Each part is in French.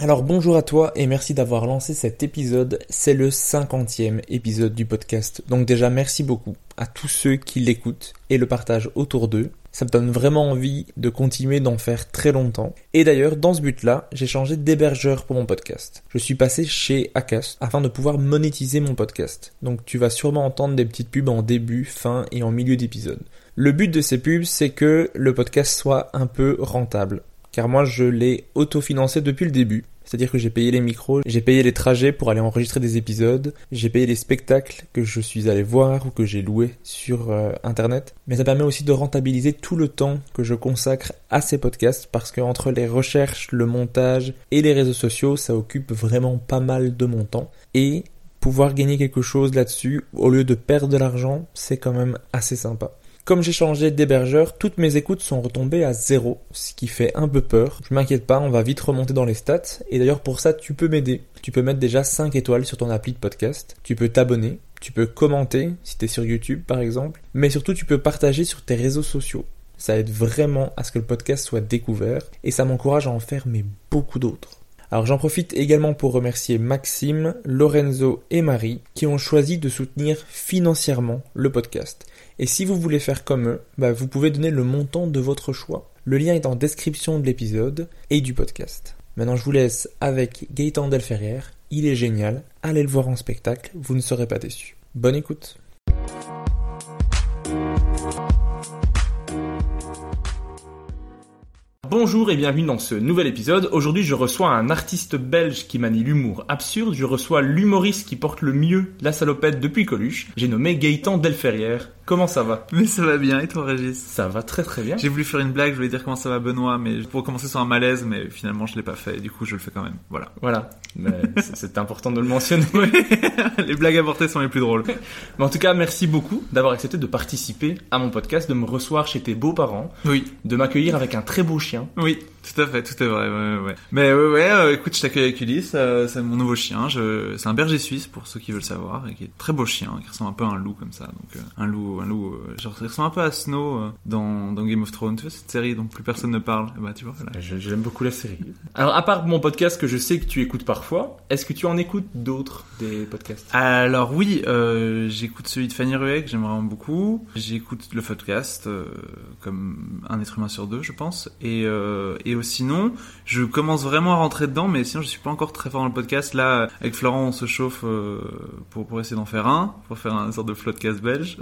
Alors bonjour à toi et merci d'avoir lancé cet épisode. C'est le cinquantième épisode du podcast. Donc déjà merci beaucoup à tous ceux qui l'écoutent et le partagent autour d'eux. Ça me donne vraiment envie de continuer d'en faire très longtemps. Et d'ailleurs, dans ce but-là, j'ai changé d'hébergeur pour mon podcast. Je suis passé chez Acast afin de pouvoir monétiser mon podcast. Donc tu vas sûrement entendre des petites pubs en début, fin et en milieu d'épisode. Le but de ces pubs, c'est que le podcast soit un peu rentable car moi je l'ai autofinancé depuis le début. C'est-à-dire que j'ai payé les micros, j'ai payé les trajets pour aller enregistrer des épisodes, j'ai payé les spectacles que je suis allé voir ou que j'ai loué sur euh, internet. Mais ça permet aussi de rentabiliser tout le temps que je consacre à ces podcasts parce que entre les recherches, le montage et les réseaux sociaux, ça occupe vraiment pas mal de mon temps. Et pouvoir gagner quelque chose là-dessus au lieu de perdre de l'argent, c'est quand même assez sympa. Comme j'ai changé d'hébergeur, toutes mes écoutes sont retombées à zéro, ce qui fait un peu peur. Je m'inquiète pas, on va vite remonter dans les stats. Et d'ailleurs pour ça, tu peux m'aider. Tu peux mettre déjà 5 étoiles sur ton appli de podcast. Tu peux t'abonner. Tu peux commenter si tu es sur YouTube par exemple. Mais surtout, tu peux partager sur tes réseaux sociaux. Ça aide vraiment à ce que le podcast soit découvert et ça m'encourage à en faire mais beaucoup d'autres. Alors j'en profite également pour remercier Maxime, Lorenzo et Marie qui ont choisi de soutenir financièrement le podcast. Et si vous voulez faire comme eux, bah, vous pouvez donner le montant de votre choix. Le lien est en description de l'épisode et du podcast. Maintenant je vous laisse avec Gaëtan Delferrière, il est génial, allez le voir en spectacle, vous ne serez pas déçus. Bonne écoute Bonjour et bienvenue dans ce nouvel épisode. Aujourd'hui, je reçois un artiste belge qui manie l'humour absurde. Je reçois l'humoriste qui porte le mieux la salopette depuis Coluche. J'ai nommé Gaëtan Delferrière. Comment ça va? Mais ça va bien, et toi Régis? Ça va très très bien. J'ai voulu faire une blague, je voulais dire comment ça va Benoît, mais pour commencer sur un malaise, mais finalement je l'ai pas fait, et du coup je le fais quand même. Voilà. Voilà. C'est important de le mentionner. les blagues avortées sont les plus drôles. Mais en tout cas, merci beaucoup d'avoir accepté de participer à mon podcast, de me recevoir chez tes beaux-parents. Oui. De m'accueillir avec un très beau chien. Oui. Tout à fait, tout est vrai, ouais, ouais. Mais ouais, ouais, euh, écoute, je t'accueille avec Ulysse, euh, c'est mon nouveau chien, je... c'est un berger suisse pour ceux qui veulent savoir, et qui est très beau chien, qui ressemble un peu à un loup comme ça, donc euh, un loup, un loup, genre il ressemble un peu à Snow dans, dans Game of Thrones, tu vois cette série dont plus personne ne parle, bah tu vois. Voilà. J'aime beaucoup la série. Alors à part mon podcast que je sais que tu écoutes parfois, est-ce que tu en écoutes d'autres des podcasts? Alors oui, j'écoute celui de Fanny Ruet que j'aime vraiment beaucoup, j'écoute le podcast comme un être humain sur deux, je pense, et et sinon, je commence vraiment à rentrer dedans, mais sinon je suis pas encore très fort dans le podcast. Là, avec Florent, on se chauffe euh, pour, pour essayer d'en faire un, pour faire un sorte de floodcast belge.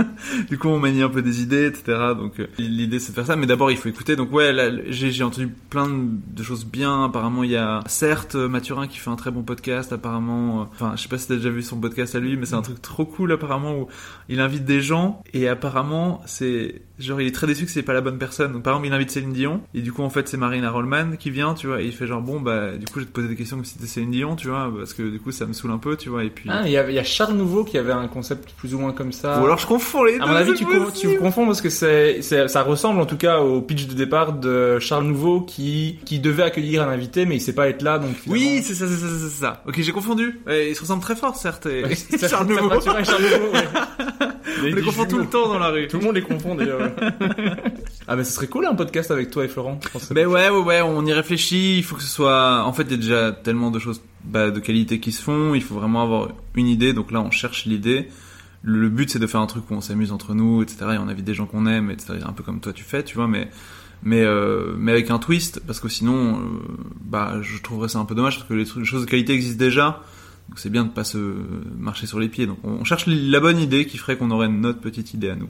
du coup, on manie un peu des idées, etc. Donc euh, l'idée c'est de faire ça, mais d'abord il faut écouter. Donc ouais, j'ai entendu plein de choses bien. Apparemment, il y a certes Mathurin qui fait un très bon podcast. Apparemment, euh, enfin, je sais pas si t'as déjà vu son podcast à lui, mais c'est un truc trop cool apparemment où il invite des gens et apparemment c'est genre il est très déçu que c'est pas la bonne personne. Donc par exemple, il invite Céline Dion et du coup en fait c'est Marina Rollman qui vient, tu vois, et il fait genre bon bah du coup je vais te poser des questions comme si c'était Céline Dion, tu vois, parce que du coup ça me saoule un peu, tu vois, et puis. Ah, il y, a, y a Charles Nouveau qui avait un concept plus ou moins comme ça. Ou alors je confonds les deux. À mon avis, tu, tu confonds parce que c'est, ça ressemble en tout cas au pitch de départ de Charles Nouveau qui qui devait accueillir un invité mais il sait pas être là donc. Oui, c'est ça, c'est ça, c'est ça. Ok, j'ai confondu. Et ils se ressemblent très fort certes. Et... Charles Nouveau. Charles Nouveau. les confond tout le temps dans la rue. Tout le monde les confond d'ailleurs. ah mais ce serait cool un podcast avec toi et Florent. Mais ouais ouais ouais, on y réfléchit. Il faut que ce soit. En fait, il y a déjà tellement de choses bah, de qualité qui se font. Il faut vraiment avoir une idée. Donc là, on cherche l'idée. Le but c'est de faire un truc où on s'amuse entre nous, etc. Et on invite des gens qu'on aime, etc. Un peu comme toi tu fais, tu vois. Mais mais euh, mais avec un twist parce que sinon, euh, bah je trouverais ça un peu dommage parce que les, trucs, les choses de qualité existent déjà. C'est bien de pas se marcher sur les pieds. Donc on cherche la bonne idée qui ferait qu'on aurait notre petite idée à nous.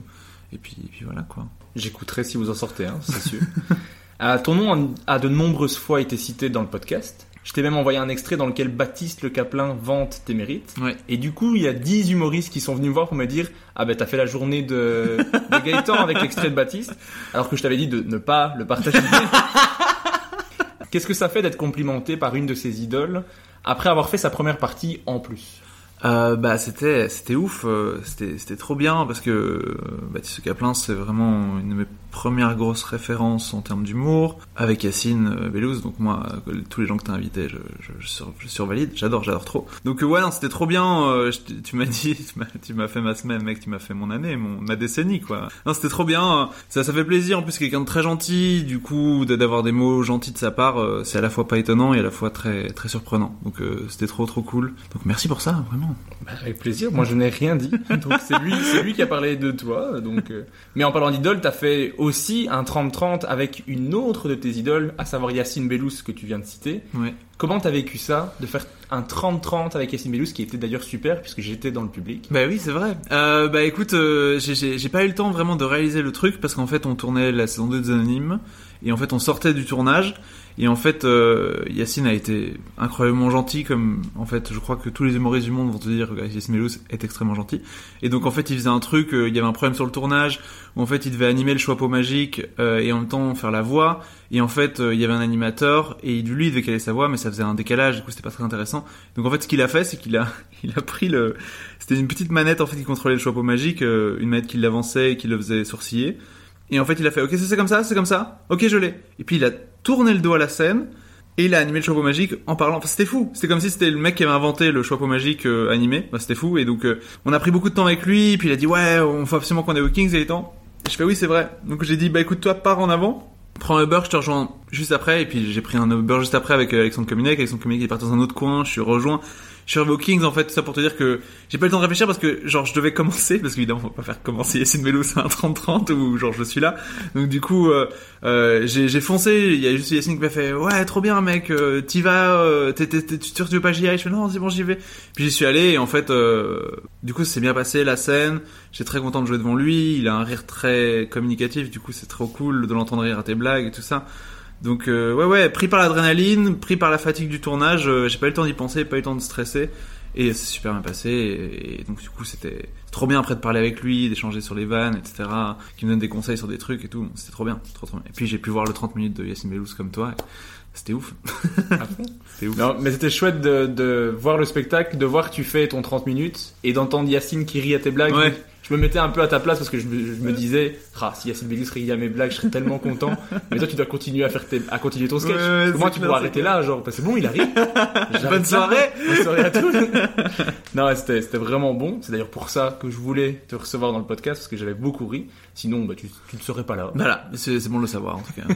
Et puis, et puis voilà quoi. J'écouterai si vous en sortez, hein, c'est sûr. euh, ton nom a de nombreuses fois été cité dans le podcast. Je t'ai même envoyé un extrait dans lequel Baptiste Le Caplin vante tes mérites. Ouais. Et du coup, il y a 10 humoristes qui sont venus me voir pour me dire Ah ben t'as fait la journée de, de Gaëtan avec l'extrait de Baptiste, alors que je t'avais dit de ne pas le partager. Qu'est-ce que ça fait d'être complimenté par une de ses idoles? Après avoir fait sa première partie en plus. Euh, bah c'était c'était ouf, euh, c'était c'était trop bien parce que euh, Baptiste Caplin c'est vraiment une première grosse référence en termes d'humour, avec Yacine euh, Bellouz, donc moi, euh, tous les gens que t'as invités, je, sur- je survalide, j'adore, j'adore trop. Donc euh, ouais, c'était trop bien, tu m'as dit, tu m'as- fait ma semaine, mec, tu m'as fait mon année, mon, ma décennie, quoi. Non, c'était trop bien, ça, ça fait plaisir, en plus quelqu'un de très gentil, du coup, d'avoir des mots gentils de sa part, c'est à la fois pas étonnant et à la fois très, très surprenant. Donc c'était trop, trop cool. Donc merci pour ça, vraiment. Bah, avec plaisir. Moi, je n'ai rien dit. Donc, c'est lui, lui qui a parlé de toi. Donc, mais en parlant d'idole, t'as fait aussi un 30-30 avec une autre de tes idoles, à savoir Yacine Bellous que tu viens de citer. Ouais. Comment t'as vécu ça, de faire un 30-30 avec Yacine Bellous, qui était d'ailleurs super puisque j'étais dans le public? Bah oui, c'est vrai. Euh, bah écoute, euh, j'ai pas eu le temps vraiment de réaliser le truc parce qu'en fait on tournait la saison 2 des Anonymes et en fait on sortait du tournage. Et en fait euh, Yacine a été incroyablement gentil comme en fait je crois que tous les humoristes du monde vont te dire que Yacine Mellous est extrêmement gentil. Et donc en fait il faisait un truc, euh, il y avait un problème sur le tournage où en fait il devait animer le chapeau magique euh, et en même temps faire la voix. Et en fait euh, il y avait un animateur et lui il devait caler sa voix mais ça faisait un décalage du coup c'était pas très intéressant. Donc en fait ce qu'il a fait c'est qu'il a il a pris le c'était une petite manette en fait qui contrôlait le chapeau magique, euh, une manette qui l'avançait et qui le faisait sourciller. Et en fait, il a fait OK, ça c'est comme ça, c'est comme ça. OK, je l'ai. Et puis il a tourné le dos à la scène et il a animé le chapeau magique en parlant. Enfin, c'était fou. C'était comme si c'était le mec qui avait inventé le chapeau magique euh, animé. Bah, c'était fou. Et donc, euh, on a pris beaucoup de temps avec lui. Puis il a dit ouais, on faut absolument qu'on ait Kings et les temps. Et je fais oui, c'est vrai. Donc j'ai dit bah écoute, toi pars en avant. Prends un Uber, je te rejoins juste après. Et puis j'ai pris un Uber juste après avec euh, Alexandre Communic. Alexandre Communic est parti dans un autre coin. Je suis rejoint. Je suis arrivé au Kings en fait, tout ça pour te dire que j'ai pas eu le temps de réfléchir parce que genre je devais commencer parce qu'évidemment va pas faire commencer Yacine Melo c'est un 30-30 ou genre je suis là. Donc du coup euh, euh, j'ai foncé, il y a juste Yacine qui m'a fait ouais trop bien mec, euh, t'y vas, euh, t'es t'es- t'es- tu veux pas j'y aille? Je fais non c'est bon j'y vais. Puis j'y suis allé et en fait euh, du coup c'est bien passé la scène, j'étais très content de jouer devant lui, il a un rire très communicatif, du coup c'est trop cool de l'entendre rire à tes blagues et tout ça. Donc euh, ouais ouais, pris par l'adrénaline, pris par la fatigue du tournage, euh, j'ai pas eu le temps d'y penser, pas eu le temps de stresser et c'est super bien passé et, et donc du coup c'était trop bien après de parler avec lui, d'échanger sur les vannes, etc. Qui me donne des conseils sur des trucs et tout, c'était trop bien, trop trop bien. Et puis j'ai pu voir le 30 minutes de Yacine Bellous comme toi, et c'était ouf. C'était ouf. Non, mais c'était chouette de, de voir le spectacle, de voir que tu fais ton 30 minutes et d'entendre Yacine qui rit à tes blagues. Ouais. Je me mettais un peu à ta place parce que je me, je me disais, ah, si Yacine Bellus riait à mes blagues, je serais tellement content. Mais toi, tu dois continuer à faire tes, à continuer ton sketch. Ouais, moi, tu pourras arrêter clair. là, genre, parce que bon, il arrive. Bonne soirée Bonne soirée à tous. non, ouais, c'était, c'était vraiment bon. C'est d'ailleurs pour ça que je voulais te recevoir dans le podcast parce que j'avais beaucoup ri. Sinon, bah, tu, tu ne serais pas là. Voilà, c'est c'est bon de le savoir en tout cas.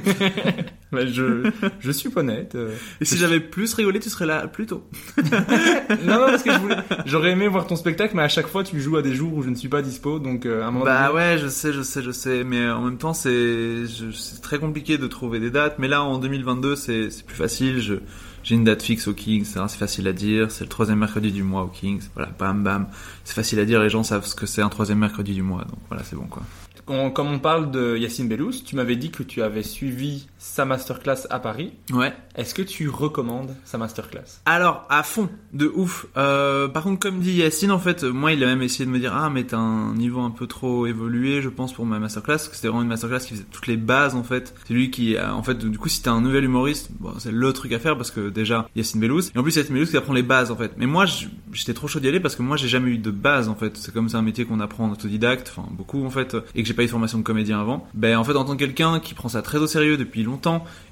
Bah, je, je suis honnête. euh. Et si j'avais plus rigolé, tu serais là plus tôt. Non, non, parce que je voulais, j'aurais aimé voir ton spectacle, mais à chaque fois, tu joues à des jours où je ne suis pas dispo, donc, euh, à un moment Bah donné- ouais, je sais, je sais, je sais, mais en même temps c'est très compliqué de trouver des dates. Mais là en 2022 c'est plus facile. Je j'ai une date fixe au Kings, c'est c'est facile à dire. C'est le troisième mercredi du mois au Kings. Voilà, bam bam, c'est facile à dire. Les gens savent ce que c'est un troisième mercredi du mois, donc voilà, c'est bon quoi. On- comme on parle de Yacine Bellous, tu m'avais dit que tu avais suivi sa masterclass à Paris. Ouais. Est-ce que tu recommandes sa masterclass? Alors, à fond, de ouf. Euh, par contre, comme dit Yacine, en fait, moi, il a même essayé de me dire, ah, mais t'as un niveau un peu trop évolué, je pense, pour ma masterclass, parce que c'était vraiment une masterclass qui faisait toutes les bases, en fait. C'est lui qui, a- en fait, du coup, si t'es un nouvel humoriste, bon, c'est le truc à faire, parce que déjà, Yacine Bellous, et en plus, Yacine Bellous qui apprend les bases, en fait. Mais moi, j'étais trop chaud d'y aller, parce que moi, j'ai jamais eu de base, en fait. C'est comme c'est un métier qu'on apprend en autodidacte, enfin, beaucoup, en fait, et que j'ai pas eu de formation de comédien avant. Ben, en fait, en tant que quelqu'un qui prend ça très au sérieux depuis longtemps,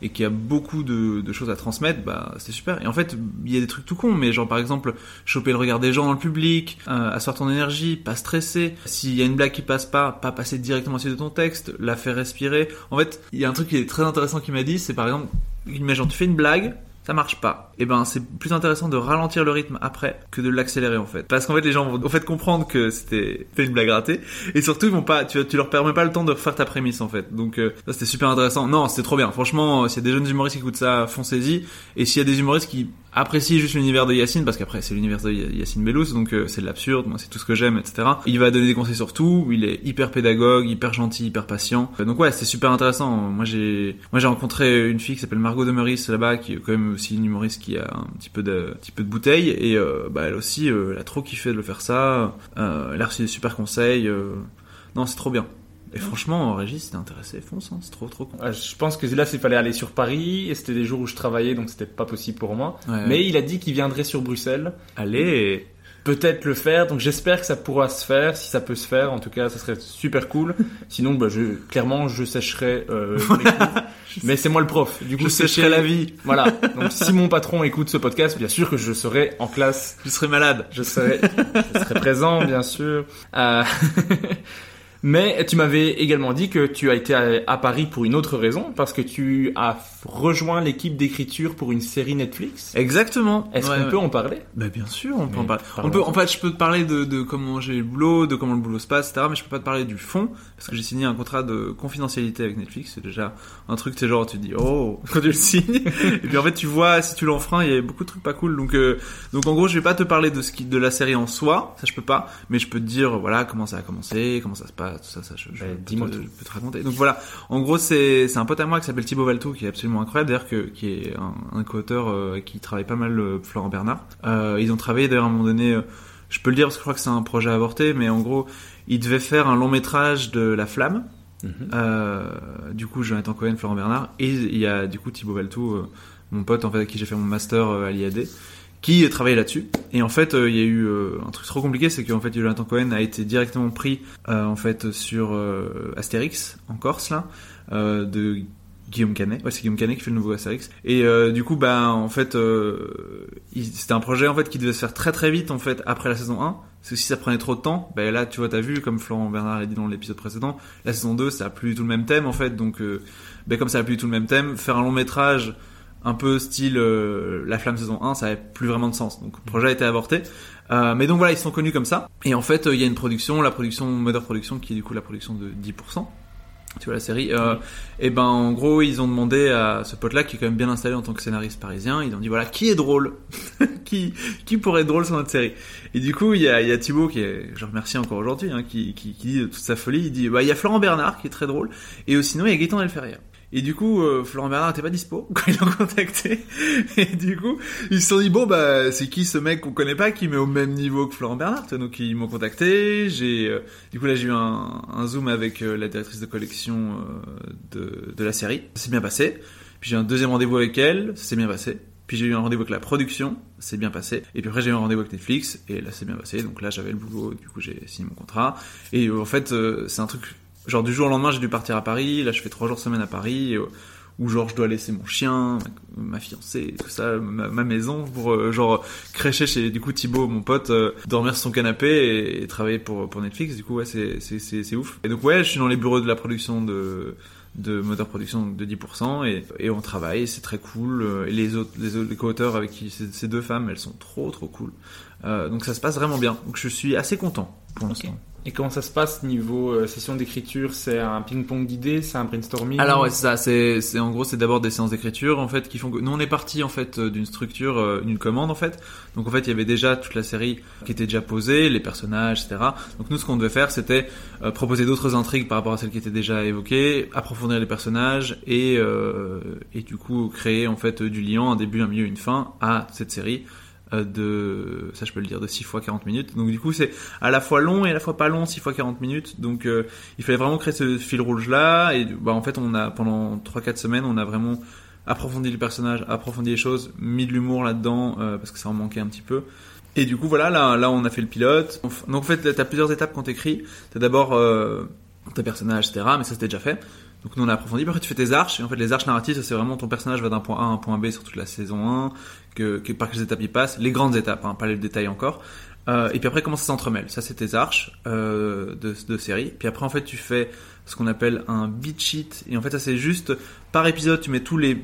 et qui a beaucoup de, choses à transmettre, bah c'est super. Et en fait, il y a des trucs tout cons, mais genre par exemple, choper le regard des gens dans le public, euh, asseoir ton énergie, pas stresser. S'il y a une blague qui passe pas, pas passer directement au de ton texte, la faire respirer. En fait, il y a un truc qui est très intéressant qui m'a dit, c'est par exemple, imagine tu fais une blague, ça marche pas. Et ben c'est plus intéressant de ralentir le rythme après que de l'accélérer en fait. Parce qu'en fait les gens vont en fait comprendre que c'était une blague ratée et surtout ils vont pas tu, leur permets pas le temps de refaire ta prémisse en fait. Donc euh, ça c'était super intéressant. Non, c'était trop bien. Franchement, euh, s'il y a des jeunes humoristes qui écoutent ça, foncez-y et s'il y a des humoristes qui apprécient juste l'univers de Yacine parce qu'après c'est l'univers de Yacine Bellous donc euh, c'est de l'absurde, moi c'est tout ce que j'aime etc. Il va donner des conseils sur tout, il est hyper pédagogue, hyper gentil, hyper patient. Euh, Donc ouais, c'était super intéressant. Moi j'ai moi j'ai rencontré une fille qui s'appelle Margot de là-bas qui est quand même aussi une humoriste qui a un petit peu de un petit peu de bouteille et euh, bah elle aussi euh, elle a trop kiffé de le faire ça. Euh, elle a reçu des super conseils. Non, c'est trop bien. Et franchement, Régis, t'es intéressé, fonce, hein, c'est trop trop con. Je pense que là, il fallait aller sur Paris, et c'était des jours où je travaillais, donc c'était pas possible pour moi. Ouais. Mais il a dit qu'il viendrait sur Bruxelles. allez, peut-être le faire. Donc j'espère que ça pourra se faire. Si ça peut se faire, en tout cas, ça serait super cool. Sinon, bah, je, clairement, je sécherai euh. Mais c'est moi le prof. Du coup, Je sécher- sécherai la vie. Voilà. Donc si mon patron écoute ce podcast, bien sûr que je serai en classe. Je serai malade. Je serai, je serai présent, bien sûr. Euh, Mais tu m'avais également dit que tu as été à, à Paris pour une autre raison, parce que tu as rejoint l'équipe d'écriture pour une série Netflix. Exactement. Est-ce Ouais, qu'on ouais. peut en parler? Bah bien sûr, on peut Mais en parler. On peut, en fait, je peux te parler de, de comment j'ai eu le boulot, de comment le boulot se passe, etc. Mais je peux pas te parler du fond parce que j'ai signé un contrat de confidentialité avec Netflix. C'est déjà un truc, c'est genre tu te dis oh quand tu le signes. Et puis en fait tu vois si tu l'enfreins, il y a beaucoup de trucs pas cool. Donc euh, donc en gros je vais pas te parler de ce qui de la série en soi, ça je peux pas. Mais je peux te dire voilà comment ça a commencé, comment ça se passe, tout ça, ça je, je peux dis-moi te- tout. je peux te raconter. Donc voilà, en gros c'est un pote à moi qui s'appelle Thibaut Valto qui est absolument incroyable d'ailleurs qui est un, un co-auteur euh, qui travaille pas mal euh, Florent Bernard. Euh, ils ont travaillé d'ailleurs à un moment donné, euh, je peux le dire parce que je crois que c'est un projet avorté, mais en gros ils devaient faire un long métrage de La Flamme. Euh, du coup Jonathan Cohen, Florent Bernard et il y a du coup Thibaut Valto, mon pote en fait avec qui j'ai fait mon master à l'IAD qui travaillait là-dessus. Et en fait, euh, il y a eu euh, un truc trop compliqué, c'est qu'en fait, Jonathan Cohen a été directement pris euh, en fait sur Astérix en Corse là, de Guillaume Canet. Ouais, c'est Guillaume Canet qui fait le nouveau Astérix. Et euh, du coup, bah en fait, euh, c'était un projet en fait qui devait se faire très très vite en fait après la saison 1. Parce que si ça prenait trop de temps, bah là, tu vois, t'as vu, comme Florent Bernard l'a dit dans l'épisode précédent, la saison 2, ça a plus du tout le même thème en fait. Donc, euh, bah, comme ça a plus du tout le même thème, faire un long métrage un peu style euh, La Flamme saison 1, ça avait plus vraiment de sens. Donc le projet a été avorté. Euh, mais donc voilà, ils sont connus comme ça. Et en fait, euh, il y a une production, la production Mother Production, qui est du coup la production de 10%. Tu vois la série. Euh, et ben en gros, ils ont demandé à ce pote-là, qui est quand même bien installé en tant que scénariste parisien, ils ont dit voilà, qui est drôle? Qui, qui pourrait être drôle sur notre série? Et du coup, il y a, y a Thibaut, qui est, je remercie encore aujourd'hui, hein, qui, qui, qui dit de toute sa folie, il dit bah il y a Florent Bernard qui est très drôle, et aussi, sinon il y a Gaëtan Elferrière. Et du coup, euh, Florent Bernard était pas dispo quand ils l'ont contacté. Et du coup, ils se sont dit bon bah c'est qui ce mec qu'on connaît pas qui met au même niveau que Florent Bernard. Donc ils m'ont contacté. J'ai euh, du coup là j'ai eu un, zoom avec euh, la directrice de collection de, la série. Ça s'est bien passé. Puis j'ai eu un deuxième rendez-vous avec elle. Ça s'est bien passé. Puis j'ai eu un rendez-vous avec la production, c'est bien passé. Et puis après j'ai eu un rendez-vous avec Netflix et là c'est bien passé. Donc là j'avais le boulot, du coup j'ai signé mon contrat. Et en fait c'est un truc genre du jour au lendemain j'ai dû partir à Paris. Là je fais trois jours semaine à Paris. euh, où genre je dois laisser mon chien, ma, ma fiancée, tout ça, ma, ma maison pour euh, genre crècher chez du coup Thibaut, mon pote, euh, dormir sur son canapé et, et travailler pour pour Netflix. Du coup ouais c'est c'est c'est c'est ouf. Et donc ouais je suis dans les bureaux de la production de de moteur production de 10% et, et on travaille, c'est très cool. Et les autres, les autres les co-auteurs avec qui ces, ces deux femmes, elles sont trop trop cool. Euh, donc ça se passe vraiment bien. Donc je suis assez content pour l'instant. Et comment ça se passe niveau euh, session d'écriture? C'est un ping-pong d'idées? C'est un brainstorming? Alors ouais, ça. C'est, c'est en gros, c'est d'abord des séances d'écriture en fait qui font que nous on est parti en fait euh, d'une structure, euh, d'une commande en fait. Donc en fait, il y avait déjà toute la série qui était déjà posée, les personnages, etc. Donc nous, ce qu'on devait faire, c'était euh, proposer d'autres intrigues par rapport à celles qui étaient déjà évoquées, approfondir les personnages et euh, et du coup créer en fait du lien, un début, un milieu, une fin à cette série euh, de ça je peux le dire de 6 fois 40 minutes. Donc du coup c'est à la fois long et à la fois pas long 6 fois 40 minutes. Donc euh, il fallait vraiment créer ce fil rouge là et bah en fait on a pendant 3-4 semaines on a vraiment approfondi les personnages approfondi les choses mis de l'humour là dedans parce que ça en manquait un petit peu. Et du coup voilà là là on a fait le pilote. Donc en fait t'as plusieurs étapes quand t'écris. T'as d'abord euh, tes personnages etc mais ça c'était déjà fait donc nous on a approfondi, après tu fais tes arches, et en fait les arches narratives, c'est vraiment ton personnage va d'un point A à un point B sur toute la saison 1, que, par quelles étapes il passe, les grandes étapes, hein, pas les détails encore. Euh, et puis après comment ça s'entremêle, ça c'est tes arches euh, de, série. Puis après en fait tu fais ce qu'on appelle un beat sheet, et en fait ça c'est juste par épisode tu mets tous les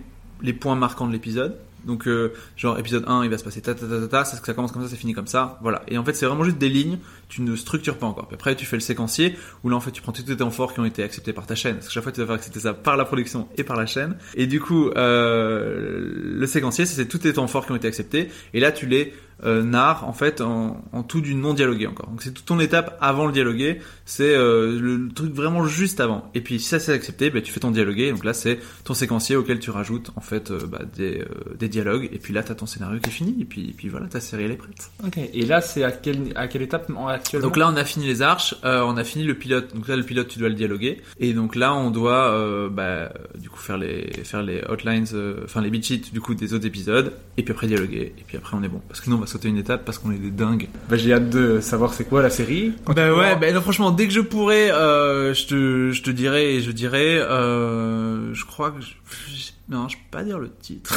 points marquants de l'épisode. Donc euh, genre épisode 1 il va se passer ta ta ta ta ta, ça, commence comme ça, ça finit comme ça, voilà. Et en fait c'est vraiment juste des lignes, tu ne structures pas encore. Puis après tu fais le séquencier où là en fait tu prends tous tes temps forts qui ont été acceptés par ta chaîne. Parce que chaque fois tu dois faire accepter ça par la production et par la chaîne. Et du coup euh, le séquencier c'est tous tes temps forts qui ont été acceptés et là tu les euh, narres en fait en, en tout du non dialogué encore. Donc c'est toute ton étape avant le dialogué, c'est euh, le, truc vraiment juste avant. Et puis si ça c'est accepté, bah, tu fais ton dialogué. Donc là c'est ton séquencier auquel tu rajoutes en fait euh, bah, des, euh, des dialogues. Et puis là t'as ton scénario qui est fini. Et puis, et puis voilà ta série elle est prête. Ok. Et là, c'est à quelle, à quelle étape, actuellement? Donc là, on a fini les arches, euh, on a fini le pilote. Donc là, le pilote, tu dois le dialoguer. Et donc là, on doit, euh, bah, du coup, faire les, faire les outlines, euh, enfin les beat sheets, du coup, des autres épisodes. Et puis après, dialoguer. Et puis après, on est bon. Parce que nous, on va sauter une étape parce qu'on est des dingues. Bah, j'ai hâte de savoir c'est quoi la série. Quand Bah ouais, bah non, franchement, dès que je pourrai, euh, je te, je te dirai et je dirai, euh, je crois que, je, je- non, je peux pas dire le titre.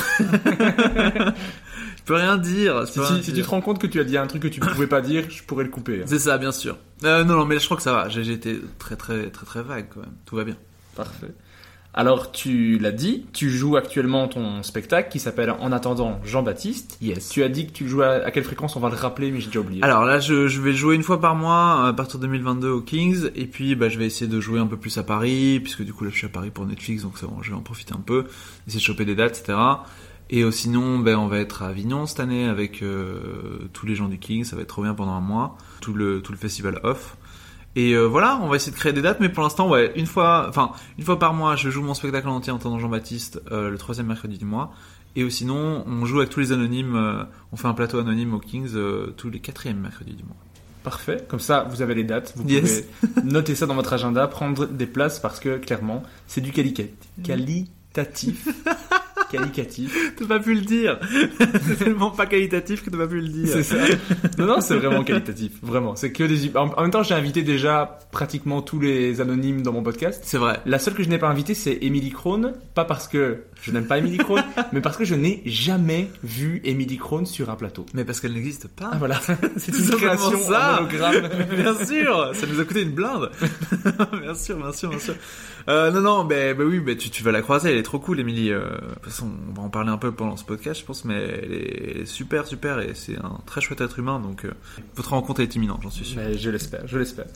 je peux rien dire. je Si, peux si- rien si tu te rends compte que tu as dit un truc que tu pouvais pas dire, je pourrais le couper. hein. C'est ça, bien sûr. Euh, non, non, mais je crois que ça va. J'ai j'ai été très, très, très, très vague quand même. Tout va bien. Parfait. Alors, tu l'as dit, tu joues actuellement ton spectacle qui s'appelle En attendant Jean-Baptiste. Yes. Tu as dit que tu jouais à, à quelle fréquence? On va le rappeler, mais j'ai déjà oublié. Alors là, je, je vais jouer une fois par mois à partir de 2022 au Kings, et puis bah, je vais essayer de jouer un peu plus à Paris, puisque du coup là je suis à Paris pour Netflix, donc ça, bon, je vais en profiter un peu, essayer de choper des dates, etc. Et euh, sinon, ben, on va être à Avignon cette année avec euh, tous les gens du Kings, ça va être trop bien pendant un mois, tout le, tout le festival off. Et euh, voilà, on va essayer de créer des dates, mais pour l'instant, ouais, une fois, enfin, une fois par mois, je joue mon spectacle en entier en entendant Jean-Baptiste euh, le troisième mercredi du mois. Et sinon, on joue avec tous les anonymes, euh, on fait un plateau anonyme au Kings euh, tous les quatrièmes mercredis du mois. Parfait. Comme ça, vous avez les dates. Vous Yes. pouvez noter ça dans votre agenda, prendre des places parce que clairement, c'est du qualica- qualitatif. qualitatif. T'as pas pu le dire. c'est tellement pas qualitatif que t'as pas pu le dire. C'est ça. Non, non, c'est vraiment qualitatif. Vraiment. C'est que des. En en même temps, j'ai invité déjà pratiquement tous les anonymes dans mon podcast. C'est vrai. La seule que je n'ai pas invitée, c'est Emily Crone. Pas parce que je n'aime pas Emily Crone, mais parce que je n'ai jamais vu Emily Crone sur un plateau. Mais parce qu'elle n'existe pas. Ah voilà, c'est une création ça. en hologramme. bien sûr, ça nous a coûté une blinde. bien sûr, bien sûr, bien sûr. Euh, non, non, bah oui, bah, tu, tu vas la croiser, elle est trop cool, Émilie. Euh, de toute façon, on va en parler un peu pendant ce podcast, je pense, mais elle est, super, super, et c'est un très chouette être humain, donc euh, votre rencontre est imminente, j'en suis sûr. Mais je l'espère, je l'espère.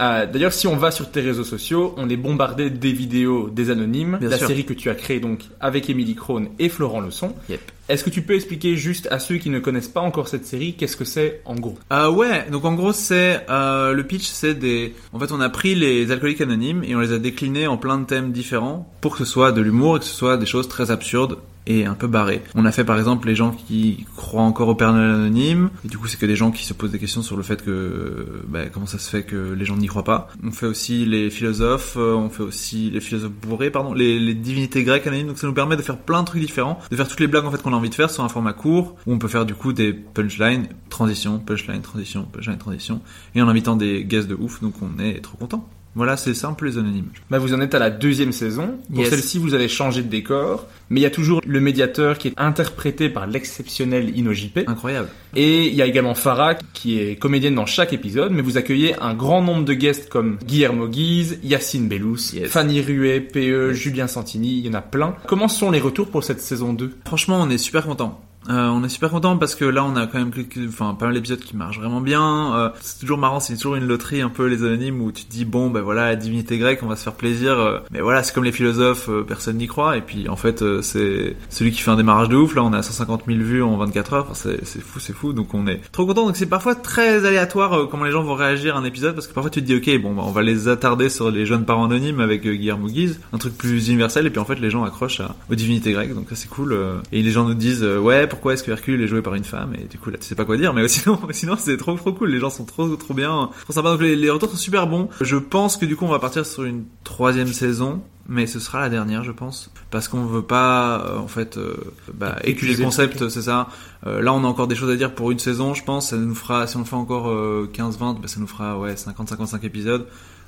Euh, D'ailleurs, si on va sur tes réseaux sociaux, on est bombardé des vidéos des anonymes, Bien la sûr. série que tu as créée donc avec Émilie Crone et Florent Leçon. Yep. Est-ce que tu peux expliquer juste à ceux qui ne connaissent pas encore cette série, qu'est-ce que c'est en gros? Euh, ouais, donc en gros c'est euh, le pitch, c'est des. En fait, on a pris les alcooliques anonymes et on les a déclinés en plein de thèmes différents pour que ce soit de l'humour et que ce soit des choses très absurdes et un peu barrées. On a fait par exemple les gens qui croient encore au Père Noël anonyme et du coup c'est que des gens qui se posent des questions sur le fait que bah, comment ça se fait que les gens n'y croient pas. On fait aussi les philosophes, euh, on fait aussi les philosophes bourrés, pardon, les, les divinités grecques anonymes. Donc ça nous permet de faire plein de trucs différents, de faire toutes les blagues en fait qu'on a envie de faire sur un format court où on peut faire du coup des punchlines, transition, punchline, transition, punchline, transition, et en invitant des guests de ouf. Donc on est trop content. Voilà, c'est simple les anonymes. bah, Vous en êtes à la deuxième saison. Pour Yes. celle-ci, vous allez changer de décor, mais il y a toujours le médiateur qui est interprété par l'exceptionnel Ino JP. Incroyable. Et il y a également Farah qui est comédienne dans chaque épisode, mais vous accueillez un grand nombre de guests comme Guillermo Guise, Yacine Bellous, Yes. Fanny Ruet, PE, Julien Santini, il y en a plein. Comment sont les retours pour cette saison 2 Franchement, on est super content. Euh, on est super content parce que là on a quand même enfin pas mal d'épisodes qui marchent vraiment bien. Euh, c'est toujours marrant, c'est toujours une loterie un peu les anonymes où tu te dis bon ben voilà la divinité grecque, on va se faire plaisir. euh, mais voilà c'est comme les philosophes, euh, personne n'y croit. Et puis en fait euh, c'est celui qui fait un démarrage de ouf. Là on a 150 000 vues en 24 heures. Enfin, c'est fou, c'est fou. Donc on est trop content. Donc c'est parfois très aléatoire euh, comment les gens vont réagir à un épisode parce que parfois tu te dis ok bon bah, on va les attarder sur les jeunes parents anonymes avec Guillermo Guise, un truc plus universel. Et puis en fait les gens accrochent à, aux divinités grecques. Donc ça c'est cool. et les gens nous disent ouais pourquoi est-ce que Hercule est joué par une femme et du coup là tu sais pas quoi dire mais sinon sinon c'est trop trop cool. Les gens sont trop trop bien. Trop sympa donc les, les retours sont super bons. Je pense que du coup on va partir sur une troisième saison mais ce sera la dernière je pense. Parce qu'on veut pas euh, en fait euh, bah, éculer le concept c'est ça. Euh, là on a encore des choses à dire pour une saison je pense. Ça nous fera si on le fait encore 15-20 bah, ça nous fera ouais 50-55 épisodes.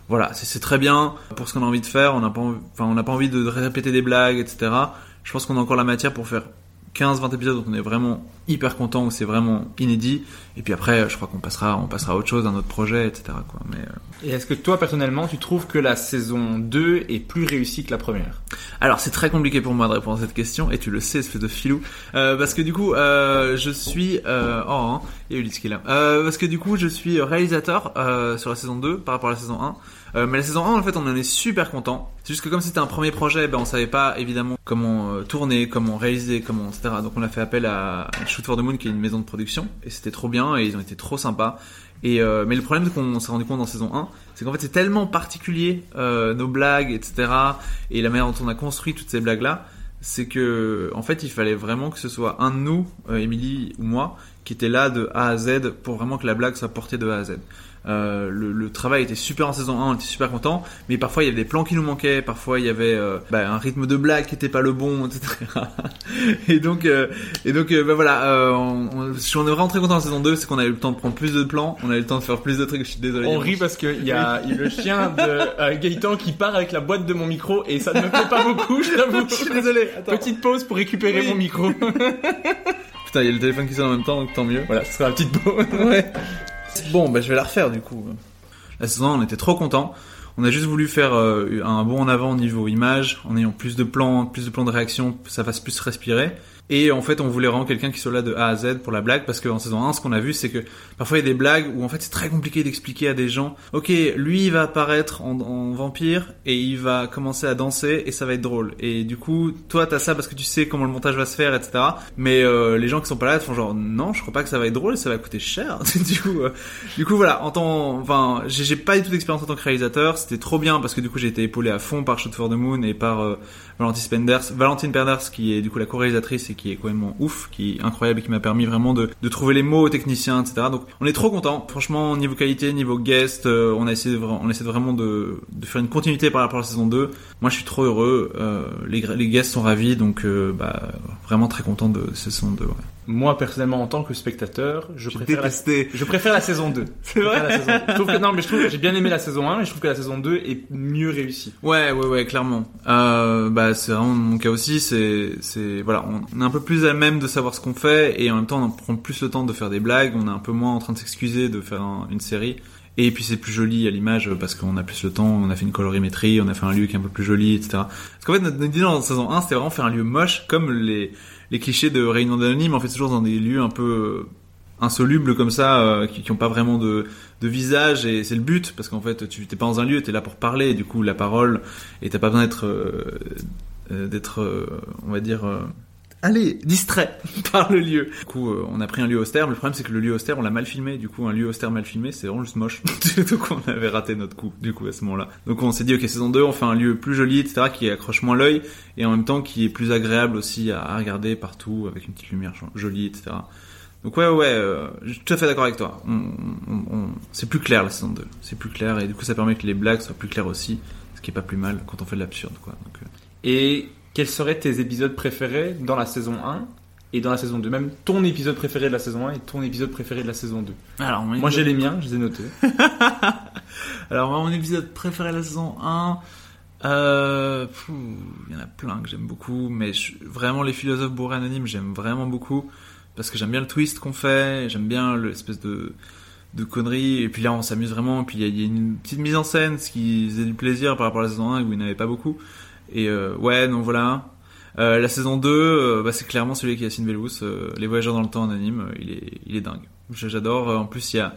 Voilà c'est très bien. Pour ce qu'on a envie de faire on n'a pas enfin on n'a pas envie de répéter des blagues etc je pense qu'on a encore la matière pour faire 15-20 épisodes, donc on est vraiment hyper content, où c'est vraiment inédit. Et puis après, je crois qu'on passera, on passera à autre chose, à un autre projet, etc. Quoi. Mais euh, Et est-ce que toi, personnellement, tu trouves que la saison 2 est plus réussie que la première? Alors c'est très compliqué pour moi de répondre à cette question, et tu le sais, espèce de filou, euh, parce que du coup, euh, je suis, euh, oh, hein, il y a Ulysse qui est là, euh, parce que du coup, je suis réalisateur euh, sur la saison 2 par rapport à la saison 1. Euh, mais la saison 1, en fait, on en est super content. C'est juste que comme c'était un premier projet, ben, on savait pas évidemment comment euh, tourner, comment réaliser, comment etc. Donc on a fait appel à Shoot for the Moon, qui est une maison de production, et c'était trop bien, et ils ont été trop sympas. Et euh, mais le problème qu'on s'est rendu compte dans saison 1, c'est qu'en fait c'est tellement particulier euh, nos blagues, etc. Et la manière dont on a construit toutes ces blagues là, c'est que en fait il fallait vraiment que ce soit un de nous, euh, Émilie ou moi, qui était là de A à Z pour vraiment que la blague soit portée de A à Z. Euh, le, le travail était super en saison 1, on était super content, mais parfois il y avait des plans qui nous manquaient, parfois il y avait euh, bah, un rythme de blague qui était pas le bon, etc. et donc, euh, et donc, euh, bah, voilà, on, on, si on est vraiment très content en saison 2, c'est qu'on a eu le temps de prendre plus de plans, on a eu le temps de faire plus de trucs. Je suis désolé. On rit parce qu'il y a, le chien de Gaëtan qui part avec la boîte de mon micro et ça ne me plaît pas beaucoup, je t'avoue. Je suis désolé. Attends. Petite pause pour récupérer Oui. mon micro. Putain, il y a le téléphone qui sonne en même temps, donc tant mieux. voilà, ce sera la petite pause. Ouais. Bon, bah je vais la refaire du coup. La saison 1, on était trop contents. On a juste voulu faire euh, un bond en avant au niveau image, en ayant plus de plans, plus de plans de réaction, ça fasse plus respirer. Et en fait, on voulait vraiment quelqu'un qui soit là de A à Z pour la blague, parce qu'en saison 1, ce qu'on a vu, c'est que parfois il y a des blagues où en fait c'est très compliqué d'expliquer à des gens, ok, lui il va apparaître en, vampire et il va commencer à danser et ça va être drôle. Et du coup, toi t'as ça parce que tu sais comment le montage va se faire, etc. Mais euh, les gens qui sont pas là font genre, non, je crois pas que ça va être drôle et ça va coûter cher. du coup, euh, du coup voilà, en tant, enfin, j'ai pas du tout d'expérience en tant que réalisateur. C'était trop bien parce que du coup j'ai été épaulé à fond par Shoot for the Moon et par euh, Valentine Penders, Valentine Penders qui est du coup la co-réalisatrice qui est quand même ouf, qui est incroyable et qui m'a permis vraiment de, de trouver les mots aux techniciens, etc. Donc on est trop content. Franchement, niveau qualité, niveau guest, euh, on a essayé on essaie vraiment de, de faire une continuité par rapport à la saison 2. Moi je suis trop heureux. Euh, les, les guests sont ravis, donc euh, bah, vraiment très content de cette saison 2. Ouais. Moi, personnellement, en tant que spectateur, je préfère la, je préfère la saison 2. C'est vrai la saison 2. Je trouve que, non, mais je trouve que j'ai bien aimé la saison 1 et je trouve que la saison 2 est mieux réussie. Ouais, ouais, ouais, clairement. Euh, bah, c'est vraiment mon cas aussi. C'est, c'est, voilà, on est un peu plus à même de savoir ce qu'on fait et en même temps, on prend plus le temps de faire des blagues. On est un peu moins en train de s'excuser de faire un- une série. Et puis c'est plus joli à l'image parce qu'on a plus le temps. On a fait une colorimétrie, on a fait un lieu qui est un peu plus joli, etc. Parce qu'en fait, notre notre idée dans la saison 1, c'était vraiment faire un lieu moche, comme les les clichés de réunion d'anonymes. En fait, toujours dans des lieux un peu euh, insolubles comme ça, euh, qui, qui ont pas vraiment de, visage et c'est le but parce qu'en fait tu t'es pas dans un lieu, t'es là pour parler du coup la parole et t'as pas besoin d'être euh, d'être on va dire allez distrait par le lieu. Du coup euh, on a pris un lieu austère, le problème c'est que le lieu austère on l'a mal filmé. Du coup un lieu austère mal filmé c'est vraiment juste moche. Donc on avait raté notre coup du coup à ce moment-là. Donc on s'est dit ok saison 2 on fait un lieu plus joli etc qui accroche moins l'œil et en même temps qui est plus agréable aussi à, regarder partout avec une petite lumière jo- jolie etc. Donc ouais, ouais, euh, je suis tout à fait d'accord avec toi. On, on- on- c'est plus clair la saison 2. C'est plus clair et du coup ça permet que les blagues soient plus claires aussi, ce qui est pas plus mal quand on fait de l'absurde, quoi. Donc, euh, Et quels seraient tes épisodes préférés dans la saison 1 et dans la saison 2 Même ton épisode préféré de la saison 1 et ton épisode préféré de la saison 2. Alors, mon Moi j'ai les miens, je les ai notés. Alors moi, mon épisode préféré de la saison 1, euh, il y en a plein que j'aime beaucoup, mais je- vraiment les philosophes bourrés anonymes, j'aime vraiment beaucoup parce que j'aime bien le twist qu'on fait, j'aime bien l'espèce de de conneries et puis là on s'amuse vraiment et puis il y, a- il y a une petite mise en scène ce qui faisait du plaisir par rapport à la saison 1 où il n'y en avait pas beaucoup et euh, ouais donc voilà Euh, la saison 2 euh, bah, c'est clairement celui qui Yacine Bellous euh, les voyageurs dans le temps anonyme il est il est dingue j'adore en plus il y a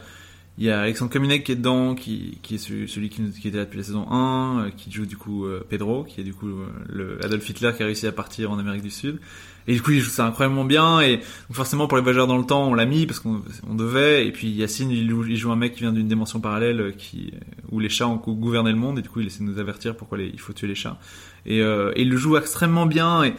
il y a Alexandre Kominek qui est dedans, qui, qui est celui, qui, qui était là depuis la saison 1, euh, qui joue du coup Pedro, qui est du coup le Adolf Hitler qui a réussi à partir en Amérique du Sud. Et du coup, il joue ça incroyablement bien. Et donc forcément, pour les voyageurs dans le temps, on l'a mis parce qu'on on devait. Et puis Yacine, il joue, un mec qui vient d'une dimension parallèle qui, où les chats ont gouverné le monde. Et du coup, il essaie de nous avertir pourquoi il faut tuer les chats. Et, euh, et il le joue extrêmement bien. Et,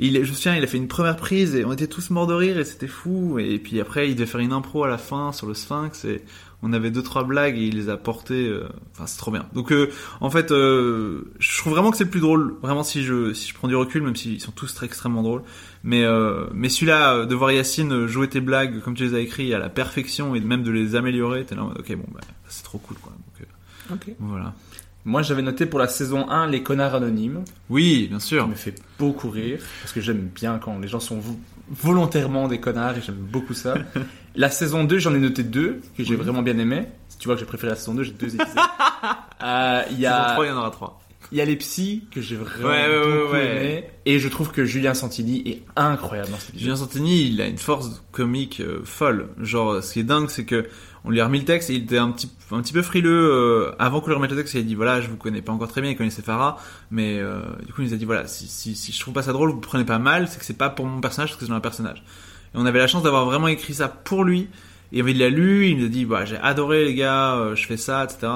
il, je me souviens, il a fait une première prise et on était tous morts de rire et c'était fou. Et puis après, il devait faire une impro à la fin sur le Sphinx et on avait deux trois blagues et il les a portées. euh, Enfin, c'est trop bien. Donc, euh, en fait, euh, je trouve vraiment que c'est le plus drôle. Vraiment, si je si je prends du recul, même s'ils sont tous très extrêmement drôles. Mais euh, mais celui-là, euh, de voir Yacine jouer tes blagues comme tu les as écrits à la perfection et même de les améliorer, t'es là ok bon bah c'est trop cool quoi. Donc euh, Ok. voilà. Moi j'avais noté pour la saison 1 les connards anonymes. Oui, bien Ça sûr. me fait beaucoup rire parce que j'aime bien quand les gens sont vo- volontairement des connards et j'aime beaucoup ça. la saison 2, j'en ai noté deux que j'ai Oui. vraiment bien aimé. Si tu vois que j'ai préféré la saison 2, j'ai deux épisodes. Euh, Il y Saison a 3, il y en aura trois. il y a les psys que j'ai vraiment Ouais, ouais, ouais, beaucoup ouais. aimé et je trouve que Julien Santini est incroyable dans cet épisode. Julien Santini, il a une force comique euh, folle. Genre, ce qui est dingue, c'est que on lui a remis le texte et il était un petit, un petit peu frileux euh, avant qu'on lui remette le texte. Il a dit voilà, je vous connais pas encore très bien, il connaissait Farah, mais euh, du coup il nous a dit voilà, si, si, si je trouve pas ça drôle, vous prenez pas mal, c'est que c'est pas pour mon personnage, parce que c'est dans un personnage. Et on avait la chance d'avoir vraiment écrit ça pour lui. Et il l'a lu, il nous a dit bah j'ai adoré les gars, euh, je fais ça, etc.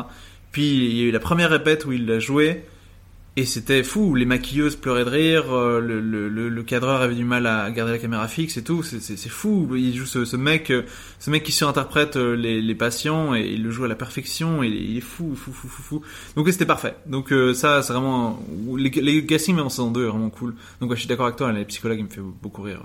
Puis il y a eu la première répète où il l'a joué. Et c'était fou, les maquilleuses pleuraient de rire, euh, le, le, le, cadreur avait du mal à garder la caméra fixe et tout, c'est- fou. Il joue ce, ce mec, euh, ce mec qui surinterprète euh, les, les patients et il le joue à la perfection et il est fou, fou, fou, fou, fou. Donc c'était parfait. Donc ça, c'est vraiment les, les castings même en saison 2 est vraiment cool. Donc ouais, je suis d'accord avec toi, les psychologues, me fait beaucoup rire.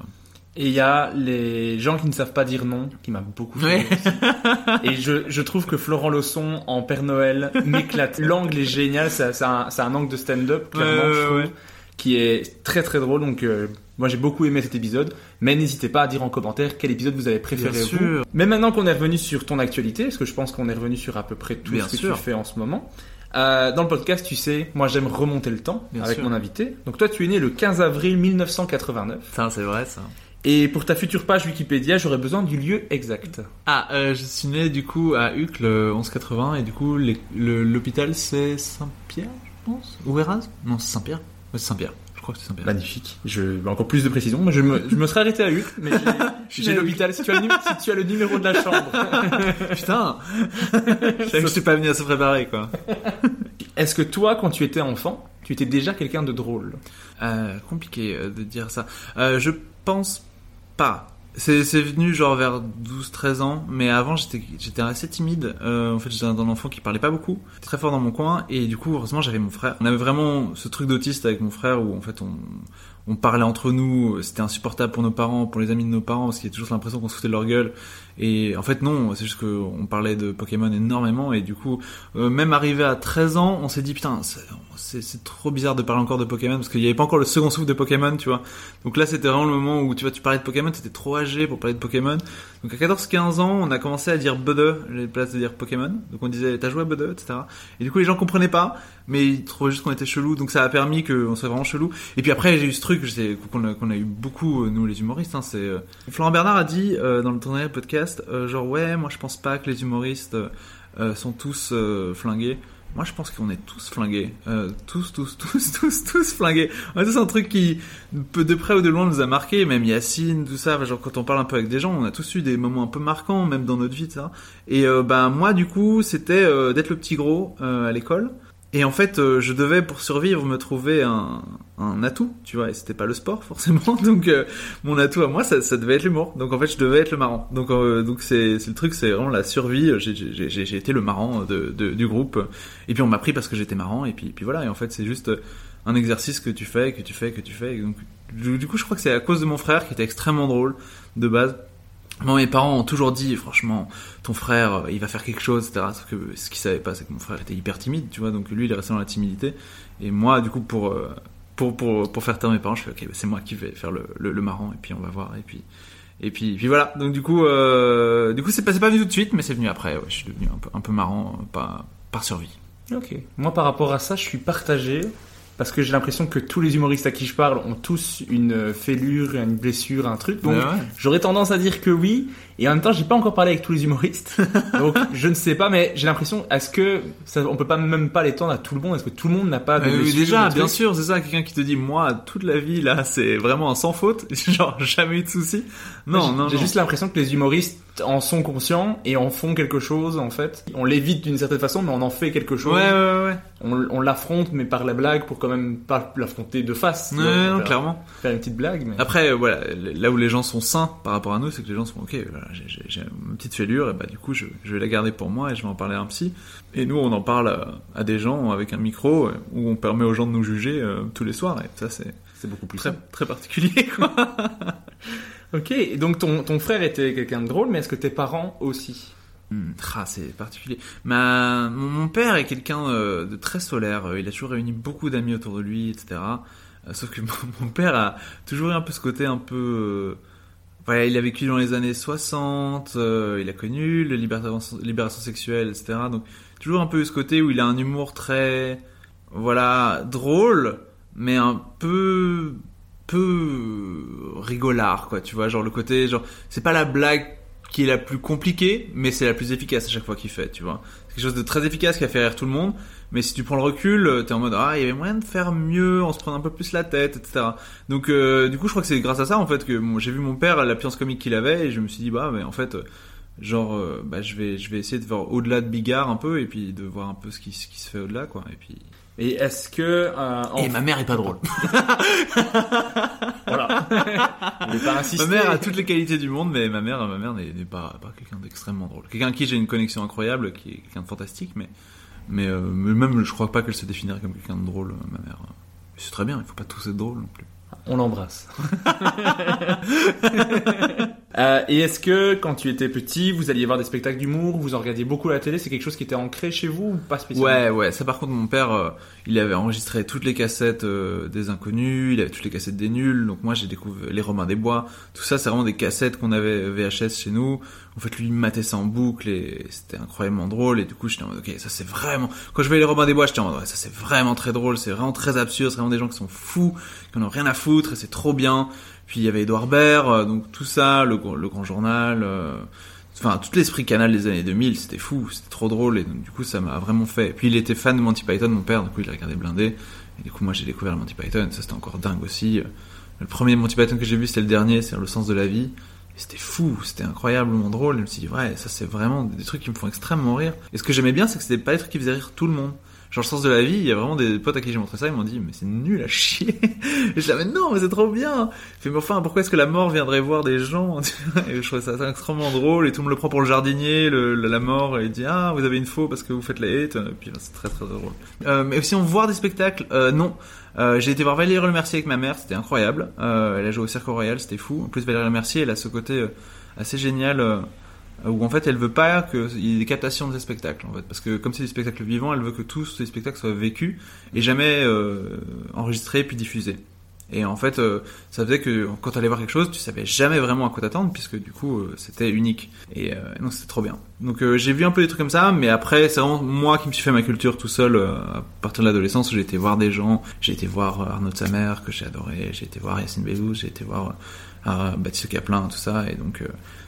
Et il y a les gens qui ne savent pas dire non, qui m'a beaucoup fait. Et je, je trouve que Florent Lausson en Père Noël m'éclate. L'angle est génial, c'est un, un angle de stand-up, clairement, Ouais, ouais, je trouve, ouais. qui est très très drôle. Donc euh, moi j'ai beaucoup aimé cet épisode. Mais n'hésitez pas à dire en commentaire quel épisode vous avez préféré Bien vous. sûr. Mais maintenant qu'on est revenu sur ton actualité, parce que je pense qu'on est revenu sur à peu près tout Bien ce que sûr. tu fais en ce moment. euh, dans le podcast, tu sais, moi j'aime remonter le temps Bien avec sûr. mon invité. Donc toi, tu es né le 15 avril 1989. Ça, c'est vrai ça. Et pour ta future page Wikipédia, j'aurais besoin du lieu exact. Ah, euh, je suis né du coup à Uccle, euh, 1180, et du coup l'hôpital c'est Saint-Pierre, je pense? Ou Erasme Non, c'est Saint-Pierre. Ouais, c'est Saint-Pierre. Je crois que c'est Saint-Pierre. Magnifique. Je, encore plus de précision. Moi, je me, je me serais arrêté à Huc, mais j'ai- l'hôpital. Si tu as le numéro, si tu as le numéro de la chambre. Putain Je savais que je suis pas venu à se préparer quoi. Est-ce que toi, quand tu étais enfant, tu étais déjà quelqu'un de drôle? Euh, compliqué euh, de dire ça. Euh, je pense pas. C'est venu genre vers 12-13 ans, mais avant j'étais j'étais assez timide. Euh, en fait j'étais un enfant qui parlait pas beaucoup, très fort dans mon coin, et du coup heureusement j'avais mon frère. On avait vraiment ce truc d'autiste avec mon frère où en fait on, on parlait entre nous, c'était insupportable pour nos parents, pour les amis de nos parents, parce qu'il y a toujours l'impression qu'on se foutait de leur gueule. Et en fait non, c'est juste qu'on parlait de Pokémon énormément, et du coup euh, même arrivé à 13 ans, on s'est dit putain, c'est- trop bizarre de parler encore de Pokémon parce qu'il n'y avait pas encore le second souffle de Pokémon, tu vois. Donc là, c'était vraiment le moment où tu vois, tu parlais de Pokémon, t'étais trop âgé pour parler de Pokémon. Donc à 14-15 ans, on a commencé à dire Bude, les places de dire Pokémon. Donc on disait t'as joué à Bude, etc. Et du coup, les gens comprenaient pas, mais ils trouvaient juste qu'on était chelou. Donc ça a permis qu'on soit vraiment chelou. Et puis après, j'ai eu ce truc, qu'on a, qu'on a eu beaucoup euh, nous les humoristes. Hein, c'est euh, Florent Bernard a dit euh, dans le tournoi podcast, euh, genre ouais, moi je pense pas que les humoristes euh, euh, sont tous flingués. Moi, je pense qu'on est tous flingués. Euh, tous, tous, tous, tous, tous flingués. On a tous un truc qui, de près ou de loin, nous a marqué. Même Yacine, tout ça. Genre, quand on parle un peu avec des gens, on a tous eu des moments un peu marquants, même dans notre vie, ça. Et euh, ben moi, du coup, c'était euh, d'être le petit gros à l'école. Et en fait, euh, je devais, pour survivre, me trouver un, un atout, tu vois. Et c'était pas le sport, forcément. Donc, euh, mon atout à moi, ça, devait être l'humour. Donc, en fait, je devais être le marrant. Donc, euh, donc c'est le truc, c'est vraiment la survie. J'ai- été le marrant de, du groupe. Et puis, on m'a pris parce que j'étais marrant. Et puis, puis voilà. Et en fait, c'est juste un exercice que tu fais, que tu fais, que tu fais. Et donc, du coup, je crois que c'est à cause de mon frère qui était extrêmement drôle de base. Moi, mes parents ont toujours dit, franchement, ton frère, euh, il va faire quelque chose, etc. Que ce qu'ils savaient pas, c'est que mon frère était hyper timide, tu vois. Donc lui, il est resté dans la timidité. Et moi, du coup, pour euh, pour pour faire taire mes parents, je fais, ok, bah, c'est moi qui vais faire le, le marrant, et puis on va voir, et puis et puis puis voilà. Donc du coup, euh, du coup, c'est pas pas venu tout de suite, mais c'est venu après. Je suis devenu un peu un peu marrant, pas par survie. Ok. Moi, par rapport à ça, je suis partagé. Parce que j'ai l'impression que tous les humoristes à qui je parle ont tous une fêlure, une blessure, un truc. Donc, Mais ouais. j'aurais tendance à dire que oui. Et en même temps, j'ai pas encore parlé avec tous les humoristes. Donc, je ne sais pas, mais j'ai l'impression, est-ce que ça, on peut pas même pas l'étendre à tout le monde? Est-ce que tout le monde n'a pas de oui, blessure, déjà, bien sûr, c'est ça, quelqu'un qui te dit, moi, toute la vie, là, c'est vraiment un sans faute, genre, jamais eu de soucis. Non, non, J'ai juste l'impression que les humoristes en sont conscients et en font quelque chose, en fait. On l'évite d'une certaine façon, mais on en fait quelque chose. ouais, ouais, ouais. On, on l'affronte, mais par la blague, pour quand même pas l'affronter de face. Ouais, non, faire- clairement. Faire une petite blague, mais... Après, euh, voilà, là où les gens sont sains par rapport à nous, c'est que les gens sont ok, voilà, j'ai- une petite fêlure, et bah du coup, je, je vais la garder pour moi et je vais en parler à un psy. Et nous, on en parle à, à des gens avec un micro où on permet aux gens de nous juger euh, tous les soirs, et ça, c'est c'est beaucoup plus très, très particulier, quoi. Ok, donc ton, frère était quelqu'un de drôle, mais est-ce que tes parents aussi? Hmm, ah, c'est particulier. Ma, mon, père est quelqu'un euh, de très solaire. euh, Il a toujours réuni beaucoup d'amis autour de lui, etc. Euh, sauf que mon, père a toujours eu un peu ce côté un peu. voilà, il a vécu dans les années 60. euh, il a connu la libération, libération sexuelle, etc. Donc toujours un peu eu ce côté où il a un humour très, voilà, drôle, mais un peu peu rigolard quoi tu vois genre le côté genre c'est pas la blague qui est la plus compliquée, mais c'est la plus efficace à chaque fois qu'il fait, tu vois. C'est quelque chose de très efficace qui a fait rire tout le monde, mais si tu prends le recul, euh, t'es en mode ah il y avait moyen de faire mieux, en se prenant un peu plus la tête, etc. Donc euh, du coup je crois que c'est grâce à ça en fait que j'ai vu mon père la puissance comique qu'il avait et je me suis dit bah mais en fait euh, genre euh, bah je vais je vais essayer de voir au-delà de Bigard un peu et puis de voir un peu ce qui ce qui se fait au-delà quoi et puis Et est-ce que euh, en- Et ma mère est pas drôle. voilà. Ma mère a toutes les qualités du monde, mais ma mère, ma mère n'est pas, pas quelqu'un d'extrêmement drôle. Quelqu'un à qui j'ai une connexion incroyable, qui est quelqu'un de fantastique, mais, mais, euh, même je crois pas qu'elle se définirait comme quelqu'un de drôle, ma mère. C'est très bien, il faut pas tous être drôle non plus. On l'embrasse. Euh, et est-ce que quand tu étais petit, vous alliez voir des spectacles d'humour, vous en regardiez beaucoup à la télé, c'est quelque chose qui était ancré chez vous ou pas spécialement? Ouais, ouais. Ça, par contre, mon père, euh, il avait enregistré toutes les cassettes euh, des Inconnus, il avait toutes les cassettes des Nuls. Donc moi, j'ai découvert les Romains des Bois. Tout ça, c'est vraiment des cassettes qu'on avait VHS chez nous. En fait, lui, il matait ça en boucle et c'était incroyablement drôle. Et du coup, j'étais en mode, ok, ça c'est vraiment. Quand je voyais les Romains des Bois, j'étais en mode, ouais, ça c'est vraiment très drôle. C'est vraiment très absurde. C'est vraiment des gens qui sont fous, qui en ont rien à foutre et c'est trop bien. Puis il y avait Edouard Baird, euh, donc tout ça, le, le grand journal. euh, Enfin, tout l'esprit canal des années 2000, c'était fou, c'était trop drôle, et donc, du coup, ça m'a vraiment fait. Puis, il était fan de Monty Python, mon père, du coup, il a regardé blindé. Et du coup, moi, j'ai découvert le Monty Python, ça, c'était encore dingue aussi. Le premier Monty Python que j'ai vu, c'était le dernier, c'est Le sens de la vie. C'était fou, c'était incroyablement drôle. Je me suis dit, ouais, ça, c'est vraiment des trucs qui me font extrêmement rire. Et ce que j'aimais bien, c'est que c'était pas des trucs qui faisaient rire tout le monde. Genre, le sens de la vie, il y a vraiment des potes à qui j'ai montré ça, ils m'ont dit, mais c'est nul à chier. Et je disais, mais non, mais c'est trop bien. Je mais enfin, pourquoi est-ce que la mort viendrait voir des gens? Et je trouvais ça extrêmement drôle, et tout monde le prend pour le jardinier, le, la mort, et il dit, ah, vous avez une faux parce que vous faites la hate. Et puis, c'est très très drôle. Euh, mais si on voir des spectacles, euh, non. Euh, j'ai été voir Valérie Le Mercier avec ma mère, c'était incroyable. Euh, elle a joué au Cirque Royal, c'était fou. En plus, Valérie Le Mercier, elle a ce côté euh, assez génial où en fait elle veut pas qu'il y ait des captations de spectacles en fait parce que comme c'est des spectacles vivants elle veut que tous ces spectacles soient vécus et jamais enregistrés puis diffusés et en fait euh, ça faisait que quand tu allais voir quelque chose tu savais jamais vraiment à quoi t'attendre puisque du coup euh, c'était unique. Et euh, non c'était trop bien. Donc euh, j'ai vu un peu des trucs comme ça mais après c'est vraiment moi qui me suis fait ma culture tout seul à partir de l'adolescence. J'ai été voir des gens j'ai été voir Arnaud de sa mère que j'ai adoré j'ai été voir Yacine Bellous j'ai été voir Baptiste Caplin tout ça. Et donc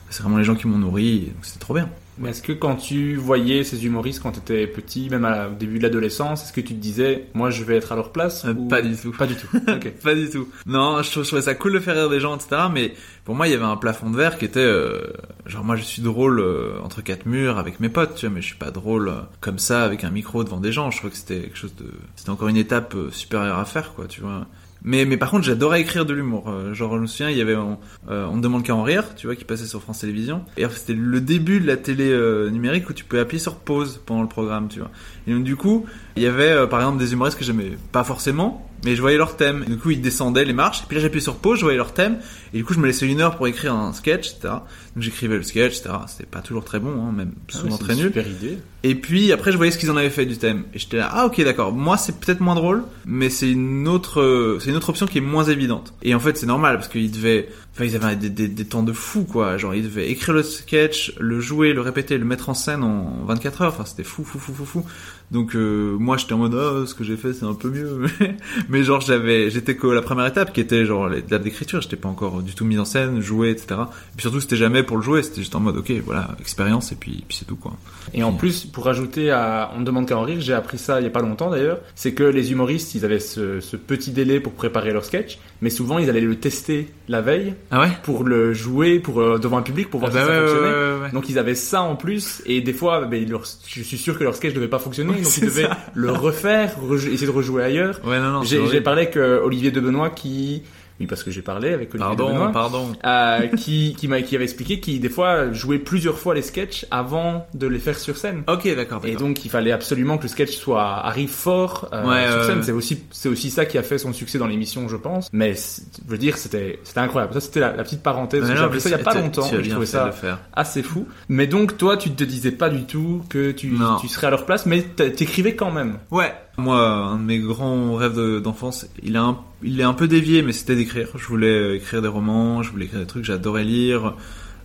c'est vraiment les gens qui m'ont nourri, donc c'était trop bien. Mais est-ce que quand tu voyais ces humoristes quand tu étais petit, même à- au début de l'adolescence, est-ce que tu te disais, moi je vais être à leur place Euh, ou- Pas du tout. Pas du tout. Pas du tout. Non, je, trou- je trouvais ça cool de faire rire des gens, etc. Mais pour moi, il y avait un plafond de verre qui était, euh, genre moi, je suis drôle euh, entre quatre murs avec mes potes, tu vois, mais je suis pas drôle comme ça avec un micro devant des gens. Je trouvais que c'était quelque chose de, c'était encore une étape supérieure à faire, quoi, tu vois. Mais, mais par contre, j'adorais écrire de l'humour. Euh, genre, je me souviens, il y avait on, euh, ne demande qu'à en rire, tu vois, qui passait sur France Télévisions. Et c'était le début de la télé euh, numérique où tu pouvais appuyer sur pause pendant le programme, tu vois. Et donc, du coup, il y avait, par exemple, des humoristes que j'aimais pas forcément, mais je voyais leur thème. Et du coup, ils descendaient les marches. Et puis là, j'appuyais sur pause, je voyais leur thème. Et du coup, je me laissais une heure pour écrire un sketch, etc. Donc, j'écrivais le sketch, etc. C'était pas toujours très bon, hein, même souvent Ah oui, c'est très nul. Super idée. Et puis après, je voyais ce qu'ils en avaient fait du thème. Et j'étais là, ah ok, d'accord. Moi, c'est peut-être moins drôle, mais c'est une autre, euh, c'est une autre option qui est moins évidente. Et en fait, c'est normal parce qu'ils devaient, enfin, ils avaient des, des, des temps de fou, quoi. Genre, ils devaient écrire le sketch, le jouer, le répéter, le mettre en scène en 24 heures. Enfin, c'était fou, fou, fou, fou, fou. Donc, euh, moi, j'étais en mode, oh, ce que j'ai fait, c'est un peu mieux. mais genre, j'avais, j'étais que la première étape qui était genre l'étape d'écriture. J'étais pas encore du tout mis en scène, joué, etc. Et puis surtout, c'était jamais pour le jouer. C'était juste en mode, ok, voilà, expérience et puis, puis c'est tout, quoi. Et en plus, pour ajouter à On ne demande qu'à en rire, j'ai appris ça il y a pas longtemps d'ailleurs, c'est que les humoristes, ils avaient ce, ce petit délai pour préparer leur sketch, mais souvent ils allaient le tester la veille Ah ouais? pour le jouer pour euh, devant un public pour voir Ah si bah ça fonctionnait. ouais. Donc ils avaient ça en plus et des fois, ben, leur- je suis sûr que leur sketch devait pas fonctionner, donc ils devaient ça. le refaire, essayer de rejouer ailleurs. J'ai parlé avec euh, Olivier de Benoît qui, oui parce que j'ai parlé avec Olivier Pardon, Benoît. pardon. euh, qui, qui, m'a, qui avait expliqué qu'il des fois jouait plusieurs fois les sketchs avant de les faire sur scène. Ok, d'accord, Et donc il fallait absolument que le sketch soit arrive fort euh, Ouais, sur scène. C'est aussi c'est aussi ça qui a fait son succès dans l'émission, je pense. Mais je veux dire, c'était c'était incroyable. Ça c'était la, la petite parenthèse. J'ai appris ça il y a pas longtemps. Je trouvais ça assez fou. Mais donc toi, tu te disais pas du tout que tu tu serais à leur place, mais t'écrivais quand même. Ouais. Moi, un de mes grands rêves de- d'enfance, il, il est un peu dévié, mais c'était d'écrire. Je voulais euh, écrire des romans, je voulais écrire des trucs, j'adorais lire.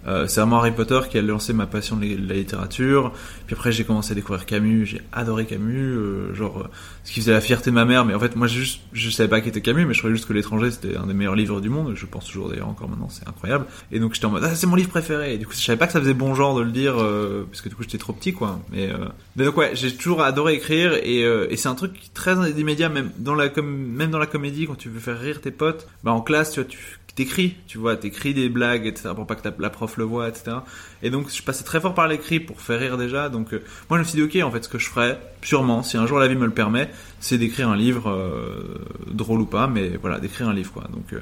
Euh, c'est vraiment Harry Potter qui a lancé ma passion de la littérature. Puis après, j'ai commencé à découvrir Camus. J'ai adoré Camus, euh, genre euh, ce qui faisait la fierté de ma mère. Mais en fait, moi, j'ai juste, je savais pas qui était Camus, mais je croyais juste que l'étranger c'était un des meilleurs livres du monde. Je pense toujours d'ailleurs encore maintenant, c'est incroyable. Et donc j'étais en mode, ah, c'est mon livre préféré. Et du coup, je savais pas que ça faisait bon genre de le dire, euh, parce que du coup, j'étais trop petit, quoi. Mais, euh, mais donc ouais, j'ai toujours adoré écrire, et, euh, et c'est un truc très immédiat, même dans la com- même dans la comédie, quand tu veux faire rire tes potes, bah en classe, tu vois, tu t'écris, tu vois, t'écris des blagues, etc., pour pas que la prof le voit, etc. Et donc, je passais très fort par l'écrit pour faire rire déjà. Donc, euh, moi, je me suis dit, ok, en fait, ce que je ferais, sûrement, si un jour la vie me le permet, c'est d'écrire un livre, euh, drôle ou pas, mais voilà, d'écrire un livre, quoi. Donc, euh,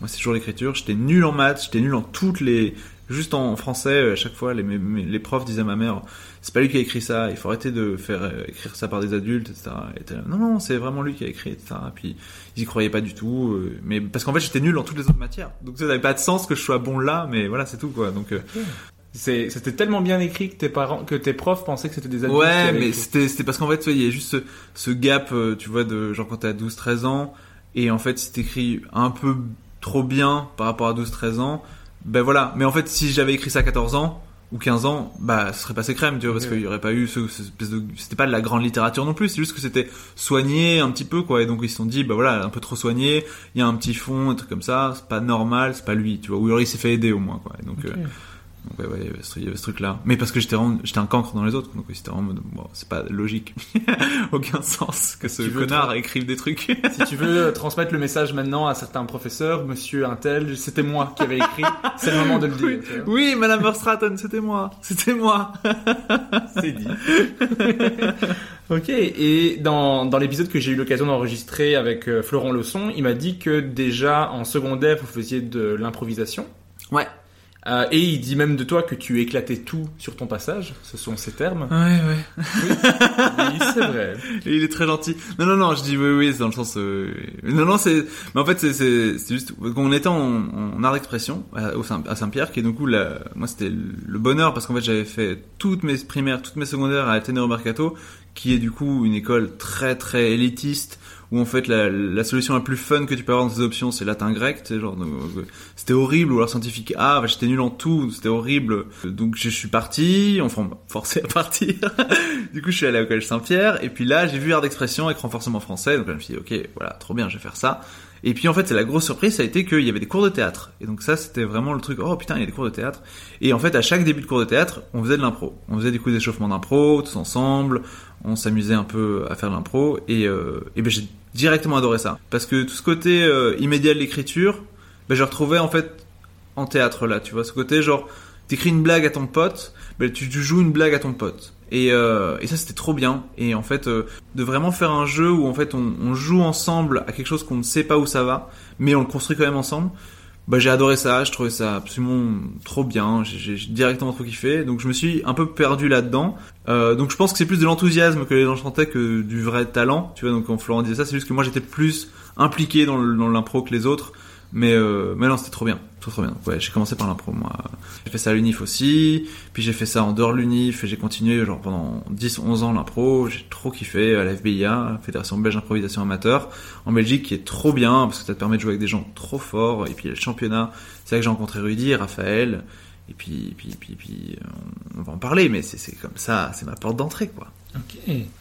moi, c'est toujours l'écriture. J'étais nul en maths, j'étais nul en toutes les, juste en français, à chaque fois, les, les profs disaient à ma mère, c'est pas lui qui a écrit ça, il faut arrêter de faire euh, écrire ça par des adultes, etc. Et là, non, non, c'est vraiment lui qui a écrit, etc. Puis ils y croyaient pas du tout, euh, mais parce qu'en fait j'étais nul en toutes les autres matières, donc ça n'avait pas de sens que je sois bon là, mais voilà, c'est tout quoi. Donc euh, C'est- C'était tellement bien écrit que tes parents, que tes profs pensaient que c'était des adultes. ouais, mais c'était c'était parce qu'en fait il y a juste ce, ce gap, tu vois, de genre quand t'as 12-13 ans, et en fait si t'écris un peu trop bien par rapport à 12-13 ans, ben voilà. Mais en fait si j'avais écrit ça à 14 ans ou 15 ans, bah ce serait passé crème, tu vois, parce Ouais. qu'il y aurait pas eu ce, ce espèce de, c'était pas de la grande littérature non plus, c'est juste que c'était soigné un petit peu quoi, et donc ils se sont dit bah voilà un peu trop soigné, il y a un petit fond, un truc comme ça, c'est pas normal, c'est pas lui, tu vois, ou alors il s'est fait aider au moins quoi, et donc, euh, donc ouais, ouais, il y avait ce, il y avait ce truc là, mais parce que j'étais j'étais un cancre dans les autres, donc c'était vraiment, bon, c'est pas logique, aucun sens que ce connard écrive des trucs. Si tu veux euh, transmettre le message maintenant à certains professeurs, monsieur Intel, c'était moi qui avais écrit, c'est le moment de le dire. Oui, Madame Verstraeten, c'était moi, c'était moi. C'est dit. ok, et dans, dans l'épisode que j'ai eu l'occasion d'enregistrer avec euh, Florent Leçon, il m'a dit que déjà en secondaire, vous faisiez de l'improvisation. Ouais. Euh, et il dit même de toi que tu éclatais tout sur ton passage, ce sont ses termes. Ouais, ouais. Oui, c'est vrai. Et il est très gentil. Non, non, non, je dis oui, oui, c'est dans le sens. euh, Non, non, c'est. Mais en fait, c'est, c'est, c'est juste qu'on était en, en art d'expression à, Saint-Pierre, qui est du coup, la... moi, c'était le bonheur parce qu'en fait, j'avais fait toutes mes primaires, toutes mes secondaires à Ateneo Mercato, qui est du coup une école très, très élitiste. Où en fait la, la solution la plus fun que tu peux avoir dans tes options c'est latin grec, tu sais, genre c'était horrible ou alors scientifique ah bah, j'étais nul en tout, c'était horrible. Donc je suis parti, enfin forcé à partir. Du coup, je suis allé au collège Saint-Pierre, et puis là, j'ai vu art d'expression avec renforcement français, donc là, je me suis dit, ok, voilà, trop bien, je vais faire ça. Et puis en fait, c'est la grosse surprise, ça a été qu'il y avait des cours de théâtre. Et donc ça, c'était vraiment le truc, oh putain, il y a des cours de théâtre. Et en fait, à chaque début de cours de théâtre, on faisait de l'impro. On faisait du coup des échauffements d'impro, tous ensemble, on s'amusait un peu à faire de l'impro, et, euh, ben j'ai directement adoré ça. Parce que tout ce côté euh, immédiat de l'écriture, ben je retrouvais en fait en théâtre là, tu vois, ce côté genre, t'écris une blague à ton pote, ben tu, joues une blague à ton pote. Et, euh, et ça c'était trop bien. Et en fait, euh, de vraiment faire un jeu où en fait on, on joue ensemble à quelque chose qu'on ne sait pas où ça va, mais on le construit quand même ensemble. Bah j'ai adoré ça, je trouvais ça absolument trop bien, j'ai directement trop kiffé, donc je me suis un peu perdu là-dedans. Euh, donc je pense que c'est plus de l'enthousiasme que les gens chantaient que du vrai talent, tu vois. Donc quand Florent disait ça, c'est juste que moi j'étais plus impliqué dans l'impro que les autres. Mais, euh, mais non, c'était trop bien. Trop, trop bien. Ouais, j'ai commencé par l'impro, moi. J'ai fait ça à l'UNIF aussi. Puis j'ai fait ça en dehors de l'UNIF. J'ai continué, genre, pendant 10, 11 ans l'impro. J'ai trop kiffé à la FBIA, Fédération Belge d'Improvisation Amateur, en Belgique, qui est trop bien, parce que ça te permet de jouer avec des gens trop forts. Et puis, il y a le championnat. C'est là que j'ai rencontré Rudy, Raphaël. Et puis, puis, puis, puis, on va en parler, mais c'est comme ça, c'est ma porte d'entrée, quoi. Ok.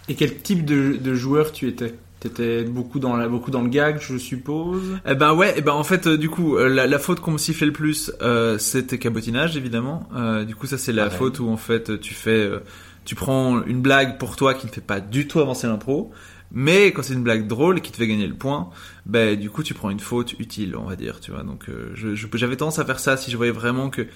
Et quel type de joueur tu étais? T'étais beaucoup dans la, beaucoup dans le gag, je suppose. Eh ben ouais, eh ben en fait euh, du coup euh, la, la faute qu'on me sifflait le plus euh, c'était cabotinage évidemment. Euh, du coup ça c'est la Ah ouais. faute où en fait tu fais euh, tu prends une blague pour toi qui ne fait pas du tout avancer l'impro, mais quand c'est une blague drôle qui te fait gagner le point, ben du coup tu prends une faute utile on va dire tu vois. Donc euh, je je- j'avais tendance à faire ça si je voyais vraiment que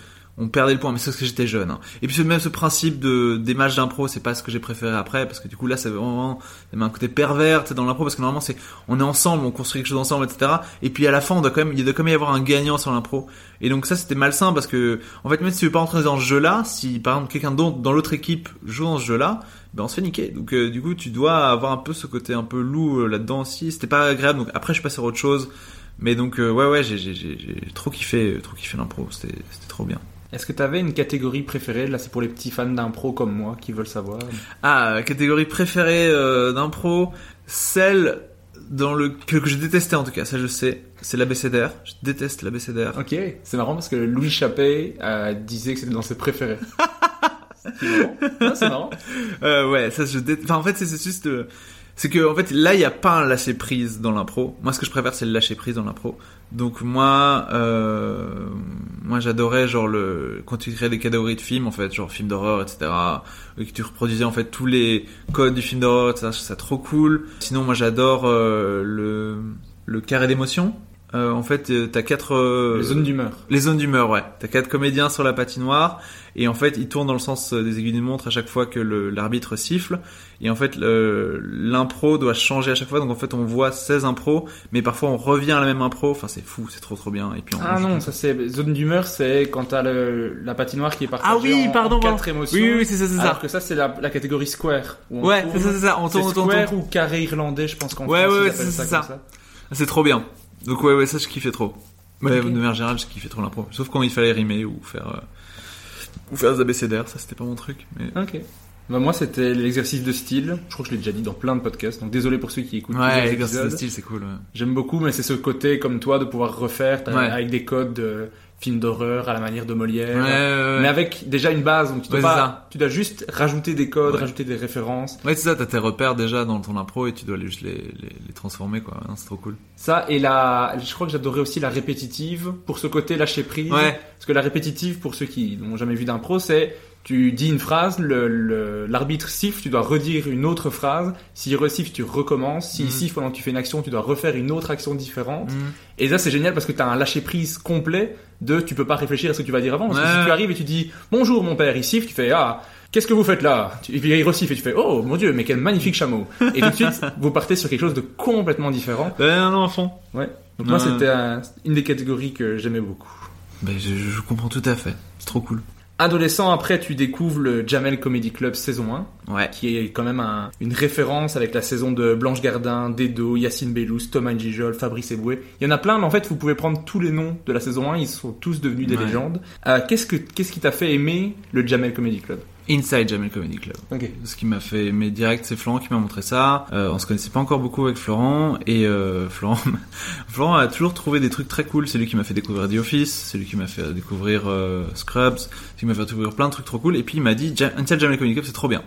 on perdait le point, mais c'est parce que j'étais jeune. hein. Et puis même ce principe de des matchs d'impro, c'est pas ce que j'ai préféré après, parce que du coup là c'est vraiment un côté pervers dans l'impro, parce que normalement c'est on est ensemble, on construit quelque chose ensemble, etc. Et puis à la fin on doit quand même il doit quand même y avoir un gagnant sur l'impro. Et donc ça c'était malsain parce que en fait même si tu veux pas rentrer dans ce jeu-là, si par exemple quelqu'un d'autre dans l'autre équipe joue dans ce jeu-là, ben on se fait niquer. Donc euh, du coup tu dois avoir un peu ce côté un peu loup euh, là-dedans aussi. C'était pas agréable. Donc après je suis passé sur autre chose. Mais donc euh, ouais ouais j'ai trop kiffé trop kiffé l'impro. C'était trop bien. Est-ce que t'avais une catégorie préférée? Là, c'est pour les petits fans d'impro comme moi qui veulent savoir. Ah, catégorie préférée euh, d'impro, celle dans le que, que je détestais en tout cas, ça je sais, c'est l'abécédaire. Je déteste l'abécédaire. Ok, c'est marrant parce que Louis Chappé euh, disait que c'était dans ses préférés. c'est marrant. Euh, ouais, ça je dé... enfin en fait c'est juste euh, c'est que en fait là il y a pas un lâcher prise dans l'impro. Moi ce que je préfère c'est le lâcher prise dans l'impro. Donc moi euh, moi j'adorais genre le quand tu créais des catégories de films en fait, genre films d'horreur etc. Et que tu reproduisais en fait tous les codes du film d'horreur, etc. Je trouve ça trop cool. Sinon moi j'adore euh, le le carré d'émotion. Euh, en fait, euh, t'as quatre euh, Les zones d'humeur. les zones d'humeur, ouais. T'as quatre comédiens sur la patinoire et en fait, ils tournent dans le sens euh, des aiguilles d'une montre à chaque fois que l'arbitre siffle. Et en fait, l'impro doit changer à chaque fois. Donc en fait, on voit 16 impros, mais parfois on revient à la même impro. Enfin, c'est fou, c'est trop trop bien. Et puis on Ah non, ça c'est zone d'humeur, c'est quand t'as le, la patinoire qui est partagée Ah oui, en, pardon, en pardon. quatre émotions. Oui, oui, c'est ça, c'est ça. Alors que ça c'est la, la catégorie square. où on Ouais, c'est ça, c'est ça. On C'est tourne, on tourne, on square tourne. ou carré irlandais, je pense qu'en Ouais, France ouais, ouais, c'est ça. C'est trop bien. Donc ouais, ouais, ça je kiffais trop. Ouais, Ok. de manière générale, je kiffais trop l'impro. Sauf quand il fallait rimer ou faire euh, ou faire des abécédaires, ça c'était pas mon truc. Mais Ok. Bah, moi c'était l'exercice de style. Je crois que je l'ai déjà dit dans plein de podcasts. Donc désolé pour ceux qui écoutent ouais, l'exercice de style c'est cool. ouais. J'aime beaucoup, mais c'est ce côté comme toi de pouvoir refaire Ouais. avec des codes de films d'horreur à la manière de Molière. Ouais, ouais. Mais avec déjà une base, donc tu dois, pas, tu dois juste rajouter des codes, rajouter des références. Ouais, c'est ça, t'as tes repères déjà dans ton impro et tu dois juste les, les, les transformer, quoi. Non, C'est trop cool. Ça et la, je crois que j'adorais aussi la répétitive pour ce côté lâcher prise. Ouais. Parce que la répétitive, pour ceux qui n'ont jamais vu d'impro, c'est tu dis une phrase, l'arbitre siffle, tu dois redire une autre phrase. S'il resiffle, tu recommences. S'il Mhm. siffle pendant que tu fais une action, tu dois refaire une autre action différente. Mhm. Et ça, c'est génial parce que tu as un lâcher prise complet de tu peux pas réfléchir à ce que tu vas dire avant. Parce que si tu arrives et tu dis bonjour mon père, il siffle, tu fais ah. Qu'est-ce que vous faites là? Et puis il resiffle et tu fais oh mon dieu mais quel magnifique chameau et tout de suite vous partez sur quelque chose de complètement différent. Ouais, non, fond. Ouais. Donc moi c'était un- une des catégories que j'aimais beaucoup. Ben, je, je comprends tout à fait. C'est trop cool. Adolescent, après, tu découvres le Jamel Comedy Club saison 1, Ouais. qui est quand même un- une référence avec la saison de Blanche Gardin, Dedo, Yacine Bellous, Thomas Gijol, Fabrice Eboué. Il y en a plein, mais en fait, vous pouvez prendre tous les noms de la saison 1, ils sont tous devenus des Ouais. légendes. Euh, qu'est-ce, que, qu'est-ce qui t'a fait aimer le Jamel Comedy Club? Inside Jamel Comedy Club. Ok. Ce qui m'a fait aimer direct, c'est Florent qui m'a montré ça. Euh, on se connaissait pas encore beaucoup avec Florent et euh, Florent, Florent a toujours trouvé des trucs très cool. C'est lui qui m'a fait découvrir The Office, c'est lui qui m'a fait découvrir euh, Scrubs, c'est lui qui m'a fait découvrir plein de trucs trop cool. Et puis il m'a dit Inside Jamel Comedy Club, c'est trop bien.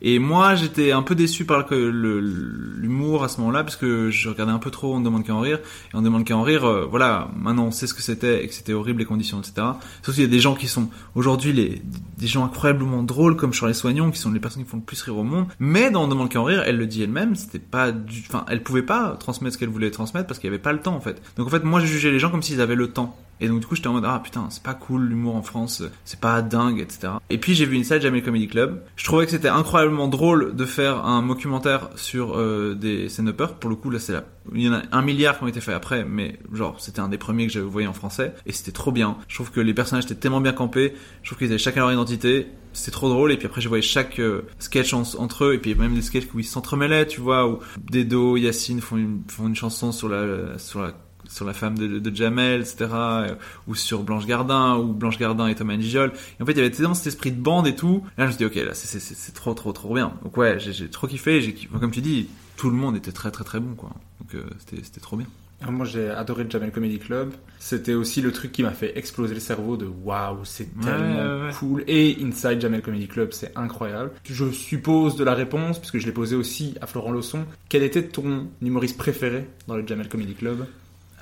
Et moi, j'étais un peu déçu par l'humour à ce moment-là, parce que je regardais un peu trop On demande qu'à en rire. Et On demande qu'à en rire, euh, voilà, maintenant on sait ce que c'était et que c'était horrible les conditions, etc. Sauf qu'il y a des gens qui sont aujourd'hui des gens incroyablement drôles comme Charles Soignon, qui sont les personnes qui font le plus rire au monde. Mais dans On demande qu'à en rire, elle le dit elle-même, c'était pas du, enfin, elle pouvait pas transmettre ce qu'elle voulait transmettre parce qu'il y avait pas le temps, en fait. Donc en fait, moi, je jugeais les gens comme s'ils avaient le temps. Et donc du coup, j'étais en mode, ah putain, c'est pas cool l'humour en France, c'est pas dingue, etc. Et puis j'ai vu Inside Jamel Comedy Club. Je trouvais que c'était incroyablement drôle de faire un documentaire sur euh, des stand-uppers. Pour le coup, là, c'est il y en a un milliard qui ont été faits après, mais genre, c'était un des premiers que j'avais voyé en français. Et c'était trop bien. Je trouve que les personnages étaient tellement bien campés. Je trouve qu'ils avaient chacun leur identité. C'était trop drôle. Et puis après, je voyais chaque euh, sketch en- entre eux. Et puis même des sketchs où ils s'entremêlaient, tu vois, où Dedo, Yacine font une, font une chanson sur la, sur la sur la femme de, de Jamel, etc., euh, ou sur Blanche Gardin, ou Blanche Gardin et Thomas Gijol. Et en fait, il y avait tellement cet esprit de bande et tout. Là, je me suis dit, ok, là, c'est- trop, trop, trop bien. Donc ouais, j'ai trop kiffé. J'ai. Comme tu dis, tout le monde était très, très, très bon, quoi. Donc euh, c'était trop bien. Alors, Moi j'ai adoré le Jamel Comedy Club. C'était aussi le truc qui m'a fait exploser le cerveau de waouh, c'est tellement ouais, ouais. cool. Et Inside Jamel Comedy Club, c'est incroyable. Je suppose de la réponse, puisque je l'ai posé aussi à Florent Lawson. Quel était ton humoriste préféré dans le Jamel Comedy Club?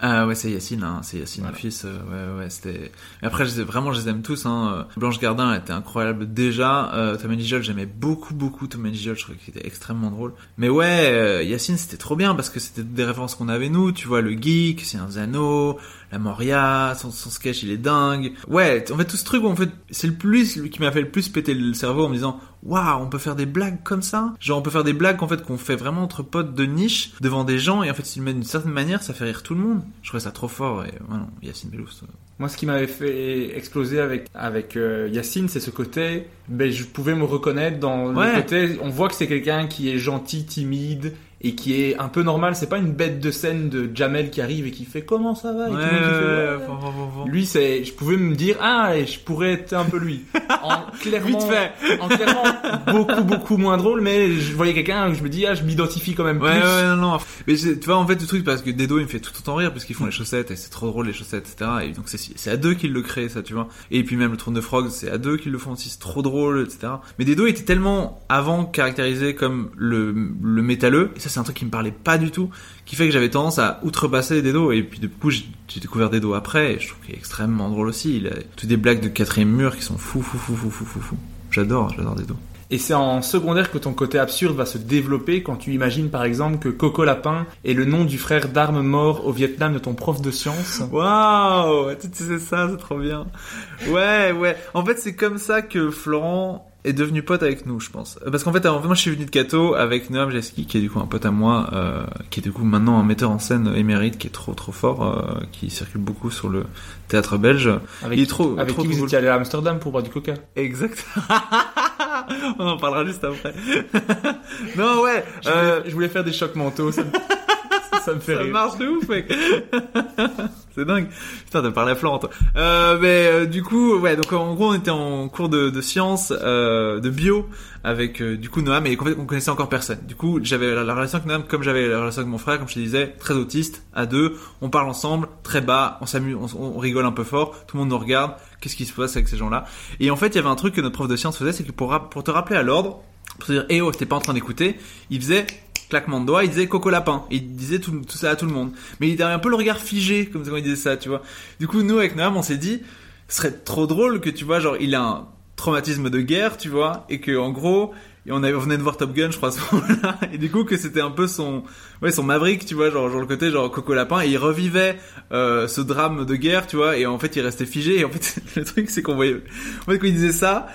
Ah ouais, c'est Yacine, hein, c'est Yacine Voilà. fils. euh, ouais, ouais, c'était. Après, je vraiment, je les aime tous. Hein. Blanche Gardin elle était incroyable déjà. Euh, Thomas Gijol, j'aimais beaucoup, beaucoup Thomas Gijol. Je trouvais qu'il était extrêmement drôle. Mais ouais, euh, Yacine, c'était trop bien parce que c'était des références qu'on avait nous. Tu vois, le geek, c'est un Zano, la Moria, son, son sketch, il est dingue. Ouais, en fait, tout ce truc, en fait, c'est le plus qui m'a fait le plus péter le cerveau en me disant, waouh, on peut faire des blagues comme ça? Genre, on peut faire des blagues en fait qu'on fait vraiment entre potes de niche devant des gens et en fait, s'ils le mettent d'une certaine manière, ça fait rire tout le monde. Je trouvais ça trop fort et non, Yacine Bellous. euh, Moi, ce qui m'avait fait exploser avec, avec euh, Yacine, c'est ce côté, ben, je pouvais me reconnaître dans Ouais. le côté, on voit que c'est quelqu'un qui est gentil, timide, et qui est un peu normal. C'est pas une bête de scène de Jamel qui arrive et qui fait comment ça va et tout Ouais, qui fait, ouais, ouais. Lui, c'est, je pouvais me dire, ah, je pourrais être un peu lui. En clairement, Vite fait. en clairement beaucoup, beaucoup moins drôle, mais je voyais quelqu'un je me dis, ah, je m'identifie quand même Ouais, plus. ouais, non, non. Mais tu vois, en fait, le truc, parce que Dedo, il me fait tout autant rire, parce qu'ils font les chaussettes, et c'est trop drôle, les chaussettes, etc. Et donc, c'est, à deux qu'ils le créent, ça, tu vois. Et puis, même le trône de Frog, c'est à deux qu'ils le font aussi, c'est trop drôle, etc. Mais Dedo était tellement avant caractérisé comme le, le métalleux, et ça, c'est un truc qui me parlait pas du tout, qui fait que j'avais tendance à outrepasser Dedo, et puis, du coup, j'ai, découvert Dedo après, et je trouve qu'il est extrêmement drôle aussi. Il a toutes des blagues de quatrième mur qui sont fou, fou, fou, fou, fou, fou, fou. J'adore, j'adore Dedo. Et c'est en secondaire que ton côté absurde va se développer quand tu imagines par exemple que Coco Lapin est le nom du frère d'armes mort au Vietnam de ton prof de sciences. Waouh, tu sais ça, c'est trop bien. Ouais, ouais. En fait, c'est comme ça que Florent est devenu pote avec nous, je pense. Parce qu'en fait, alors, moi, je suis venu de Cato avec Noam Jeski, qui est du coup un pote à moi, euh, qui est du coup maintenant un metteur en scène émérite, qui est trop trop fort, euh, qui circule beaucoup sur le théâtre belge. Avec, Il est trop, avec trop qui vous drôle. étiez allé à Amsterdam pour boire du coca Exact. On en parlera juste après. non, ouais. je, euh, voulais, je voulais faire des chocs mentaux, ça ça me fait Ça rire. marche de ouf, mec. c'est dingue. Putain, t'as parlé à Florent, toi. Euh, mais euh, du coup, ouais, donc en gros, on était en cours de, de sciences, euh, de bio, avec euh, du coup Noam, et en fait, on connaissait encore personne. Du coup, j'avais la, la relation avec Noam, comme j'avais la relation avec mon frère, comme je te disais, très autiste, à deux. On parle ensemble, très bas, on s'amuse, on, on rigole un peu fort, tout le monde nous regarde. Qu'est-ce qui se passe avec ces gens-là? Et en fait, il y avait un truc que notre prof de sciences faisait, c'est que pour te rappeler à l'ordre, pour te dire, eh oh, t'es pas en train d'écouter, il faisait claquement de doigts, il disait Coco Lapin. Et il disait tout, tout ça à tout le monde. Mais il avait un peu le regard figé, comme quand il disait ça, tu vois. Du coup, nous, avec Noam, on s'est dit, ce serait trop drôle que, tu vois, genre, il a un traumatisme de guerre, tu vois, et que, en gros, on, avait, on venait de voir Top Gun, je crois, à ce moment-là, et du coup, que c'était un peu son, ouais, son Maverick, tu vois, genre, genre le côté, genre, Coco Lapin, et il revivait, euh, ce drame de guerre, tu vois, et en fait, il restait figé, et en fait, le truc, c'est qu'on voyait, en fait, quand il disait ça,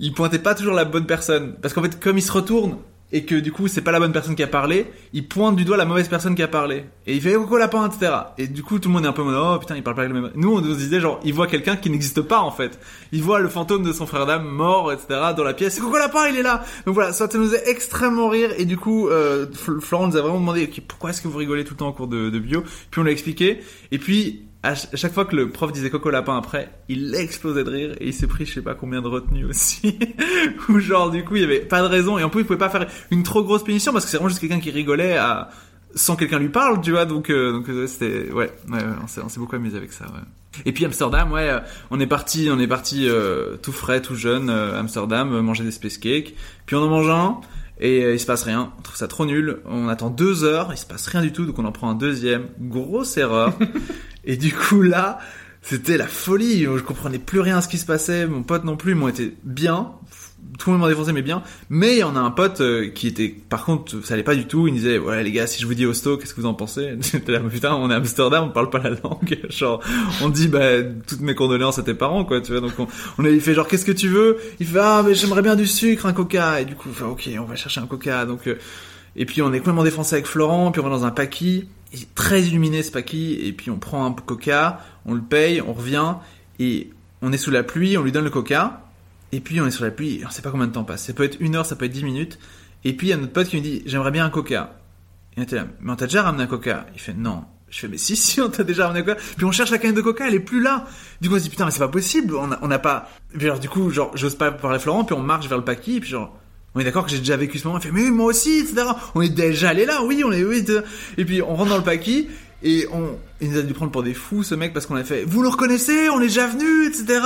il pointait pas toujours la bonne personne. Parce qu'en fait, comme il se retourne, et que du coup c'est pas la bonne personne qui a parlé, il pointe du doigt la mauvaise personne qui a parlé. Et il fait Coco lapin, etc. Et du coup tout le monde est un peu oh putain il parle pas avec le même. Nous on se disait genre il voit quelqu'un qui n'existe pas en fait. Il voit le fantôme de son frère d'âme mort, etc. dans la pièce. C'est Coco lapin il est là. Donc voilà ça, ça nous faisait extrêmement rire et du coup euh, Fl- Florent nous a vraiment demandé Ok, pourquoi est-ce que vous rigolez tout le temps en cours de, de bio? Puis on l'a expliqué et puis à ch- à chaque fois que le prof disait Coco Lapin après, il explosait de rire et il s'est pris je sais pas combien de retenues aussi. Ou genre du coup il y avait pas de raison et en plus il pouvait pas faire une trop grosse punition parce que c'est vraiment juste quelqu'un qui rigolait à sans quelqu'un lui parle, tu vois. Donc euh, donc euh, c'était ouais, ouais, ouais, on s'est beaucoup amusé avec ça. Ouais. Et puis Amsterdam, ouais, euh, on est parti, on est parti euh, tout frais, tout jeune, Amsterdam, manger des space cakes. Puis on en mange un et il se passe rien. On trouve ça trop nul. On attend deux heures, il se passe rien du tout, donc on en prend un deuxième. Grosse erreur. et du coup là, c'était la folie. Je comprenais plus rien à ce qui se passait. Mon pote non plus, ils m'ont été bien. Tout le monde m'a défoncé, mais bien. Mais il y en a un pote euh, qui était, par contre, ça allait pas du tout. Il disait, ouais les gars, si je vous dis hosto, qu'est-ce que vous en pensez J'étais là, putain, on est à Amsterdam, on parle pas la langue. Genre, on dit, bah, toutes mes condoléances à tes parents, quoi, tu vois. Donc on, on a fait genre, qu'est-ce que tu veux Il fait, ah, mais j'aimerais bien du sucre, un coca. Et du coup, ok, on va chercher un coca. Donc, euh, et puis on est complètement défoncé avec Florent, puis on va dans un paquis, est très illuminé ce paquis, et puis on prend un coca, on le paye, on revient, et on est sous la pluie, on lui donne le coca, et puis on est sous la pluie, et on sait pas combien de temps passe. Ça peut être une heure, ça peut être dix minutes, et puis il y a notre pote qui me dit, j'aimerais bien un coca. Et on était là, mais on t'a déjà ramené un coca? Il fait, non. Je fais, mais si, si, on t'a déjà ramené un coca. Puis on cherche la canne de coca, elle est plus là. Du coup, on se dit, putain, mais c'est pas possible, on a- on n'a pas... Puis alors, du coup, genre, j'ose pas parler Florent, puis on marche vers le paquis, puis genre, on est d'accord que j'ai déjà vécu ce moment. Il fait, mais oui, moi aussi, etc. On est déjà allé là, oui, on est, oui, etc. Et puis, on rentre dans le paquis, et on, il nous a dû prendre pour des fous, ce mec, parce qu'on a fait, vous nous reconnaissez, on est déjà venus, etc.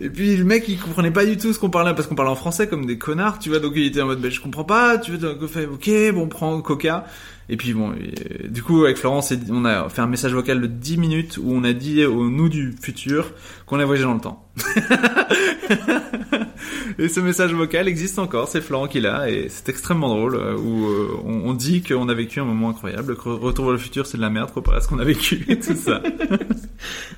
Et puis, le mec, il comprenait pas du tout ce qu'on parlait, parce qu'on parlait en français comme des connards, tu vois. Donc, il était en mode, ben, je comprends pas, tu veux, donc, on fait, ok, bon, on prend Coca. Et puis bon, et, du coup avec Florence, on a fait un message vocal de 10 minutes où on a dit au nous du futur qu'on a voyagé dans le temps. et ce message vocal existe encore, c'est Florent qui l'a et c'est extrêmement drôle euh, où euh, on, dit qu'on a vécu un moment incroyable, que Retour vers le futur c'est de la merde comparé à ce qu'on a vécu et tout ça.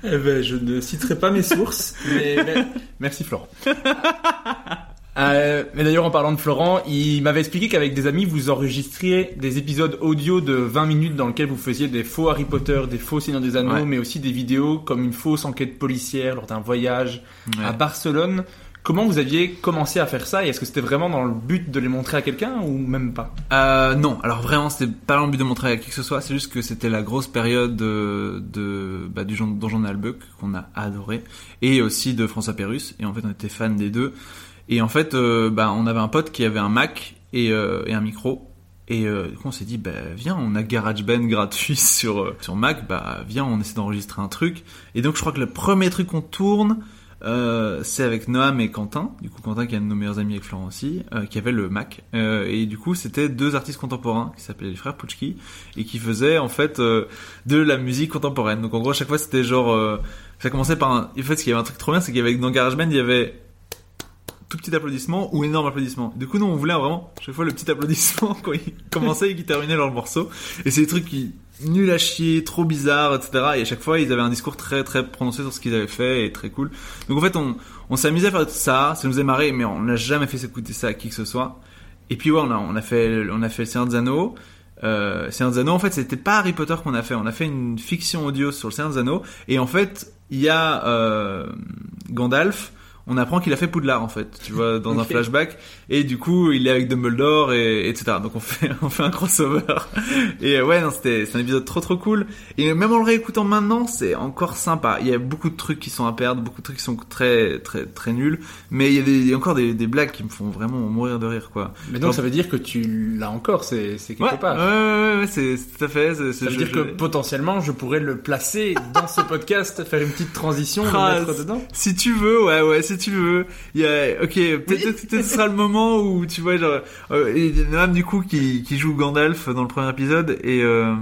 Eh ben, je ne citerai pas mes sources, mais- merci Florent. Euh, mais d'ailleurs, en parlant de Florent, il m'avait expliqué qu'avec des amis, vous enregistriez des épisodes audio de 20 minutes dans lesquels vous faisiez des faux Harry Potter, des faux Seigneur des Anneaux, Ouais. mais aussi des vidéos comme une fausse enquête policière lors d'un voyage Ouais. à Barcelone. Comment vous aviez commencé à faire ça et est-ce que c'était vraiment dans le but de les montrer à quelqu'un ou même pas? Euh, non, alors vraiment c'était pas dans le but de montrer à qui que ce soit, c'est juste que c'était la grosse période de, de bah, du Jon- Donjon Albuck qu'on a adoré et aussi de François Pérus et en fait on était fans des deux et en fait euh, bah on avait un pote qui avait un Mac et, euh, un micro et euh, du coup, on s'est dit bah viens on a GarageBand gratuit sur sur Mac bah viens on essaie d'enregistrer un truc et donc je crois que le premier truc qu'on tourne c'est avec Noam et Quentin, du coup Quentin qui est un de nos meilleurs amis avec Florent aussi, qui avait le Mac. Et du coup c'était deux artistes contemporains qui s'appelaient les frères Puchki et qui faisaient en fait de la musique contemporaine. Donc en gros à chaque fois c'était genre... ça commençait par un... En fait ce qu'il y avait un truc trop bien c'est qu'il y avait dans GarageBand il y avait... tout petit applaudissement ou énorme applaudissement. Du coup, nous, on voulait vraiment, chaque fois, le petit applaudissement quand il commençait et qu'il terminait leur morceau. Et c'est des trucs qui, nul à chier, trop bizarres, etc. Et à chaque fois, ils avaient un discours très, très prononcé sur ce qu'ils avaient fait et très cool. Donc en fait, on, on s'amusait à faire tout ça, ça nous est marré, mais on n'a jamais fait écouter ça à qui que ce soit. Et puis ouais, on a, on a fait, on a fait le Seigneur des Anneaux. Euh, Seigneur des Anneaux, en fait, c'était pas Harry Potter qu'on a fait. On a fait une fiction audio sur le Seigneur des Anneaux. Et en fait, il y a euh, Gandalf. On apprend qu'il a fait Poudlard en fait, tu vois, dans un flashback. Et du coup, il est avec Dumbledore et etc. Donc on fait on fait un crossover. Et euh, ouais, non, c'était c'est un épisode trop trop cool. Et même en le réécoutant maintenant, c'est encore sympa. Il y a beaucoup de trucs qui sont à perdre, beaucoup de trucs qui sont très très très nuls. Mais il y a, des, il y a encore des, des blagues qui me font vraiment mourir de rire quoi. Mais donc ça veut dire que tu l'as encore, c'est c'est quelque Ouais, part. ouais, ouais, ouais, c'est c'est tout à fait. Ça veut dire je- que potentiellement je pourrais le placer dans ce podcast, faire une petite transition, Ah, le mettre dedans. Si tu veux, ouais, ouais, si tu veux. Il y a, ok, peut-être peut-être ce sera le moment où tu vois, genre, euh, il y a même du coup qui, qui joue Gandalf dans le premier épisode et euh,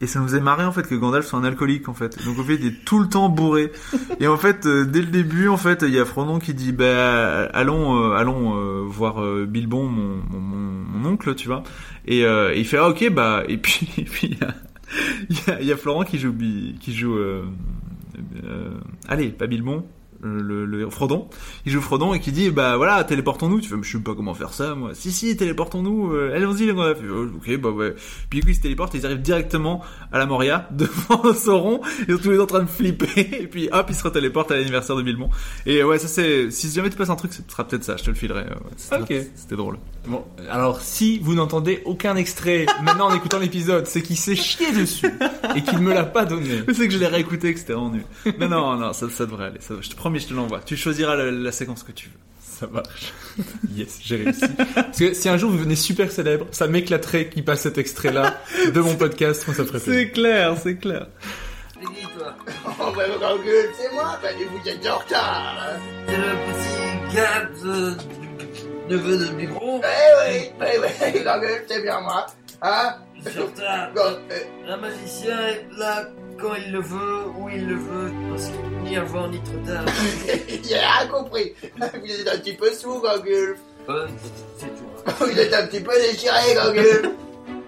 et ça nous est marré en fait que Gandalf soit un alcoolique en fait. Donc en fait, il est tout le temps bourré. Et en fait, euh, dès le début, en fait, il y a Frodon qui dit, bah, allons, allons voir Bilbon, mon, mon, oncle, tu vois. Et il fait, ah, ok, bah, et puis, et puis il y a, il y Florent qui joue, qui joue. Euh, allez, pas Bilbon, le, le Frodon. Il joue Frodon et qui dit bah voilà téléportons-nous. Tu fais mais je sais pas comment faire ça moi. Si si téléportons-nous. Euh, Allons-y les gars. Oh, ok bah ouais. Puis du coup ils se téléportent et ils arrivent directement à la Moria devant Sauron. Ils sont tous les deux en train de flipper et puis hop ils se téléportent à l'anniversaire de Bilbon. Et ouais ça c'est si jamais tu passes un truc ce sera peut-être ça. Je te le filerai. Ouais, c'était- Ok. C'était drôle. Bon, alors si vous n'entendez aucun extrait maintenant en écoutant l'épisode, c'est qu'il s'est chié dessus et qu'il me l'a pas donné. C'est que je l'ai réécouté que c'était vraiment nul. Non non non ça, ça devrait aller. Ça, je te promets je te l'envoie. Tu choisiras la, la séquence que tu veux. Ça marche. Yes, j'ai réussi. Parce que si un jour vous venez super célèbre, ça m'éclaterait qu'il passe cet extrait-là de mon podcast, moi ça ferait plaisir. C'est clair c'est clair. C'est qui, toi Oh, bah, grand gueule, c'est moi, bah, vous êtes en retard. hein. C'est le petit gars de... neveu de Biberon Eh oui, eh oui, c'est bien moi. Hein Un magicien est là quand il le veut, où il le veut, parce que ni avant ni trop tard. J'ai rien compris. Vous êtes un petit peu sous. Euh, c'est tout. Vous êtes un petit peu déchiré, grand gueule.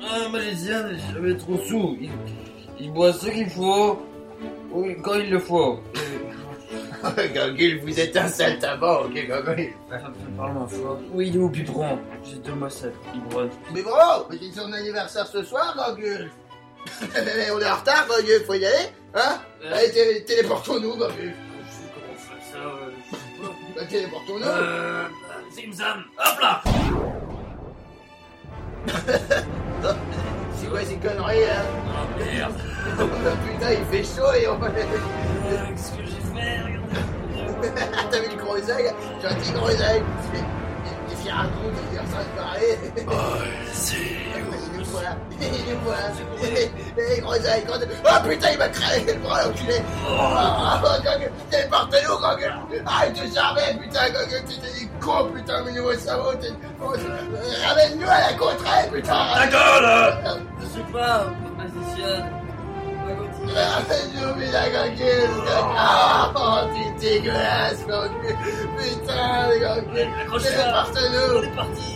Un magicien n'est jamais trop sous. Il, il boit ce qu'il faut, quand il le faut. gueule, vous êtes un saltimbanque, grand gueule. Parle moins fort. Oui, il est au biberon. J'ai deux massettes. Il brosse. Mais c'est son anniversaire ce soir. Mais on est en retard, gueule, faut y aller, hein? Allez, télé- téléportons-nous, grand gueule. Comment faire ça euh, je sais pas. Bah, téléportons-nous. Euh... Zimzam Hop là C'est quoi ces conneries, hein? Oh merde Putain, il fait chaud et on... Euh, Qu'est-ce que j'ai fait? Regarde. T'as vu le gros œil? J'ai un petit gros œil. Il fait un gros, il est en train de parler. Il nous voit, il nous voit. Eh, gros œil, gros œil. Oh putain, il m'a crâné le bras, l'enculé. Oh, Gogol, téléportez-nous, Gogol? Arrête de charmer, putain, Gogol, tu t'es dit con, putain, mais nouveau cerveau. t'es- oh, Ramène-nous à la contrée, putain. D'accord Je suis pas un magicien. Ramène-nous, putain, Gogol. Oh, t'es dégueulasse. Putain, Gogol. Accroche-toi On Téléporte-nous. est parti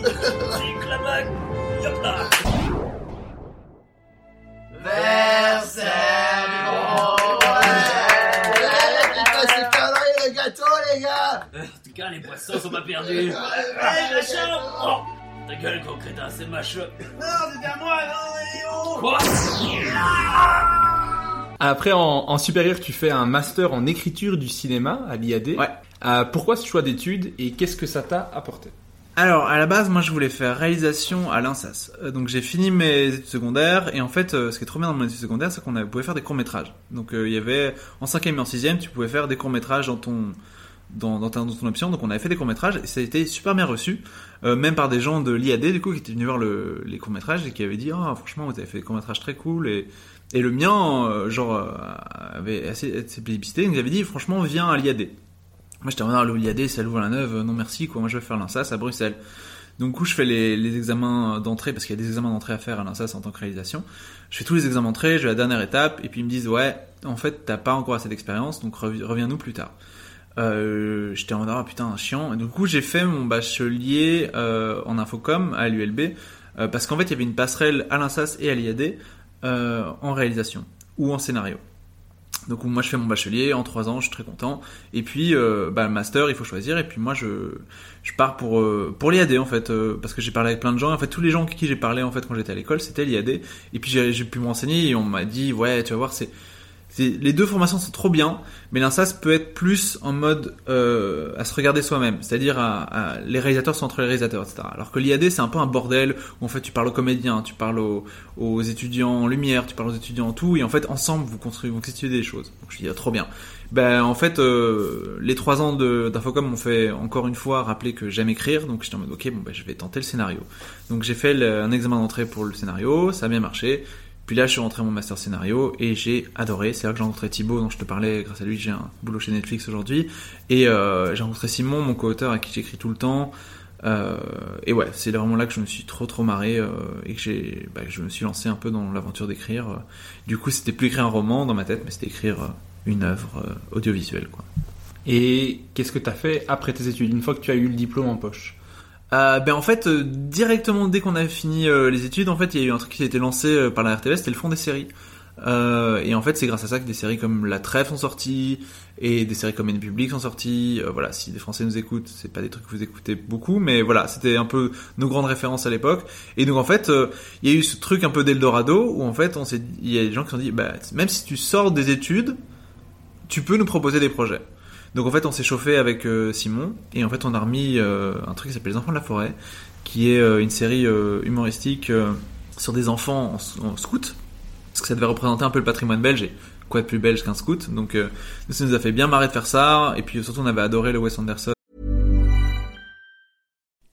une clamaque Hop là Versailles, c'est. Euh, En tout cas, les poissons sont pas perdus Hé, la chambre Oh Ta gueule, gros crétin, c'est ma chambre Non, c'est à moi, non, Quoi Après, en, en supérieur, tu fais un master en écriture du cinéma à l'IAD. Ouais. Euh, pourquoi ce choix d'études et qu'est-ce que ça t'a apporté? Alors, à la base, moi, je voulais faire réalisation à l'INSAS. Euh, Donc, j'ai fini mes études secondaires, et en fait, euh, ce qui est trop bien dans mon études secondaires, c'est qu'on pouvait faire des courts-métrages. Donc, il y avait, en cinquième et en sixième, tu pouvais faire des courts-métrages dans ton, dans, dans, ton option. Donc, on avait fait des courts-métrages, et ça a été super bien reçu, euh, même par des gens de l'IAD, du coup, qui étaient venus voir le, les courts-métrages, et qui avaient dit, ah, franchement, vous avez fait des courts-métrages très cool, et, et le mien, euh, genre, euh, avait assez, assez plébiscité, donc ils avaient dit, franchement, viens à l'IAD. Moi, j'étais en mode, ah, l'IAD, c'est à Louvain-la-Neuve, euh, non merci, quoi, moi, je vais faire l'INSAS à Bruxelles. Donc, du coup, je fais les, les examens d'entrée, parce qu'il y a des examens d'entrée à faire à l'INSAS en tant que réalisation. Je fais tous les examens d'entrée, à la dernière étape, et puis ils me disent, ouais, en fait, t'as pas encore assez d'expérience, donc revi- reviens-nous plus tard. Euh, j'étais en mode ah putain chiant. Et du coup j'ai fait mon bachelier euh, en infocom à l'ULB euh, parce qu'en fait il y avait une passerelle à l'INSAS et à l'IAD en réalisation ou en scénario. Donc moi je fais mon bachelier en trois ans, je suis très content. Et puis euh, bah, master il faut choisir. Et puis moi je je pars pour euh, pour l'IAD en fait euh, parce que j'ai parlé avec plein de gens. En fait tous les gens avec qui j'ai parlé en fait quand j'étais à l'école c'était l'IAD. Et puis j'ai pu me renseigner et on m'a dit ouais tu vas voir c'est- les deux formations sont trop bien, mais l'INSAS peut être plus en mode euh, à se regarder soi-même, c'est-à-dire à, à- les réalisateurs sont entre les réalisateurs, etc. Alors que l'IAD c'est un peu un bordel où en fait tu parles aux comédiens, tu parles aux, aux étudiants en lumière, tu parles aux étudiants en tout, et en fait ensemble vous construisez, vous constituez des choses. Donc je dis ah, trop bien. Ben en fait euh, les trois ans d'infocom m'ont fait encore une fois rappeler que j'aime écrire, donc j'étais en mode ok bon ben je vais tenter le scénario. Donc j'ai fait un examen d'entrée pour le scénario, ça a bien marché. Puis là, je suis rentré à mon master scénario et j'ai adoré. C'est là que j'ai rencontré Thibaut, dont je te parlais. Grâce à lui, j'ai un boulot chez Netflix aujourd'hui. Et euh, j'ai rencontré Simon, mon co-auteur, à qui j'écris tout le temps. Euh, et ouais, c'est vraiment là que je me suis trop trop marré euh, et que j'ai, bah, je me suis lancé un peu dans l'aventure d'écrire. Du coup, c'était plus écrire un roman dans ma tête, mais c'était écrire une œuvre audiovisuelle, quoi. Et qu'est-ce que tu as fait après tes études, une fois que tu as eu le diplôme en poche? Euh, ben en fait, euh, directement dès qu'on a fini euh, les études, en fait, il y a eu un truc qui a été lancé euh, par la RTV, c'était le fond des séries. Euh, et en fait, c'est grâce à ça que des séries comme La Trêve sont sorties et des séries comme Une Public sont sorties. Voilà, si des Français nous écoutent, c'est pas des trucs que vous écoutez beaucoup, mais voilà, c'était un peu nos grandes références à l'époque. Et donc en fait, il y a eu ce truc un peu d'Eldorado où en fait, on s'est, il y a des gens qui se sont dit, bah, même si tu sors des études, tu peux nous proposer des projets. Donc en fait, on s'est chauffé avec euh, Simon et en fait, on a remis euh, un truc qui s'appelle Les Enfants de la forêt, qui est euh, une série humoristique sur des enfants en, scout, parce que ça devait représenter un peu le patrimoine belge et quoi de plus belge qu'un scout? Donc ça nous a fait bien marrer de faire ça et puis surtout, on avait adoré le Wes Anderson.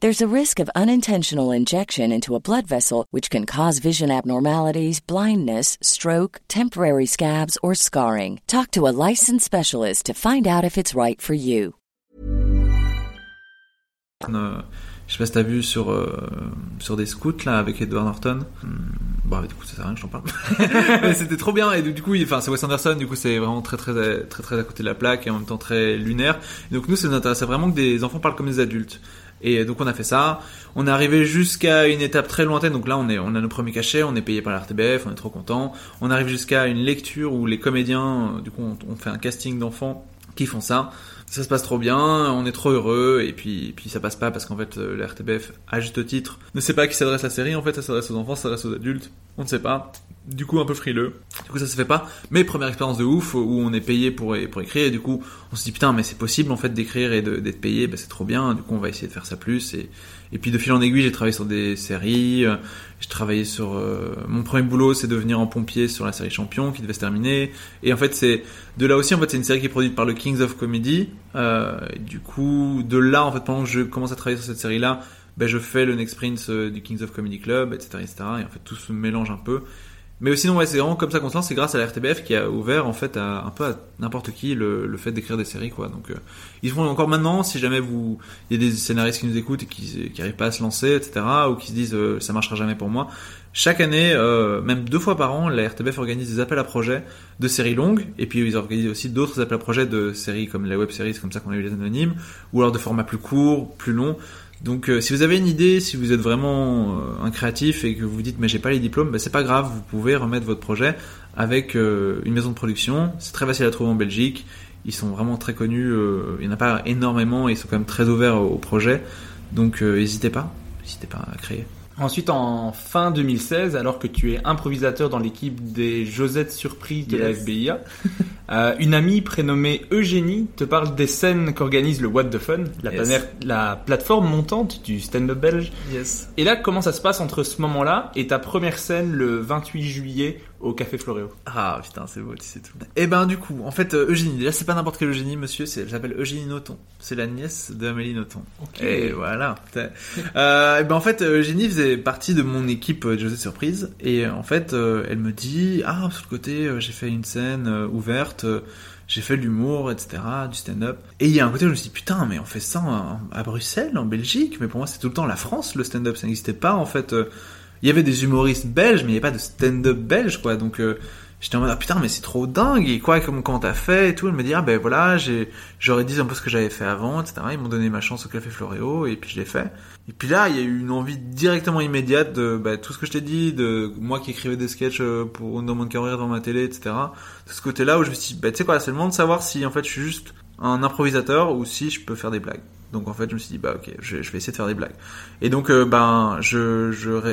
There's a risk of unintentional injection into a blood vessel, which can cause vision abnormalities, blindness, stroke, temporary scabs, or scarring. Talk to a licensed specialist to find out if it's right for you. Euh, je sais pas si t'as vu sur euh, sur des scouts là avec Edward Norton. Hum, Bon, du coup, ça sert à rien que j'en parle. C'était trop bien et du coup, enfin, c'est Wes Anderson. Du coup, c'est vraiment très très très très à côté de la plaque et en même temps très lunaire. Donc nous, ça nous intéressait vraiment que des enfants parlent comme des adultes. Et donc on a fait ça. On est arrivé jusqu'à une étape très lointaine. Donc là, on est, on a nos premiers cachets, on est payé par la RTBF, on est trop content. On arrive jusqu'à une lecture où les comédiens, euh, du coup, on, fait un casting d'enfants qui font ça. Ça se passe trop bien, on est trop heureux, et puis, puis ça passe pas parce qu'en fait, euh, la RTBF, à juste titre, ne sait pas à qui s'adresse la série. En fait, ça s'adresse aux enfants, ça s'adresse aux adultes. On ne sait pas. Du coup, un peu frileux. Du coup, ça se fait pas. Mais première expérience de ouf où on est payé pour, pour écrire. Et du coup, on se dit putain, mais c'est possible en fait d'écrire et d'être payé. Bah, c'est trop bien. Du coup, on va essayer de faire ça plus. Et, puis de fil en aiguille, j'ai travaillé sur des séries. euh, J'ai travaillé sur euh, mon premier boulot, c'est de venir en pompier sur la série Champion qui devait se terminer. Et en fait, c'est de là aussi. En fait, c'est une série qui est produite par le Kings of Comedy. Euh, du coup, de là, en fait, pendant que je commence à travailler sur cette série-là, ben, je fais le Next Prince euh, du Kings of Comedy Club, etc., etc. Et en fait, tout se mélange un peu. Mais sinon, ouais, c'est vraiment comme ça qu'on se lance. C'est grâce à la RTBF qui a ouvert, en fait, à, un peu à n'importe qui le, le fait d'écrire des séries, quoi. Donc, euh, ils font encore maintenant, si jamais vous, il y a des scénaristes qui nous écoutent et qui, qui arrivent pas à se lancer, etc., ou qui se disent, euh, ça marchera jamais pour moi. Chaque année, euh, même deux fois par an, la RTBF organise des appels à projets de séries longues, et puis ils organisent aussi d'autres appels à projets de séries comme la web séries, comme ça qu'on a eu les anonymes, ou alors de formats plus courts, plus longs. Donc euh, si vous avez une idée, si vous êtes vraiment euh, un créatif et que vous dites mais j'ai pas les diplômes, bah, c'est pas grave, vous pouvez remettre votre projet avec euh, une maison de production. C'est très facile à trouver en Belgique. Ils sont vraiment très connus. euh, il n'y en a pas énormément. et Ils sont quand même très ouverts au, au projet. Donc n'hésitez pas, n'hésitez pas à créer. Ensuite, en fin 2016, alors que tu es improvisateur dans l'équipe des Josettes Surprises de la. FBIA, euh, une amie prénommée Eugénie te parle des scènes qu'organise le What the Fun, la, Yes. la plateforme montante du stand-up belge. Yes. Et là, comment ça se passe entre ce moment-là et ta première scène le 28 juillet au Café Floréo Ah putain, c'est beau, tu sais tout. Et ben du coup, en fait, euh, Eugénie, déjà c'est pas n'importe quelle Eugénie, monsieur, c'est, elle s'appelle Eugénie Nothomb. C'est la nièce d'Amélie Nothomb. Et voilà. Euh, et ben en fait, Eugénie faisait partie de mon équipe euh, José Surprise. Et en fait, euh, elle me dit, ah, sur le côté, j'ai fait une scène euh, ouverte, euh, j'ai fait de l'humour, etc., du stand-up. Et il y a un côté où je me suis dit, putain, mais on fait ça en- à Bruxelles, en Belgique. Mais pour moi, c'est tout le temps la France, le stand-up. Ça n'existait pas, en fait. Il y avait des humoristes belges, mais il n'y avait pas de stand-up belge, quoi. Donc, euh, j'étais en mode, ah putain, mais c'est trop dingue. Et quoi, comment, comment t'as fait et tout? Elle me dit, ah ben voilà, j'ai, j'aurais dit un peu ce que j'avais fait avant, etc. Ils m'ont donné ma chance au Café Floréo, et puis je l'ai fait. Et puis là, il y a eu une envie directement immédiate de, bah, tout ce que je t'ai dit, de moi qui écrivais des sketchs euh, pour dans mon carrière devant ma télé, etc. De ce côté-là où je me suis dit, bah, tu sais quoi, c'est le moment de savoir si, en fait, je suis juste un improvisateur ou si je peux faire des blagues. Donc en fait, je me suis dit bah ok, je, vais essayer de faire des blagues. Et donc euh, ben je,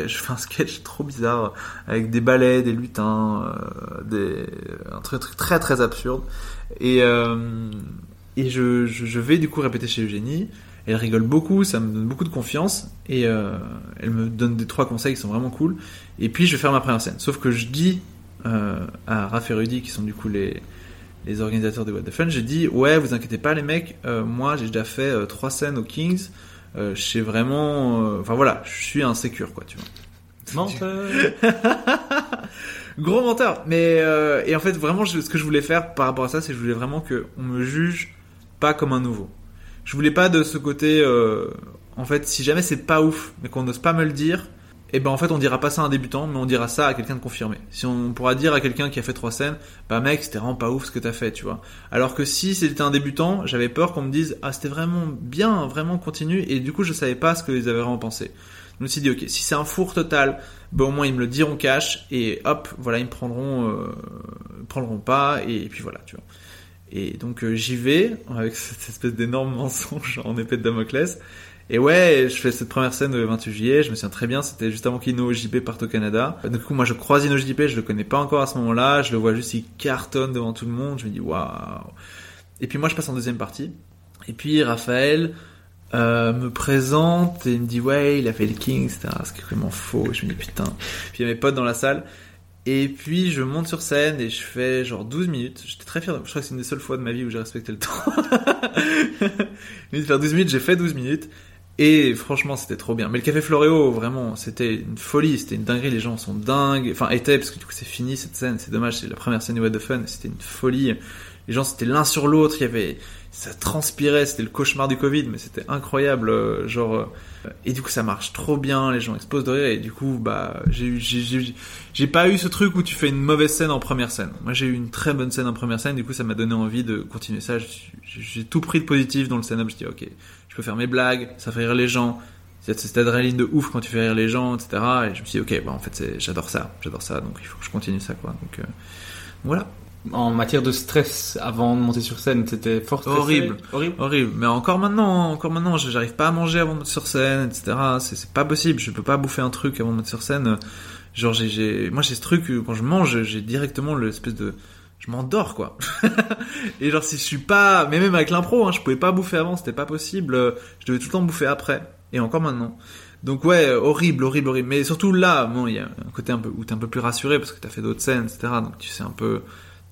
fais un sketch trop bizarre avec des balais, des lutins, euh, des un truc, très très absurde. Et euh, et je, vais du coup répéter chez Eugénie. Elle rigole beaucoup, ça me donne beaucoup de confiance et euh, elle me donne des trois conseils qui sont vraiment cool. Et puis je vais faire ma première scène. Sauf que je dis à Raph et Rudy qui sont du coup les les organisateurs de What the Fun, j'ai dit ouais vous inquiétez pas les mecs, euh, moi j'ai déjà fait euh, trois scènes aux Kings, euh, je sais vraiment, euh, enfin voilà, je suis un sécure quoi tu vois. Menteur Gros menteur, mais euh, et en fait vraiment je- ce que je voulais faire par rapport à ça, c'est que je voulais vraiment que on me juge pas comme un nouveau. Je voulais pas de ce côté, euh, en fait si jamais c'est pas ouf, mais qu'on n'ose pas me le dire, et ben en fait on dira pas ça à un débutant, mais on dira ça à quelqu'un de confirmé. Si on pourra dire à quelqu'un qui a fait trois scènes, bah mec c'était vraiment pas ouf ce que t'as fait, tu vois. Alors que si c'était un débutant, j'avais peur qu'on me dise ah c'était vraiment bien, vraiment continue, et du coup je savais pas ce qu'ils avaient vraiment pensé. Je me dit ok si c'est un four total, ben au moins ils me le diront cash et hop voilà ils me prendront, euh, prendront pas et, puis voilà tu vois. Et donc euh, j'y vais avec cette espèce d'énorme mensonge en épée de Damoclès. Et ouais, je fais cette première scène le 28 juillet, je me souviens très bien, c'était juste avant qu'Ino JP parte au Canada. Du coup, moi je croise Ino JP, je le connais pas encore à ce moment-là, je le vois juste, il cartonne devant tout le monde, je me dis waouh. Et puis moi je passe en deuxième partie. Et puis Raphaël euh, me présente et il me dit ouais, il a fait le King, etc. Ce qui est vraiment faux. Je me dis putain. Puis il y a mes potes dans la salle. Et puis je monte sur scène et je fais genre 12 minutes. J'étais très fier. Je crois que c'est une des seules fois de ma vie où j'ai respecté le temps. De faire 12 minutes, j'ai fait 12 minutes. Et franchement, c'était trop bien. Mais le Café Floréo, vraiment, c'était une folie, c'était une dinguerie. Les gens sont dingues. Enfin, étaient, parce que du coup, c'est fini cette scène. C'est dommage, c'est la première scène du What the Fun. C'était une folie. Les gens, c'était l'un sur l'autre. Il y avait, ça transpirait. C'était le cauchemar du Covid, mais c'était incroyable. euh, Genre, euh, et du coup, ça marche trop bien. Les gens explosent de rire. Et du coup, bah, j'ai j'ai, j'ai, pas eu ce truc où tu fais une mauvaise scène en première scène. Moi, j'ai eu une très bonne scène en première scène. Du coup, ça m'a donné envie de continuer ça. J'ai, j'ai tout pris de positif dans le stand-up. Je dis, ok, je peux faire mes blagues, ça fait rire les gens. C'est cette adrénaline de ouf quand tu fais rire les gens, etc. Et je me suis dit, ok, bah, en fait, j'adore ça, j'adore ça, donc il faut que je continue ça, quoi. Donc, euh, voilà. En matière de stress avant de monter sur scène, c'était fort stressé? Horrible. Horrible? Horrible. Mais encore maintenant, encore maintenant, j'arrive pas à manger avant de monter sur scène, etc. C'est, pas possible. Je peux pas bouffer un truc avant de monter sur scène. Genre, j'ai, moi, j'ai ce truc, quand je mange, j'ai directement l'espèce de, je m'endors, quoi. et genre, si je suis pas, mais même avec l'impro, hein, je pouvais pas bouffer avant, c'était pas possible. Je devais tout le temps bouffer après. Et encore maintenant. Donc ouais, horrible, horrible, horrible. Mais surtout là, bon, il y a un côté un peu où t'es un peu plus rassuré parce que t'as fait d'autres scènes, etc. Donc tu sais un peu,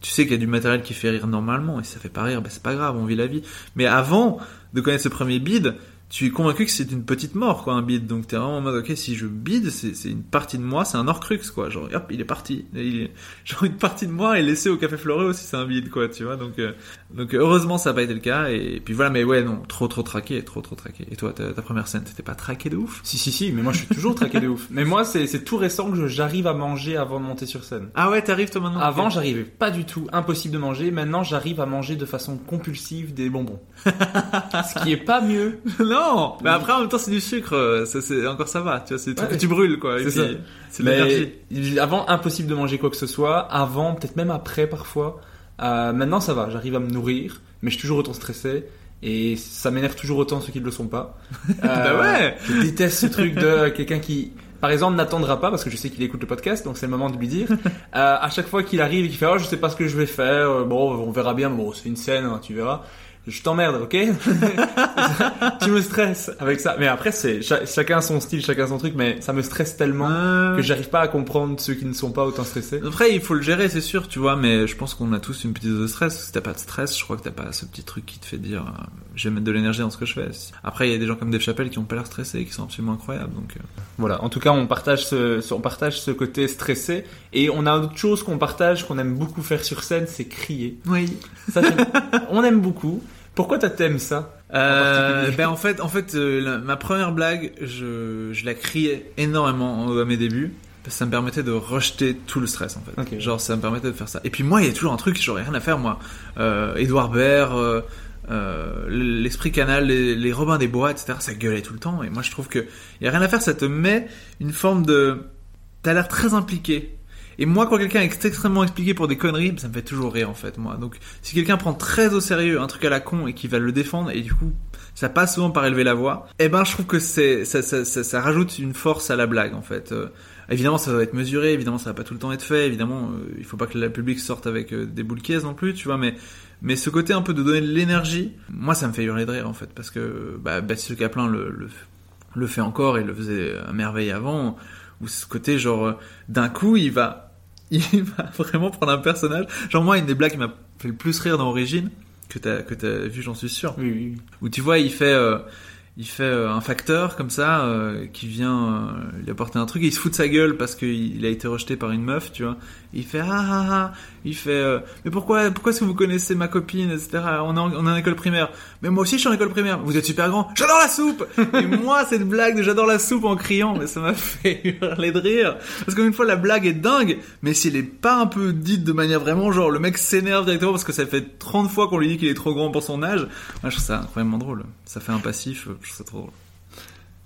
tu sais qu'il y a du matériel qui fait rire normalement. Et si ça fait pas rire, bah, c'est pas grave, on vit la vie. Mais avant de connaître ce premier bide, tu es convaincu que c'est une petite mort, quoi, un bide. Donc t'es vraiment en mode, ok, si je bide, c'est une partie de moi, c'est un Horcrux, quoi. Genre, hop, il est parti. Il Genre, une partie de moi est laissée au Café Floré aussi, c'est un bide, quoi, tu vois. Donc, euh, donc heureusement, ça n'a pas été le cas. Et puis voilà, mais ouais, non, trop, trop traqué, trop, trop traqué. Et toi, ta, ta première scène, t'étais pas traqué de ouf? Si, si, si, mais moi je suis toujours traqué de ouf. Mais moi, c'est tout récent que j'arrive à manger avant de monter sur scène. Ah ouais, t'arrives toi maintenant? Avant, j'arrivais pas du tout, impossible de manger. Maintenant, j'arrive à manger de façon compulsive des bonbons. Ce qui est pas mieux. non Mais après, en même temps, c'est du sucre, c'est encore ça va, tu vois, c'est des trucs Ouais. que tu brûles, quoi. C'est l'énergie. Avant, impossible de manger quoi que ce soit. Avant, peut-être même après parfois. Euh, maintenant, ça va, j'arrive à me nourrir, mais je suis toujours autant stressé. Et ça m'énerve toujours autant ceux qui ne le sont pas. Euh, Bah ouais Je déteste ce truc de quelqu'un qui par exemple, n'attendra pas, parce que je sais qu'il écoute le podcast, donc c'est le moment de lui dire, euh, à chaque fois qu'il arrive et qu'il fait, oh, je sais pas ce que je vais faire, euh, bon, on verra bien, bon, c'est une scène, hein, tu verras. Je t'emmerde, ok? Tu me stresses avec ça. Mais après, c'est cha- chacun son style, chacun son truc, mais ça me stresse tellement Euh, que j'arrive pas à comprendre ceux qui ne sont pas autant stressés. Après, il faut le gérer, c'est sûr, tu vois, mais je pense qu'on a tous une petite dose de stress. Si t'as pas de stress, je crois que t'as pas ce petit truc qui te fait dire, euh, je vais mettre de l'énergie dans ce que je fais. Après, il y a des gens comme Dave Chappelle qui ont pas l'air stressés, qui sont absolument incroyables, donc. euh, Voilà. En tout cas, on partage ce, on partage ce côté stressé. Et on a autre chose qu'on partage, qu'on aime beaucoup faire sur scène, c'est crier. Oui. Ça, on aime beaucoup. Pourquoi t'aimes ça Euh, ben en fait, en fait, euh, la- ma première blague, je, je la criais énormément à mes débuts. Parce que ça me permettait de rejeter tout le stress en fait. Genre ça me permettait de faire ça. Et puis moi il y a toujours un truc, j'aurais rien à faire moi. Euh, Edouard Baird, euh, euh, l'esprit canal, les, les Robins des Bois, etc. Ça gueulait tout le temps. Et moi je trouve que il y a rien à faire. Ça te met une forme de, t'as l'air très impliqué. Et moi quand quelqu'un est extrêmement expliqué pour des conneries, ça me fait toujours rire en fait moi. Donc si quelqu'un prend très au sérieux un truc à la con et qui va le défendre et du coup ça passe souvent par élever la voix, eh ben je trouve que ça, ça, ça, rajoute une force à la blague en fait. Euh, évidemment ça doit être mesuré, évidemment ça va pas tout le temps être fait, évidemment euh, il faut pas que le public sorte avec euh, des boules non plus, tu vois, mais mais ce côté un peu de donner de l'énergie, moi ça me fait hurler de rire en fait parce que bah, Baptiste Caplin le, le le fait encore et le faisait à merveille avant où ce côté genre euh, d'un coup il va il va vraiment prendre un personnage genre moi une des blagues qui m'a fait le plus rire dans Origine que t'as que t'as vu j'en suis sûr Oui, oui. où tu vois il fait euh, il fait euh, un facteur comme ça euh, qui vient euh, lui apporter un truc et il se fout de sa gueule parce qu'il il a été rejeté par une meuf tu vois. Et il fait ah ah ah. Il fait euh, mais pourquoi pourquoi est-ce que vous connaissez ma copine etc on est en, on est en école primaire. Mais moi aussi je suis en école primaire. Vous êtes super grand. J'adore la soupe. Et moi cette blague de j'adore la soupe en criant mais ça m'a fait hurler de rire. Parce qu'une fois la blague est dingue mais si elle est pas un peu dite de manière vraiment genre le mec s'énerve directement parce que ça fait 30 fois qu'on lui dit qu'il est trop grand pour son âge moi je trouve ça incroyablement drôle. Ça fait un passif je trouve ça trop drôle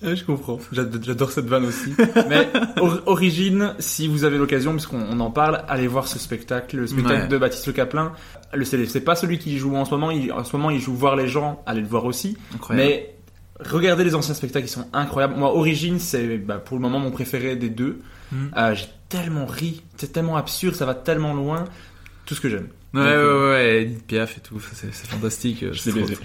Ouais, je comprends. J'ad- J'adore cette vanne aussi. Mais or- Origine, si vous avez l'occasion, puisqu'on on en parle, allez voir ce spectacle, le spectacle Ouais. de Baptiste Le Caplin. Le c'est c'est pas celui qui joue en ce moment. Il, en ce moment, il joue voir les gens. Allez le voir aussi. incroyable Mais regardez les anciens spectacles, ils sont incroyables. Moi, Origine, c'est bah, pour le moment mon préféré des deux. Mhm. Euh, J'ai tellement ri, c'est tellement absurde, ça va tellement loin. Tout ce que j'aime. Ouais, ouais, ouais, ouais, Edith Piaf et tout, c'est fantastique. Je c'est l'ai trop-.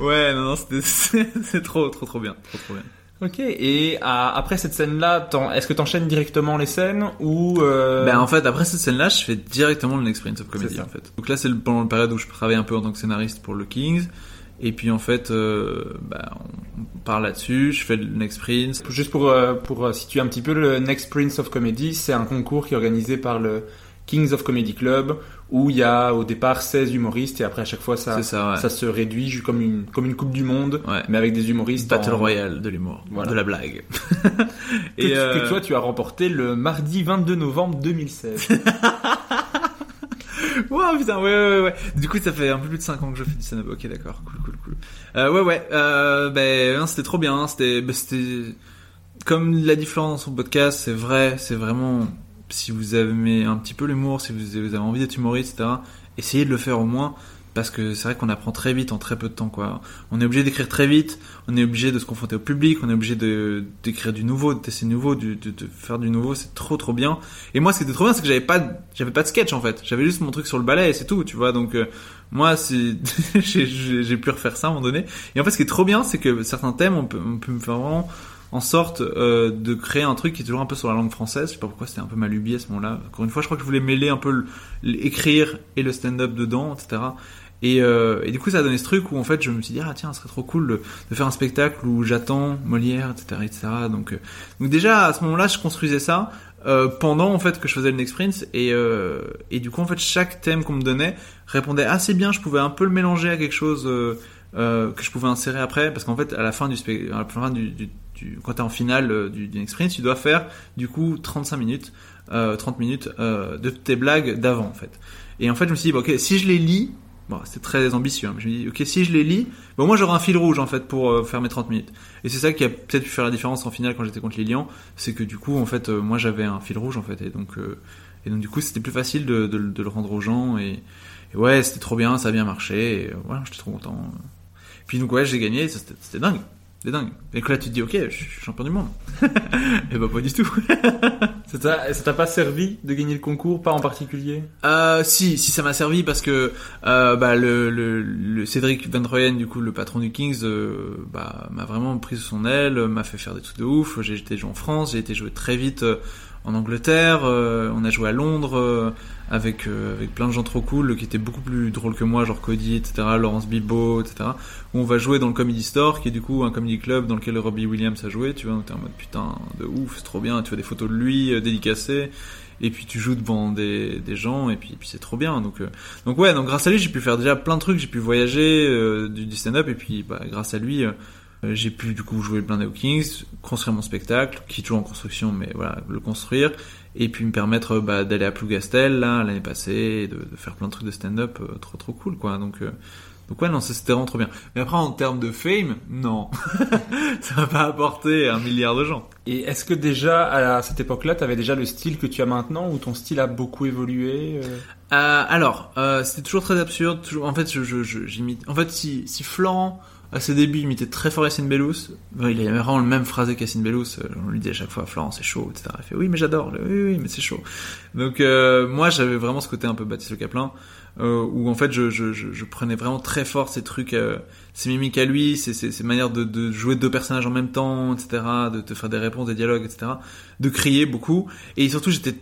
Ouais, non, non, c'est trop, trop, trop bien, trop, trop bien. Ok, et à- après cette scène-là, est-ce que t'enchaînes directement les scènes ou euh... Ben en fait, après cette scène-là, je fais directement le Next Prince of Comedy en fait. Donc là, c'est pendant la période où je travaille un peu en tant que scénariste pour le Kings. Et puis en fait, euh, bah, on parle là-dessus, je fais le Next Prince. Juste pour, euh, pour euh, situer un petit peu, le Next Prince of Comedy, c'est un concours qui est organisé par le Kings of Comedy Club, où il y a au départ 16 humoristes, et après à chaque fois ça, ça, ouais. ça se réduit comme une, comme une Coupe du Monde, Ouais. mais avec des humoristes. Battle en- Royale de l'humour, Voilà. de la blague. Que, et tu- euh, que toi tu as remporté le mardi 22 novembre 2016. Wow, putain, ouais, ouais, ouais. Du coup, ça fait un peu plus de 5 ans que je fais du stand-up. Ok, d'accord, cool, cool, cool. Euh, ouais, ouais, euh, ben, non, c'était trop bien. hein. C'était, ben, c'était, comme l'a dit Florent dans son podcast, c'est vrai, c'est vraiment, si vous aimez un petit peu l'humour, si vous avez envie d'être humoriste, etc., essayez de le faire au moins. Parce que c'est vrai qu'on apprend très vite en très peu de temps, quoi. On est obligé d'écrire très vite, on est obligé de se confronter au public, on est obligé de d'écrire du nouveau, de tester nouveau, du- de, de faire du nouveau, c'est trop trop bien. Et moi, ce qui était trop bien, c'est que j'avais pas, j'avais pas de sketch en fait. J'avais juste mon truc sur le balai et c'est tout, tu vois. Donc euh, moi, j'ai pu refaire ça à un moment donné. Et en fait, ce qui est trop bien, c'est que certains thèmes, on peut, on peut me faire vraiment en sorte euh, de créer un truc qui est toujours un peu sur la langue française. Je sais pas pourquoi c'était un peu ma lubie à ce moment-là. Encore une fois, je crois que je voulais mêler un peu l'écrire et le stand-up dedans, etc. Et, euh, et du coup, ça a donné ce truc où en fait, je me suis dit ah tiens, ce serait trop cool de, faire un spectacle où j'attends Molière, etc., etc. Donc, euh, donc déjà à ce moment-là, je construisais ça euh, pendant en fait que je faisais le Next Prince et euh, et du coup en fait chaque thème qu'on me donnait répondait assez bien. Je pouvais un peu le mélanger à quelque chose euh, euh, que je pouvais insérer après parce qu'en fait à la fin du à la fin du, du, du quand t'es en finale euh, du, du Next Prince, tu dois faire du coup 35 minutes, euh, 30 minutes euh, de tes blagues d'avant en fait. Et en fait, je me suis dit, bah, ok, si je les lis, bon, c'était très ambitieux, hein, je me dis, ok, si je les lis, bon, moi j'aurai un fil rouge en fait pour euh, faire mes 30 minutes. Et c'est ça qui a peut-être pu faire la différence en finale quand j'étais contre Lilian, c'est que du coup, en fait, euh, moi j'avais un fil rouge en fait, et donc, euh, et donc du coup, c'était plus facile de, de, de le rendre aux gens, et, ouais, c'était trop bien, ça a bien marché, et voilà, j'étais trop content. Puis donc ouais, j'ai gagné, c'était dingue. C'est dingue. Et que là, tu te dis, ok, je suis champion du monde. et bah, pas du tout. Ça t'a ça t'a pas servi de gagner le concours, pas en particulier? Euh, si, si ça m'a servi parce que euh, bah, le, le, le Cédric Van Royen, du coup le patron du Kings, euh, bah, m'a vraiment pris sous son aile, m'a fait faire des trucs de ouf. J'ai été joué en France, j'ai été joué très vite euh, en Angleterre, euh, on a joué à Londres euh, avec euh, avec plein de gens trop cool qui étaient beaucoup plus drôles que moi, genre Cody, etc., Laurence Bibo, etc. On va jouer dans le Comedy Store, qui est du coup un comedy club dans lequel Robbie Williams a joué. Tu vois, t'es en mode putain de ouf, c'est trop bien. Tu vois des photos de lui dédicacées et puis tu joues devant des, des gens et puis, c'est trop bien donc euh, donc ouais donc grâce à lui j'ai pu faire déjà plein de trucs j'ai pu voyager du, du stand-up et puis bah, grâce à lui j'ai pu du coup jouer le Blindé aux Kings construire mon spectacle qui est toujours en construction mais voilà le construire et puis me permettre euh, bah, d'aller à Plougastel là l'année passée et de, de faire plein de trucs de stand-up euh, trop trop cool quoi donc euh, donc ouais non c'était vraiment trop bien mais après en termes de fame non ça va pas apporter un milliard de gens Et est-ce que déjà, à cette époque-là, t'avais déjà le style que tu as maintenant, ou ton style a beaucoup évolué euh? Euh, alors, euh, c'était toujours très absurde. Toujours, en fait, je, je. En fait, si, si Florent à ses débuts imitait très fort Yacine Bellous, il avait vraiment le même phrasé qu'Yacine Bellous. Euh, On lui dit à chaque fois, Florent, c'est chaud, etc. Il fait oui, mais j'adore. Oui, oui, mais c'est chaud. Donc euh, moi, j'avais vraiment ce côté un peu Baptiste Le Caplin, euh, où en fait, je, prenais vraiment très fort ces trucs, ces mimiques à lui, ces, ces, manières de, de jouer deux personnages en même temps, etc. De te faire des réponses, des dialogues, etc. De crier beaucoup. Et surtout, j'étais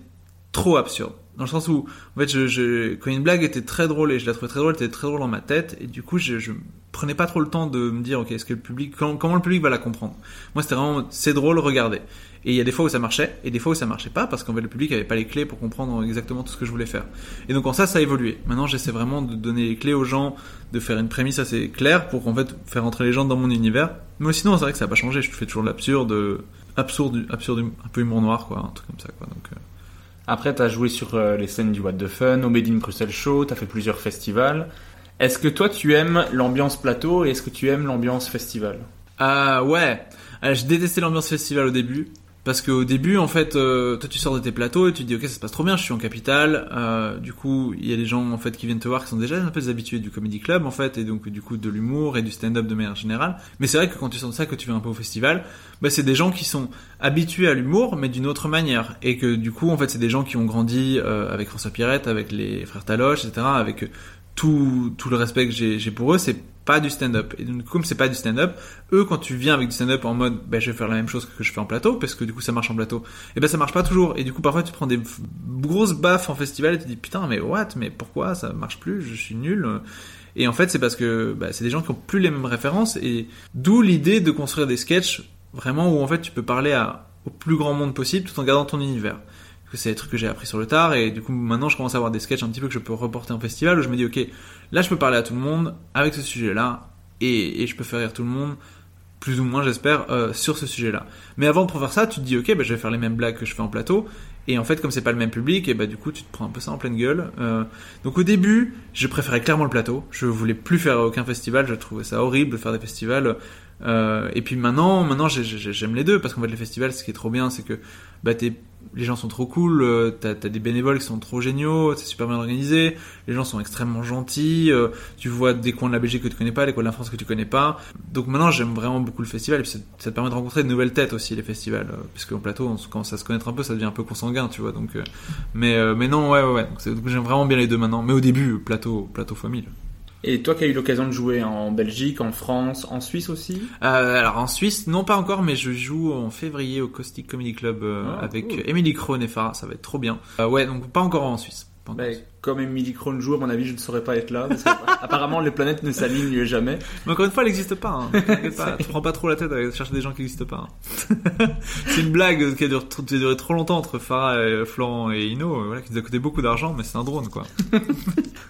trop absurde. Dans le sens où, en fait, je, je, quand une blague était très drôle et je la trouvais très drôle, elle était très drôle dans ma tête, et du coup, je, je prenais pas trop le temps de me dire, ok, est-ce que le public, comment, le public va la comprendre? Moi, c'était vraiment, c'est drôle, regardez. Et il y a des fois où ça marchait, et des fois où ça marchait pas, parce qu'en fait, le public avait pas les clés pour comprendre exactement tout ce que je voulais faire. Et donc, en ça, ça a évolué. Maintenant, j'essaie vraiment de donner les clés aux gens, de faire une prémisse assez claire pour en fait faire entrer les gens dans mon univers. Mais sinon, c'est vrai que ça a pas changé. Je fais toujours de l'absurde, absurde, absurde, un peu humour noir, quoi, un truc comme ça, quoi. Donc, euh, Après, t'as joué sur euh, les scènes du What the Fun, au Made in Bruxelles Show, t'as fait plusieurs festivals. Est-ce que toi, tu aimes l'ambiance plateau et est-ce que tu aimes l'ambiance festival Ah ouais, Euh, je détestais l'ambiance festival au début. Parce qu'au début, en fait, euh, toi tu sors de tes plateaux et tu te dis ok ça se passe trop bien, je suis en capitale. Euh, du coup, il y a des gens en fait qui viennent te voir qui sont déjà un peu habitués du comedy club en fait et donc du coup de l'humour et du stand-up de manière générale. Mais c'est vrai que quand tu sors de ça, que tu viens un peu au festival, bah c'est des gens qui sont habitués à l'humour mais d'une autre manière et que du coup en fait c'est des gens qui ont grandi euh, avec François Pirette, avec les frères Taloche, etc. tout tout le respect que j'ai pour eux, c'est pas du stand-up. Et donc, comme c'est pas du stand-up, eux, quand tu viens avec du stand-up en mode, ben, je vais faire la même chose que je fais en plateau, parce que du coup, ça marche en plateau, et ben, ça marche pas toujours. Et du coup, parfois, tu prends des grosses baffes en festival et tu dis, putain, mais what, mais pourquoi ça marche plus, je suis nul. Et en fait, c'est parce que, bah, c'est des gens qui ont plus les mêmes références, et d'où l'idée de construire des sketchs, vraiment, où en fait, tu peux parler à, au plus grand monde possible tout en gardant ton univers que c'est des trucs que j'ai appris sur le tard et du coup maintenant je commence à avoir des sketchs un petit peu que je peux reporter en festival où je me dis ok là je peux parler à tout le monde avec ce sujet là et, je peux faire rire tout le monde plus ou moins j'espère euh, sur ce sujet là mais avant de pouvoir faire ça tu te dis ok bah, je vais faire les mêmes blagues que je fais en plateau et en fait comme c'est pas le même public et bah du coup tu te prends un peu ça en pleine gueule Euh, donc au début je préférais clairement le plateau. Je voulais plus faire aucun festival je trouvais ça horrible de faire des festivals euh, et puis maintenant, maintenant j'ai- j'ai- j'aime les deux parce qu'en fait les festivals, ce qui est trop bien, c'est que bah t'es les gens sont trop cool, euh, t'as as des bénévoles qui sont trop géniaux, c'est super bien organisé, les gens sont extrêmement gentils, euh, tu vois des coins de la Belgique que tu connais pas, des coins de la France que tu connais pas. Donc maintenant j'aime vraiment beaucoup le festival et puis ça, ça te permet de rencontrer de nouvelles têtes aussi les festivals, euh, puisque en plateau on commence à se connaître un peu, ça devient un peu consanguin, tu vois. Donc, mais non ouais ouais ouais, donc j'aime vraiment bien les deux maintenant. Mais au début plateau plateau fois 1000. Et toi qui as eu l'occasion de jouer en Belgique, en France, en Suisse aussi? Euh, alors en Suisse, non pas encore, mais je joue en février au Caustic Comedy Club euh, Ah, avec cool. Emily Krohn et Farah, ça va être trop bien. Euh, ouais, donc pas encore en Suisse. Ben, Comme Emily Krohn joue, à mon avis, je ne saurais pas être là. Parce que, apparemment, les planètes ne s'alignent jamais. Mais encore une fois, elle n'existe pas. Hein. Pas, tu prends pas trop la tête à chercher des gens qui n'existent pas. hein. c'est une blague qui a duré, qui a duré trop longtemps entre Farah, et Florent et Ino, euh, voilà, qui nous a coûté beaucoup d'argent, mais c'est un drone quoi.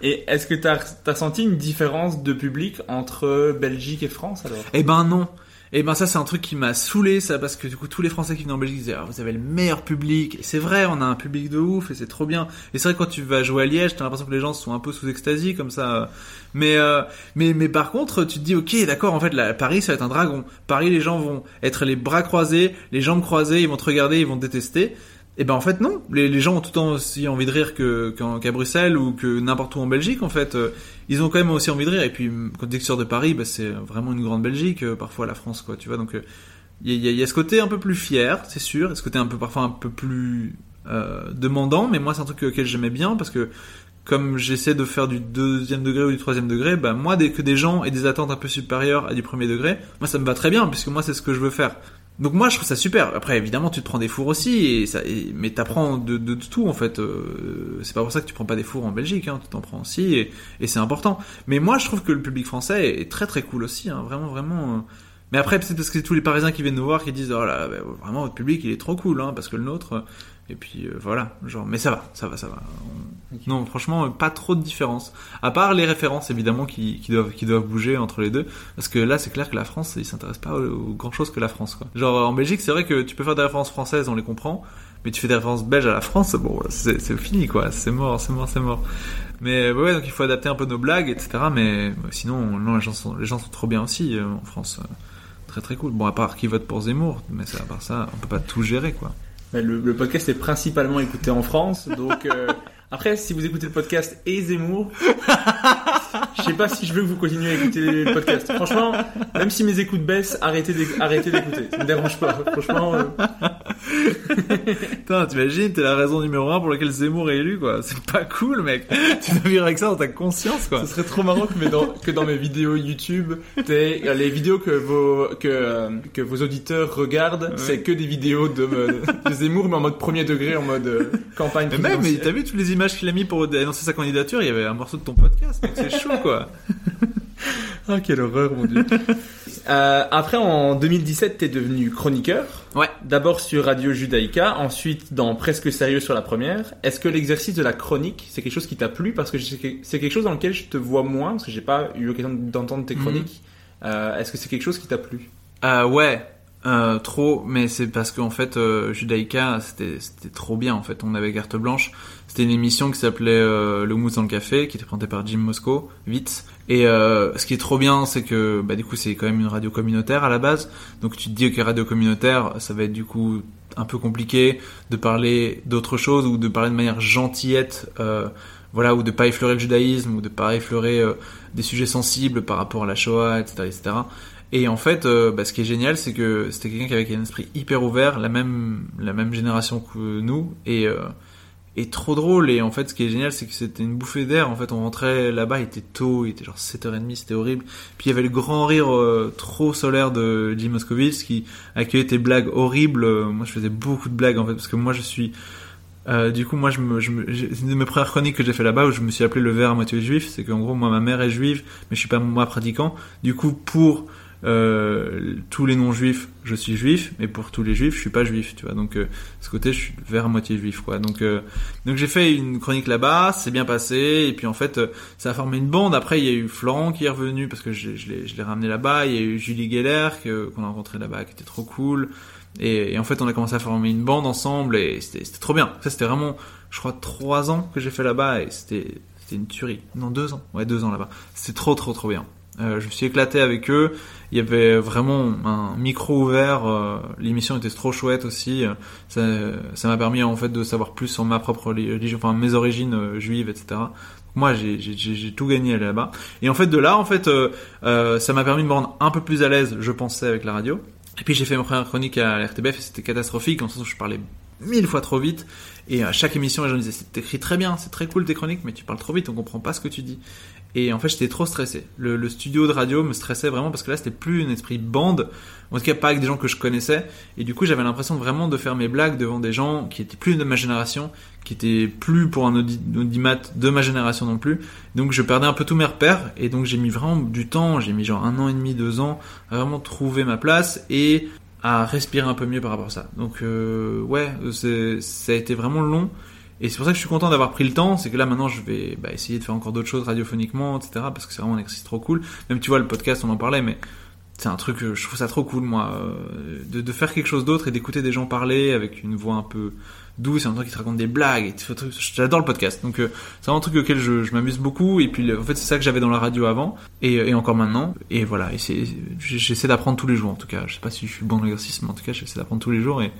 Et est-ce que tu as, senti une différence de public entre Belgique et France alors? Eh ben non. Et ben ça c'est un truc qui m'a saoulé ça parce que du coup tous les Français qui venaient en Belgique disaient ah, vous avez le meilleur public. Et c'est vrai on a un public de ouf et c'est trop bien. Et c'est vrai quand tu vas jouer à Liège t'as l'impression que les gens sont un peu sous extasie comme ça. Mais euh, mais mais par contre tu te dis ok d'accord en fait là, Paris ça va être un dragon. Paris les gens vont être les bras croisés les jambes croisées ils vont te regarder ils vont te détester Et ben en fait non, les, gens ont tout le temps aussi envie de rire que qu'à Bruxelles ou que n'importe où en Belgique en fait. Euh, Ils ont quand même aussi envie de rire. Et puis quand tu sors de Paris, bah, c'est vraiment une grande Belgique, euh, parfois la France quoi, tu vois. Donc euh, il y, y a- ce côté un peu plus fier, c'est sûr, ce côté un peu parfois un peu plus demandant. Mais moi c'est un truc auquel j'aimais bien parce que comme j'essaie de faire du deuxième degré ou du troisième degré, bah moi dès que des gens aient des attentes un peu supérieures à du premier degré, moi ça me va très bien puisque moi c'est ce que je veux faire. Donc moi je trouve ça super. Après évidemment tu te prends des fours aussi, et ça, et- mais t'apprends de, de, tout en fait. Euh, c'est pas pour ça que tu prends pas des fours en Belgique, hein, tu t'en prends aussi et, c'est important. Mais moi je trouve que le public français est très très cool aussi, hein, vraiment vraiment. euh. Mais après c'est parce que c'est tous les Parisiens qui viennent nous voir qui disent oh là bah, vraiment votre public il est trop cool, hein, parce que le nôtre. Et puis euh, voilà, genre mais ça va, ça va, ça va. On- Non franchement euh, pas trop de différence. À part les références évidemment qui, qui doivent qui doivent bouger entre les deux. Parce que là, c'est clair que la France, ils s'intéressent pas au, grand chose que la France, quoi. Genre, en Belgique, c'est vrai que tu peux faire des références françaises, on les comprend. Mais tu fais des références belges à la France, bon, c'est fini, quoi. C'est mort, c'est mort, c'est mort. Mais euh, ouais, donc il faut adapter un peu nos blagues, etc. Mais euh, sinon, non, les gens sont, les gens sont trop bien aussi euh, en France. Euh, Très très cool. Bon, à part qui vote pour Zemmour, mais à part ça, on peut pas tout gérer, quoi. Mais Le, le podcast est principalement écouté en France, donc euh, après, si vous écoutez le podcast et Zemmour, je sais pas si je veux que vous continuiez à écouter le podcast. Franchement, même si mes écoutes baissent, arrêtez d'éc- arrêtez d'écouter. Ça me dérange pas. Franchement, euh, Putain, t'imagines, t'es la raison numéro un pour laquelle Zemmour est élu, quoi. C'est pas cool, mec. tu dois vivre avec ça dans ta conscience, quoi. ce serait trop marrant que, mais dans, que dans mes vidéos YouTube, euh, les vidéos que vos que euh, que vos auditeurs regardent, c'est que des vidéos de, de Zemmour, mais en mode premier degré, en mode euh, campagne. Mais même, t'as vu toutes les images qu'il a mis pour annoncer sa candidature, il y avait un morceau de ton podcast, donc c'est chaud, quoi. Ah, quelle horreur, mon dieu. Euh, après, en 2017, t'es devenu chroniqueur. Ouais. D'abord sur Radio Judaïka, ensuite dans Presque Sérieux sur la première. Est-ce que l'exercice de la chronique, c'est quelque chose qui t'a plu? Parce que c'est que- c'est quelque chose dans lequel je te vois moins, parce que j'ai pas eu l'occasion d'entendre tes Mhm. chroniques. Euh, Est-ce que c'est quelque chose qui t'a plu? Euh, ouais, euh, trop, mais c'est parce qu'en fait, euh, Judaïka, c'était trop bien, en fait. On avait carte blanche. C'était une émission qui s'appelait euh, Le mousse dans le café, qui était présentée par Jim Moscow, vite. Et euh, ce qui est trop bien, c'est que, bah, du coup, c'est quand même une radio communautaire à la base. Donc tu te dis que radio communautaire, ça va être du coup un peu compliqué de parler d'autre chose ou de parler de manière gentillette. Euh, voilà, ou de pas effleurer le judaïsme, ou de pas effleurer euh, des sujets sensibles par rapport à la Shoah, etc., etc. Et en fait, euh, bah, ce qui est génial, c'est que c'était quelqu'un qui avait un esprit hyper ouvert, la même, la même génération que nous, et, et trop drôle. Et en fait, ce qui est génial, c'est que c'était une bouffée d'air. En fait, on rentrait là-bas, il était tôt, il était genre 7h30, c'était horrible. Puis il y avait le grand rire euh, trop solaire de Jim Moscovitz qui accueillait tes blagues horribles. Euh, Moi, je faisais beaucoup de blagues, en fait, parce que moi, je suis... Euh, du coup, moi, je me, je me, c'est une de mes premières chroniques que j'ai fait là-bas où je me suis appelé le verre à moitié juif. C'est qu'en gros, moi, ma mère est juive, mais je suis pas moi pratiquant. Du coup, pour euh, tous les non-juifs, je suis juif, mais pour tous les juifs, je suis pas juif, tu vois. Donc, euh, ce côté, je suis vers moitié juif, quoi. Donc, euh, donc j'ai fait une chronique là-bas, c'est bien passé, et puis en fait, euh, ça a formé une bande. Après, il y a eu Florent qui est revenu parce que je, je l'ai, ramené là-bas. Il y a eu Julie Geller qu'on a rencontré là-bas, qui était trop cool. Et, et en fait, on a commencé à former une bande ensemble, et c'était trop bien. Ça, c'était vraiment, je crois, trois ans que j'ai fait là-bas, et c'était, c'était une tuerie. Non, deux ans. Ouais, deux ans là-bas. C'était trop, trop, trop bien. Euh, je me suis éclaté avec eux. Il y avait vraiment un micro ouvert. euh, L'émission était trop chouette aussi. Euh, Ça, m'a permis en fait de savoir plus sur ma propre religion, enfin mes origines euh, juives, etc. Moi, j'ai tout gagné là-bas. Et en fait, de là, en fait, euh, ça m'a permis de me rendre un peu plus à l'aise, je pensais, avec la radio. Et puis j'ai fait ma première chronique à l'RTBF et c'était catastrophique, en sens où je parlais mille fois trop vite. Et à chaque émission, les gens disaient, c'est écrit très bien, c'est très cool tes chroniques, mais tu parles trop vite, on comprend pas ce que tu dis. Et en fait, j'étais trop stressé. Le, le studio de radio me stressait vraiment parce que là, c'était plus un esprit bande. En tout cas, pas avec des gens que je connaissais. Et du coup, j'avais l'impression vraiment de faire mes blagues devant des gens qui étaient plus de ma génération, qui étaient plus pour un audi- audimat de ma génération non plus. Donc, je perdais un peu tous mes repères. Et donc, j'ai mis vraiment du temps. J'ai mis genre un an et demi, deux ans à vraiment trouver ma place et à respirer un peu mieux par rapport à ça. Donc, euh, ouais, ça a été vraiment long. Et c'est pour ça que je suis content d'avoir pris le temps, c'est que là maintenant je vais bah, essayer de faire encore d'autres choses radiophoniquement, etc. Parce que c'est vraiment un exercice trop cool. Même tu vois le podcast, on en parlait, mais c'est un truc, euh, je trouve ça trop cool, moi, euh, de, faire quelque chose d'autre et d'écouter des gens parler avec une voix un peu douce, et un truc qui te raconte des blagues. J'adore le podcast, donc euh, c'est vraiment un truc auquel je, m'amuse beaucoup. Et puis, en fait, c'est ça que j'avais dans la radio avant et, encore maintenant. Et voilà, j'essaie d'apprendre tous les jours, en tout cas. Je sais pas si je suis bon dans l'exercice, mais en tout cas, j'essaie d'apprendre tous les jours. Et,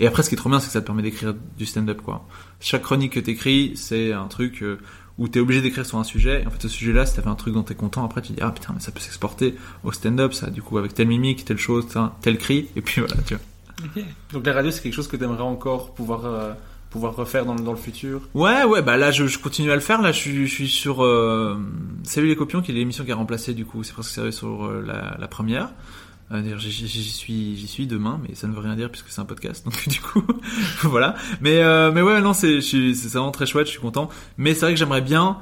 et après, ce qui est trop bien, c'est que ça te permet d'écrire du stand-up, quoi. Chaque chronique que t'écris, c'est un truc euh, où t'es obligé d'écrire sur un sujet. Et en fait, ce sujet-là, si t'as fait un truc dont t'es content, après tu dis ah putain, mais ça peut s'exporter au stand-up, ça. Du coup, avec telle mimique, telle chose, tel, tel cri, et puis voilà, tu vois. Donc la radio, c'est quelque chose que tu aimerais encore pouvoir, euh, pouvoir refaire dans, le- dans le futur? Ouais, ouais, bah là, je, je continue à le faire. Là, je suis, je suis sur euh, Salut les copions, qui est l'émission qui a remplacé du coup. C'est presque sérieux sur euh, la, la première. D'ailleurs, j'y suis, j'y suis demain, mais ça ne veut rien dire puisque c'est un podcast. Donc du coup, voilà. Mais euh, mais ouais, non, c'est, c'est vraiment très chouette. Je suis content. Mais c'est vrai que j'aimerais bien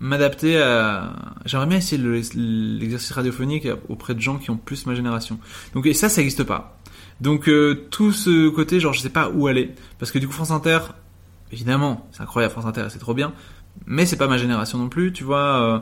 m'adapter à. J'aimerais bien essayer le- l'exercice radiophonique auprès de gens qui ont plus ma génération. Donc et ça, ça n'existe pas. Donc euh, tout ce côté, genre, je sais pas où aller, parce que du coup, France Inter, évidemment, c'est incroyable, France Inter, c'est trop bien, mais c'est pas ma génération non plus, tu vois. euh,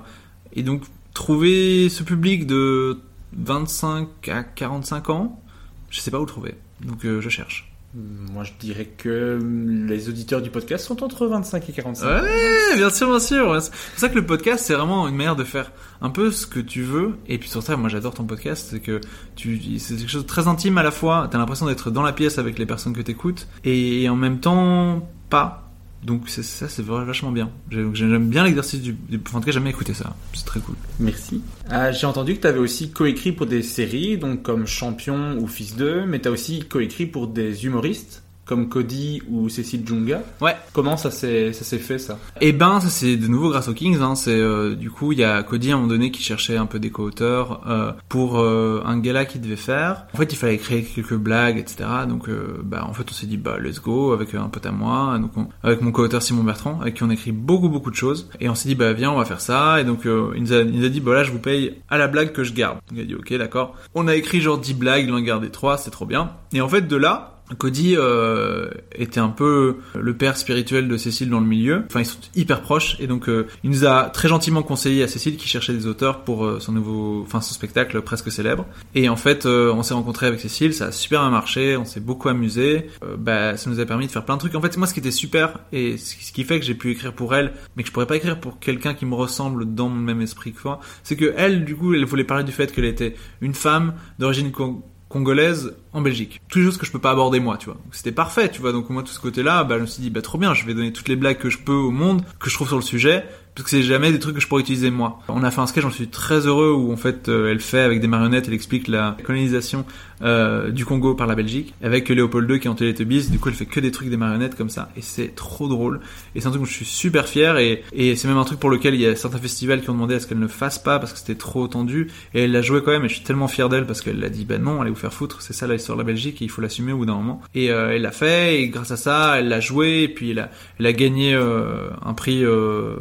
et donc trouver ce public de 25 à 45 ans, je sais pas où le trouver. Donc euh, je cherche. Moi, je dirais que les auditeurs du podcast sont entre 25 et 45. Ouais, bien sûr, bien sûr. C'est pour ça que le podcast, c'est vraiment une manière de faire un peu ce que tu veux. Et puis sur ça, moi j'adore ton podcast, c'est que tu, c'est quelque chose de très intime à la fois. T'as l'impression d'être dans la pièce avec les personnes que t'écoutes, et en même temps pas. Donc ça, c'est vachement bien. J'ai- J'aime bien l'exercice du, enfin, en tout cas, j'aime bien écouter ça. C'est très cool. Merci. Ah, J'ai entendu que tu avais aussi coécrit pour des séries, donc comme Champion ou Fils 2, mais tu as aussi coécrit pour des humoristes, comme Cody ou Cécile Junga. Ouais. Comment ça s'est ça s'est fait ça? Et ben, ça c'est de nouveau grâce aux Kings. Hein. C'est euh, du coup, il y a Cody à un moment donné qui cherchait un peu des co-auteurs euh, pour euh, un gala qu'il devait faire. En fait, il fallait créer quelques blagues, etc. Donc, euh, bah, en fait, on s'est dit, bah, let's go avec un pote à moi, donc on- avec mon co-auteur Simon Bertrand, avec qui on écrit beaucoup beaucoup de choses. Et on s'est dit, bah, viens, on va faire ça. Et donc, euh, il, nous a, il nous a dit, bah là, je vous paye à la blague que je garde. Donc, il a dit, ok, d'accord. On a écrit genre 10 blagues, il en a gardé 3, c'est trop bien. Et en fait, de là, Cody euh, était un peu le père spirituel de Cécile dans le milieu. Enfin, ils sont hyper proches et donc euh, il nous a très gentiment conseillé à Cécile qui cherchait des auteurs pour euh, son nouveau, enfin son spectacle presque célèbre. Et en fait, euh, on s'est rencontrés avec Cécile, ça a super bien marché, on s'est beaucoup amusé. Euh, bah, ça nous a permis de faire plein de trucs. En fait, moi, ce qui était super et ce qui fait que j'ai pu écrire pour elle, mais que je pourrais pas écrire pour quelqu'un qui me ressemble dans le même esprit que moi, c'est que elle, du coup, elle voulait parler du fait qu'elle était une femme d'origine con- congolaise en Belgique. Toutes choses que je peux pas aborder moi, tu vois. C'était parfait, tu vois. Donc moi, tout ce côté-là, bah, je me suis dit, bah trop bien, je vais donner toutes les blagues que je peux au monde, que je trouve sur le sujet, parce que c'est jamais des trucs que je pourrais utiliser moi. On a fait un sketch, j'en suis très heureux, où en fait, euh, elle fait avec des marionnettes, elle explique la colonisation euh, du Congo par la Belgique, avec Léopold II qui est en Teletubbies. Du coup, elle fait que des trucs des marionnettes comme ça, et c'est trop drôle. Et c'est un truc dont je suis super fier, et, et c'est même un truc pour lequel il y a certains festivals qui ont demandé à ce qu'elle ne fasse pas parce que c'était trop tendu, et elle l'a joué quand même. Et je suis tellement fier d'elle parce qu'elle l'a dit, bah non, allez vous faire foutre, c'est ça l'histoire de la Belgique, et il faut l'assumer au bout d'un moment. Et euh, elle l'a fait, et grâce à ça, elle l'a joué, et puis elle a, elle a gagné euh, un prix euh,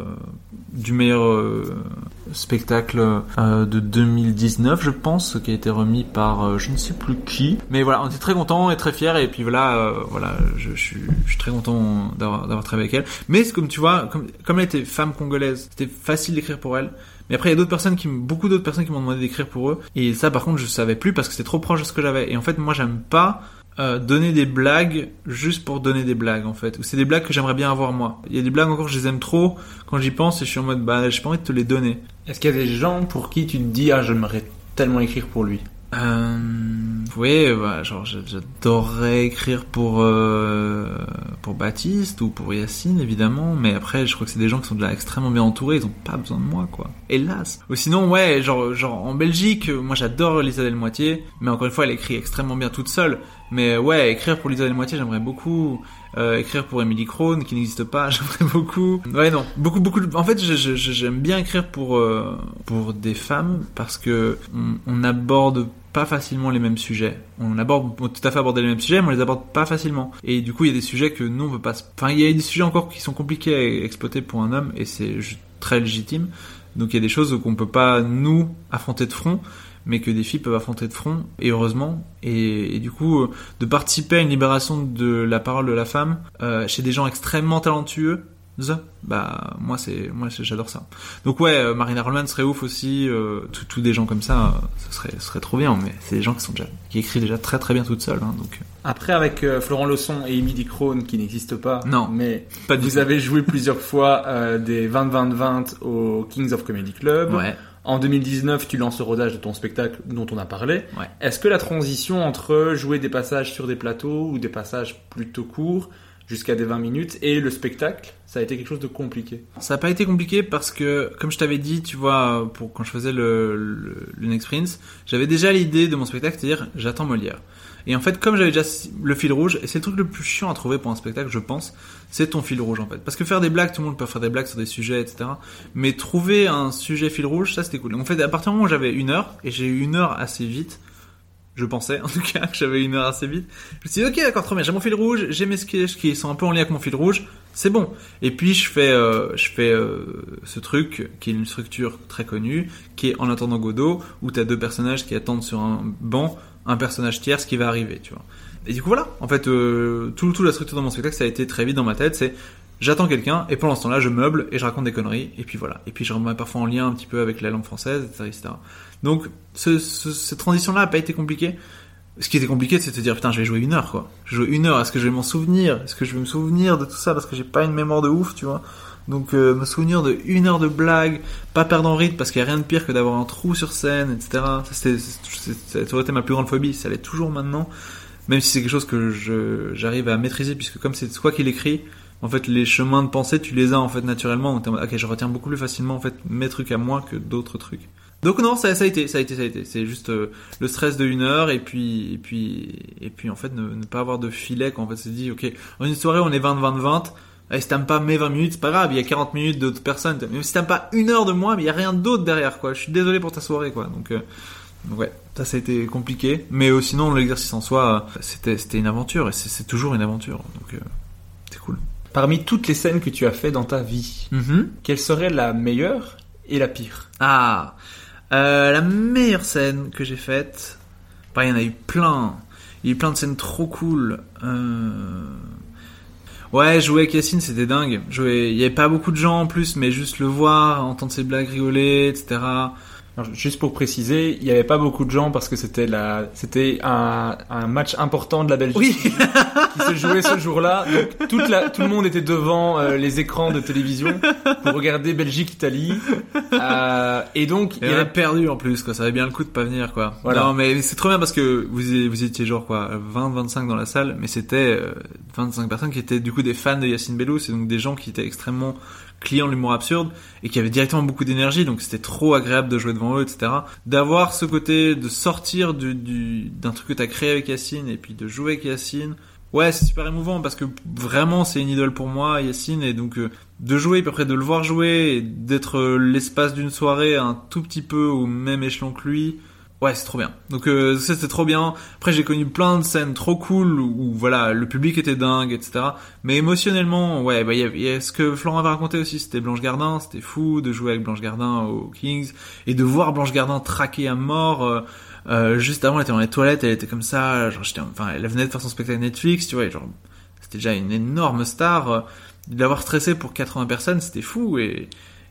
du meilleur euh, spectacle euh, de 2019, je pense, qui a été remis par euh, je ne sais plus qui. Mais voilà, on était très contents et très fiers. Et puis voilà, euh, voilà, je, suis, je suis très content d'avoir travaillé avec elle. Mais comme tu vois, comme, comme elle était femme congolaise, c'était facile d'écrire pour elle. Mais après, il y a d'autres personnes qui, beaucoup d'autres personnes qui m'ont demandé d'écrire pour eux. Et ça, par contre, je savais plus parce que c'était trop proche de ce que j'avais. Et en fait, moi, j'aime pas euh, donner des blagues juste pour donner des blagues en fait. Ou c'est des blagues que j'aimerais bien avoir moi. Il y a des blagues encore je les aime trop quand j'y pense et je suis en mode bah j'ai pas envie de te les donner. Est-ce qu'il y a des gens pour qui tu te dis ah j'aimerais tellement écrire pour lui? Euh, oui, bah, genre j'a- j'adorerais écrire pour euh, pour Baptiste ou pour Yacine évidemment, mais après je crois que c'est des gens qui sont déjà extrêmement bien entourés, ils ont pas besoin de moi quoi. Hélas. Ou sinon ouais, genre genre en Belgique, moi j'adore Lisa Delmoitier, mais encore une fois elle écrit extrêmement bien toute seule. Mais ouais, écrire pour Lisa Delmoitier j'aimerais beaucoup. Euh, écrire pour Emily Crone qui n'existe pas, j'aimerais beaucoup. Ouais non, beaucoup beaucoup. En fait, j'aime bien écrire pour euh, pour des femmes parce que on, aborde pas facilement les mêmes sujets. On aborde on tout à fait aborder les mêmes sujets, mais on les aborde pas facilement. Et du coup, il y a des sujets que nous on veut pas. Enfin, il y a des sujets encore qui sont compliqués à exploiter pour un homme et c'est très légitime. Donc il y a des choses qu'on peut pas nous affronter de front mais que des filles peuvent affronter de front, et heureusement. Et, et du coup, euh, de participer à une libération de la parole de la femme euh, chez des gens extrêmement talentueux. Bah moi c'est moi j'adore ça. Donc ouais, euh, Marina Rollman serait ouf aussi. Euh, tout, tout des gens comme ça, euh, ce serait ce serait trop bien. Mais c'est des gens qui sont déjà qui écrivent déjà très très bien toutes seules. Hein, donc euh, Après, avec euh, Florent Leçon et Emily Crone, qui n'existent pas. Non. Mais pas vous avez joué plusieurs fois euh, des 20-20-20 au Kings of Comedy Club. Ouais. En 2019, tu lances le rodage de ton spectacle dont on a parlé. Ouais. Est-ce que la transition entre jouer des passages sur des plateaux ou des passages plutôt courts, jusqu'à des 20 minutes, et le spectacle, ça a été quelque chose de compliqué? Ça n'a pas été compliqué parce que, comme je t'avais dit, tu vois, pour quand je faisais le, le, le Next Prince, j'avais déjà l'idée de mon spectacle, c'est-à-dire j'attends Molière. Et en fait, comme j'avais déjà le fil rouge, et c'est le truc le plus chiant à trouver pour un spectacle, je pense, c'est ton fil rouge en fait. Parce que faire des blagues, tout le monde peut faire des blagues sur des sujets, etc. Mais trouver un sujet fil rouge, ça c'était cool. En fait, à partir du moment où j'avais une heure, et j'ai eu une heure assez vite, je pensais en tout cas que j'avais une heure assez vite. Je me suis dit ok d'accord trop bien, j'ai mon fil rouge, j'ai mes sketchs qui sont un peu en lien avec mon fil rouge, c'est bon. Et puis je fais euh, je fais euh, ce truc qui est une structure très connue, qui est en attendant Godot, où t'as deux personnages qui attendent sur un banc, un personnage tierce qui va arriver, tu vois. Et du coup voilà, en fait euh, tout tout la structure de mon spectacle ça a été très vite dans ma tête, c'est J'attends quelqu'un et pendant ce temps-là, je meuble et je raconte des conneries et puis voilà. Et puis je remets parfois en lien un petit peu avec la langue française, etc. etc. Donc ce, ce- cette transition-là a pas été compliquée. Ce qui était compliqué, c'est de se dire putain, je vais jouer une heure quoi. Je jouer une heure. Est-ce que je vais m'en souvenir? Est-ce que je vais me souvenir de tout ça? Parce que j'ai pas une mémoire de ouf, tu vois Donc euh, me souvenir de une heure de blague, pas perdre en rythme parce qu'il y a rien de pire que d'avoir un trou sur scène, etc. Ça, c'était, ça aurait été ma plus grande phobie. Ça l'est toujours maintenant, même si c'est quelque chose que je j'arrive à maîtriser puisque comme c'est toi qui l'écris, en fait les chemins de pensée tu les as en fait naturellement. Donc ok, je retiens beaucoup plus facilement en fait mes trucs à moi que d'autres trucs. Donc non, ça, ça a été, ça a été, ça a été. C'est juste euh, le stress de une heure et puis et puis et puis en fait ne, ne pas avoir de filet quand en fait c'est dit ok en une soirée on est 20 20 20 et si t'aimes pas mes 20 minutes c'est pas grave il y a 40 minutes d'autres personnes. Même si t'aimes pas une heure de moi mais il y a rien d'autre derrière quoi. Je suis désolé pour ta soirée quoi. Donc, euh, ouais ça ça a été compliqué. Mais euh, sinon l'exercice en soi euh, c'était c'était une aventure et c'est c'est toujours une aventure. Donc c'est cool. Parmi toutes les scènes que tu as fait dans ta vie, quelle serait la meilleure et la pire? Ah, la meilleure scène que j'ai faite, bah, il y en a eu plein. Il y a eu plein de scènes trop cool. Euh... Ouais, jouer avec Yacine, c'était dingue. Jouer... Il y avait pas beaucoup de gens en plus, mais juste le voir, entendre ses blagues rigoler, etc. Alors, juste pour préciser, il n'y avait pas beaucoup de gens parce que c'était la, c'était un, un match important de la Belgique Oui, qui se jouait ce jour-là. Donc toute la, tout le monde était devant euh, les écrans de télévision pour regarder Belgique-Italie. Euh, et donc il il y en a avait perdu en plus, quoi. Ça avait bien le coup de pas venir, quoi. Voilà. Non, mais c'est trop bien parce que vous, vous étiez genre, quoi, 20, 25 dans la salle, mais c'était euh, 25 personnes qui étaient du coup des fans de Yacine Bellou, c'est donc des gens qui étaient extrêmement clients de l'humour absurde et qui avaient directement beaucoup d'énergie, donc c'était trop agréable de jouer devant eux, etc. D'avoir ce côté de sortir du, du, d'un truc que t'as créé avec Yacine et puis de jouer avec Yacine. Ouais, c'est super émouvant parce que vraiment c'est une idole pour moi, Yacine, et donc euh, de jouer, puis après de le voir jouer, et d'être euh, l'espace d'une soirée un tout petit peu au même échelon que lui, ouais, c'est trop bien. Donc euh, ça c'était trop bien. Après j'ai connu plein de scènes trop cool où, voilà le public était dingue, etc. Mais émotionnellement, ouais, bah y, a- y a ce que Florent avait raconté aussi, c'était Blanche Gardin, c'était fou de jouer avec Blanche Gardin aux Kings et de voir Blanche Gardin traquer à mort. euh, euh, juste avant, elle était dans les toilettes, elle était comme ça, genre, enfin, elle venait de faire son spectacle Netflix, tu vois, genre, c'était déjà une énorme star. euh, l'avoir stressé pour 80 personnes, c'était fou, et,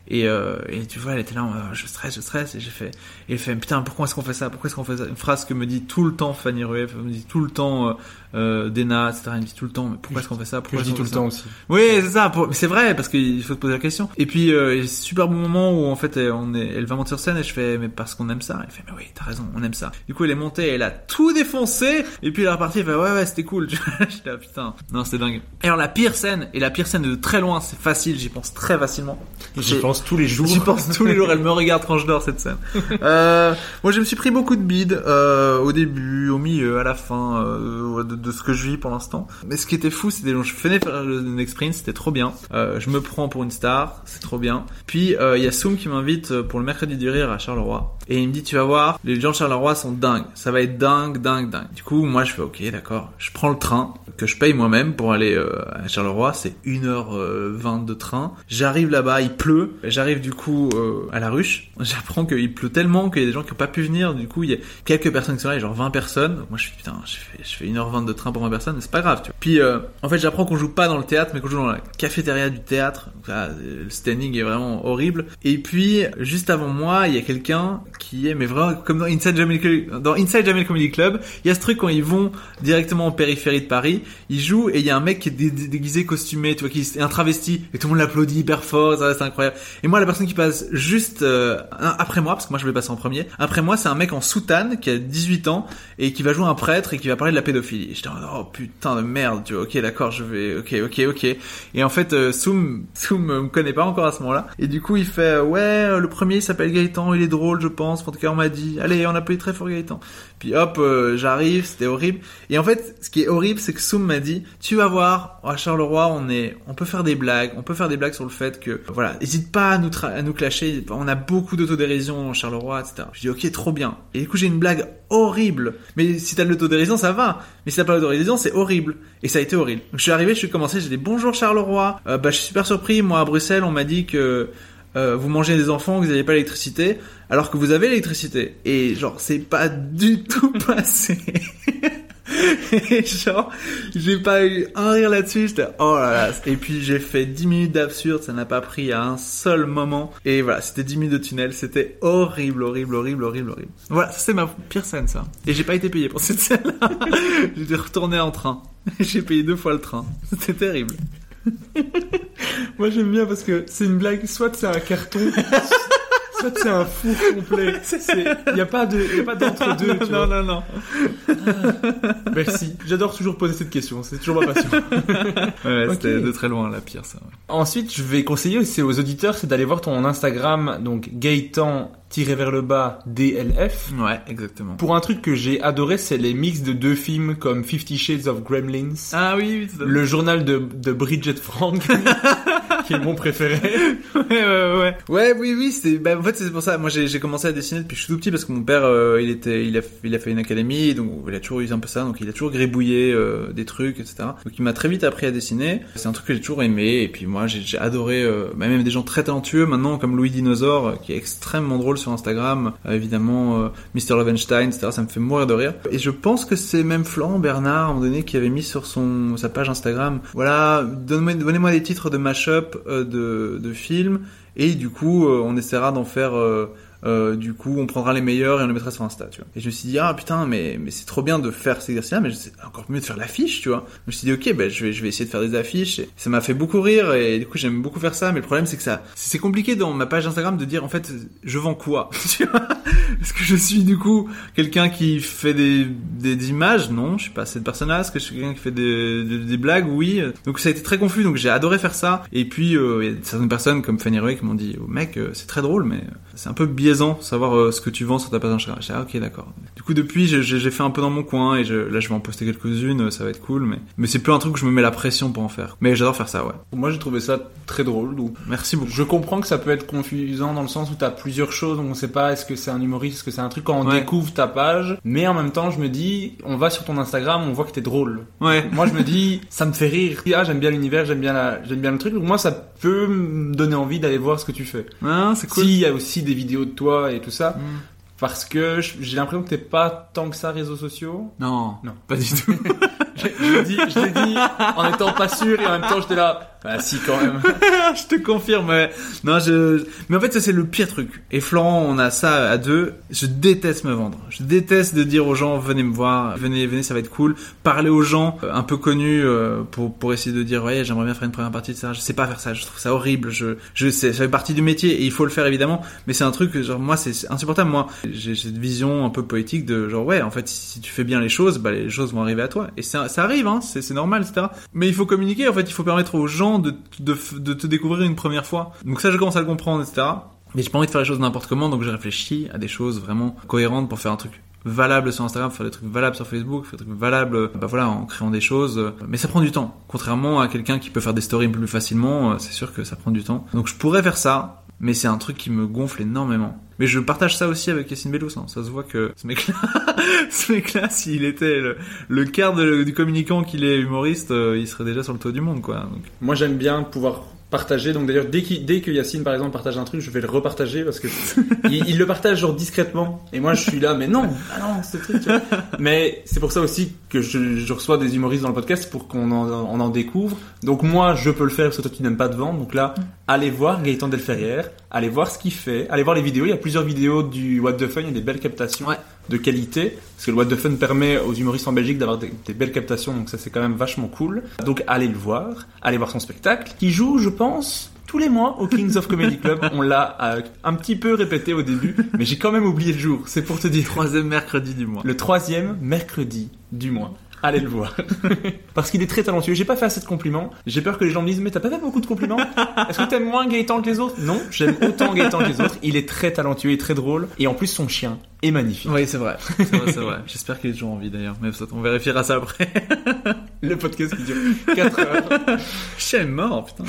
et, euh, et tu vois, elle était là, je stresse, je stresse, et j'ai fait, et elle fait, putain, pourquoi est-ce qu'on fait ça, pourquoi est-ce qu'on fait ça, une phrase que me dit tout le temps Fanny Rueff, me dit tout le temps, euh, euh, Dena, etc., elle me dit tout le temps, mais pourquoi est-ce qu'on fait ça, que pourquoi je est-ce dis tout le temps aussi. oui, c'est ça. pour- mais C'est vrai parce qu'il faut se poser la question. Et puis, euh, il y a ce super bon moment où en fait, elle- on est, elle va monter sur scène et je fais, mais parce qu'on aime ça. Elle fait, mais oui, t'as raison, on aime ça. Du coup, elle est montée, elle a tout défoncé. Et puis elle est repartie, elle fait, ouais, ouais, c'était cool. J'étais là, putain, non, c'était dingue. Et alors la pire scène, et la pire scène de très loin, c'est facile, j'y pense très facilement. Pense tous les jours. J'y pense tous les jours, elle me regarde quand je dors cette scène. Euh, moi je me suis pris beaucoup de bides euh, au début, au milieu, à la fin euh, de, de ce que je vis pour l'instant. Mais ce qui était fou, c'était je venais faire le next sprint, c'était trop bien. Je me prends pour une star, c'est trop bien. Puis il y a Soum qui m'invite pour le mercredi du rire à Charleroi et il me dit tu vas voir, les gens de Charleroi sont dingues, ça va être dingue, dingue, dingue. Du coup moi je fais ok d'accord, je prends le train que je paye moi-même pour aller à Charleroi. C'est 1h20 de train. J'arrive là-bas, il pleut. J'arrive du coup euh, à la ruche. J'apprends qu'il pleut tellement qu'il y a des gens qui n'ont pas pu venir. Du coup, il y a quelques personnes qui sont là, genre 20 personnes. Moi, je suis putain, je fais, je fais 1h20 de train pour 20 personnes, c'est pas grave, tu vois. Puis, euh, en fait, j'apprends qu'on joue pas dans le théâtre, mais qu'on joue dans la cafétéria du théâtre. Là, le standing est vraiment horrible. Et puis, juste avant moi, il y a quelqu'un qui est, mais vraiment, comme dans Inside Jamel, dans Inside Jamel Comedy Club, il y a ce truc quand ils vont directement en périphérie de Paris, ils jouent et il y a un mec qui est dé- dé- déguisé, costumé, tu vois, qui est un travesti, et tout le monde l'applaudit hyper fort, c'est incroyable. Et moi, la personne qui passe juste euh, après moi, parce que moi je vais passer en premier, après moi, c'est un mec en soutane qui a 18 ans et qui va jouer un prêtre et qui va parler de la pédophilie. Et j'étais oh putain de merde, tu vois, ok d'accord, je vais, ok, ok, ok. Et en fait, euh, Soum, Soum me connaît pas encore à ce moment-là. Et du coup, il fait, euh, ouais, euh, le premier il s'appelle Gaëtan, il est drôle, je pense. En tout cas, on m'a dit, allez, on applaudit très fort Gaëtan. Puis hop, euh, j'arrive, c'était horrible. Et en fait, ce qui est horrible, c'est que Soum m'a dit, tu vas voir, à Charleroi, on est, on peut faire des blagues, on peut faire des blagues sur le fait que, voilà, hésite pas à nous, à nous clasher, on a beaucoup d'autodérision en Charleroi, etc. Je dis, ok, trop bien. Et du coup, j'ai une blague horrible. Mais si t'as de l'autodérision, ça va. Mais si t'as pas l'autodérision, c'est horrible. Et ça a été horrible. Donc je suis arrivé, je suis commencé, j'ai dit, bonjour Charleroi. Euh, bah, je suis super surpris. Moi, à Bruxelles, on m'a dit que, euh, vous mangez des enfants, vous n'avez pas l'électricité, alors que vous avez l'électricité. Et genre, c'est pas du tout passé. Et genre, j'ai pas eu un rire là-dessus, j'étais oh là là. Et puis j'ai fait 10 minutes d'absurde, ça n'a pas pris à un seul moment. Et voilà, c'était 10 minutes de tunnel, c'était horrible, horrible, horrible, horrible, horrible. Voilà, ça c'est ma pire scène ça. Et j'ai pas été payé pour cette scène-là. J'étais retourné en train. J'ai payé deux fois le train. C'était terrible. Moi j'aime bien parce que c'est une blague, soit c'est un carton, soit c'est un four complet. Il n'y a pas de, d'entre-deux. tu non, non, non. Merci. J'adore toujours poser cette question. C'est toujours ma passion. Ouais, c'était de très loin la pire ça. ouais. Ensuite, je vais conseiller aussi aux auditeurs, c'est d'aller voir ton Instagram, donc Gaëtan tiré vers le bas DLF. Ouais, exactement. Pour un truc que j'ai adoré, c'est les mix de deux films comme Fifty Shades of Gremlins, Ah oui, oui, fait. le journal de, de Bridget Frank, qui est mon préféré. ouais, ouais, ouais. Ouais, oui, oui, c'est, bah, en fait, c'est pour ça. Moi, j'ai, j'ai commencé à dessiner depuis que je suis tout petit parce que mon père, euh, il était, il a, il a fait une académie, donc il a toujours eu un peu ça, donc il a toujours gribouillé euh, des trucs, etc. Donc il m'a très vite appris à dessiner. C'est un truc que j'ai toujours aimé, et puis moi, j'ai, j'ai adoré, euh, bah, même des gens très talentueux maintenant, comme Louis Dinosaure, euh, qui est extrêmement drôle sur Instagram, euh, évidemment, euh, Mr. Lovenstein, etc. Ça me fait mourir de rire. Et je pense que c'est même Florent Bernard, à un moment donné, qui avait mis sur son, sa page Instagram, voilà, donnez-moi, donnez-moi des titres de mashup euh, de, de films, et du coup, euh, on essaiera d'en faire. Euh, du coup, on prendra les meilleurs et on les mettra sur Insta, tu vois. Et je me suis dit, ah putain, mais, mais c'est trop bien de faire ces exercices-là, mais c'est encore mieux de faire l'affiche, tu vois. Je me suis dit, ok, ben, je vais, je vais essayer de faire des affiches. Et ça m'a fait beaucoup rire et du coup, j'aime beaucoup faire ça, mais le problème, c'est que ça, c'est compliqué dans ma page Instagram de dire, en fait, je vends quoi, tu vois. Est-ce que je suis, du coup, quelqu'un qui fait des, des, images? Non, je suis pas cette personne-là. Est-ce que je suis quelqu'un qui fait des, des, blagues? Oui. Donc ça a été très confus, donc j'ai adoré faire ça. Et puis, euh, y a certaines personnes comme Fanny Roy qui m'ont dit, oh, mec, euh, c'est très drôle, mais c'est un peu biaisant de savoir euh, ce que tu vends sur ta page Instagram. Ah, ok, d'accord. Du coup, depuis, j'ai- fait un peu dans mon coin et je, là, je vais en poster quelques-unes, euh, ça va être cool, mais, mais c'est plus un truc où je me mets la pression pour en faire. Mais j'adore faire ça, ouais. Moi, j'ai trouvé ça très drôle. Donc, Merci beaucoup. je comprends que ça peut être confusant dans le sens où t'as plusieurs choses, donc on sait pas est-ce que c'est un humoriste, est-ce que c'est un truc quand on Ouais. découvre ta page. Mais en même temps, je me dis, on va sur ton Instagram, on voit que t'es drôle. Ouais. Moi, je me dis, ça me fait rire. Ah, j'aime bien l'univers, j'aime bien la, j'aime bien le truc. Donc moi, ça peut me donner envie d'aller voir ce que tu fais. Ah, c'est cool. S'il y a aussi des vidéos de toi et tout ça, Mm. parce que j'ai l'impression que t'es pas tant que ça réseaux sociaux. Non. Non. Pas du tout. Je, je l'ai dit, je dit en étant pas sûr et en même temps j'étais là. Bah si quand même. je te confirme. ouais. Non, je. Mais en fait, ça c'est le pire truc. Et Florent, on a ça à deux. Je déteste me vendre. Je déteste de dire aux gens venez me voir, venez, venez, ça va être cool. Parler aux gens euh, un peu connus euh, pour pour essayer de dire ouais, j'aimerais bien faire une première partie de ça. Je sais pas faire ça. Je trouve ça horrible. Je je sais, ça fait partie du métier et il faut le faire évidemment. Mais c'est un truc genre moi c'est insupportable. Moi, j'ai cette vision un peu poétique de genre ouais, en fait, si tu fais bien les choses, bah les choses vont arriver à toi. Et ça, ça arrive, hein. C'est normal, etc. Mais il faut communiquer. En fait, il faut permettre aux gens de, te découvrir une première fois. Donc ça, je commence à le comprendre, etc. Mais j'ai pas envie de faire les choses n'importe comment, donc j'ai réfléchi à des choses vraiment cohérentes pour faire un truc valable sur Instagram, faire des trucs valables sur Facebook, faire des trucs valables, bah voilà, en créant des choses. Mais ça prend du temps. Contrairement à quelqu'un qui peut faire des stories plus facilement, euh, c'est sûr que ça prend du temps. Donc je pourrais faire ça, Mais c'est un truc qui me gonfle énormément. Mais je partage ça aussi avec Yacine Bellous. hein. Ça se voit que ce mec-là, ce s'il était le, quart du communicant qu'il est humoriste, euh, il serait déjà sur le toit du monde, quoi. Moi, j'aime bien pouvoir partager. Donc d'ailleurs, dès, dès que Yacine, par exemple, partage un truc, je vais le repartager parce que il, il le partage genre discrètement. Et moi, je suis là, mais non, ah non, ce truc. tu vois. Mais c'est pour ça aussi que je, je reçois des humoristes dans le podcast pour qu'on en, on en découvre. Donc moi, je peux le faire parce que toi, tu n'aimes pas te vendre. Donc là, allez voir Gaëtan Delferrière, allez voir ce qu'il fait, allez voir les vidéos. Il y a plusieurs vidéos du What the Fun, il y a des belles captations Ouais. De qualité. Parce que le What the Fun permet aux humoristes en Belgique d'avoir des, des belles captations, donc ça c'est quand même vachement cool. Donc allez le voir, allez voir son spectacle, qui joue, je pense, tous les mois au Kings of Comedy Club. On l'a euh, un petit peu répété au début, mais j'ai quand même oublié le jour. C'est pour te dire. troisième mercredi du mois. Le troisième mercredi du mois. Allez le voir. Parce qu'il est très talentueux. J'ai pas fait assez de compliments. J'ai peur que les gens me disent, mais t'as pas fait beaucoup de compliments? Est-ce que t'aimes moins Gaëtan que les autres? Non, j'aime autant Gaëtan que les autres. Il est très talentueux et très drôle. Et en plus, son chien est magnifique. Oui, c'est vrai. C'est vrai, c'est vrai. J'espère qu'il est toujours en vie d'ailleurs. Mais on vérifiera ça après. Le podcast qui dure 4 heures. Chien est mort, putain.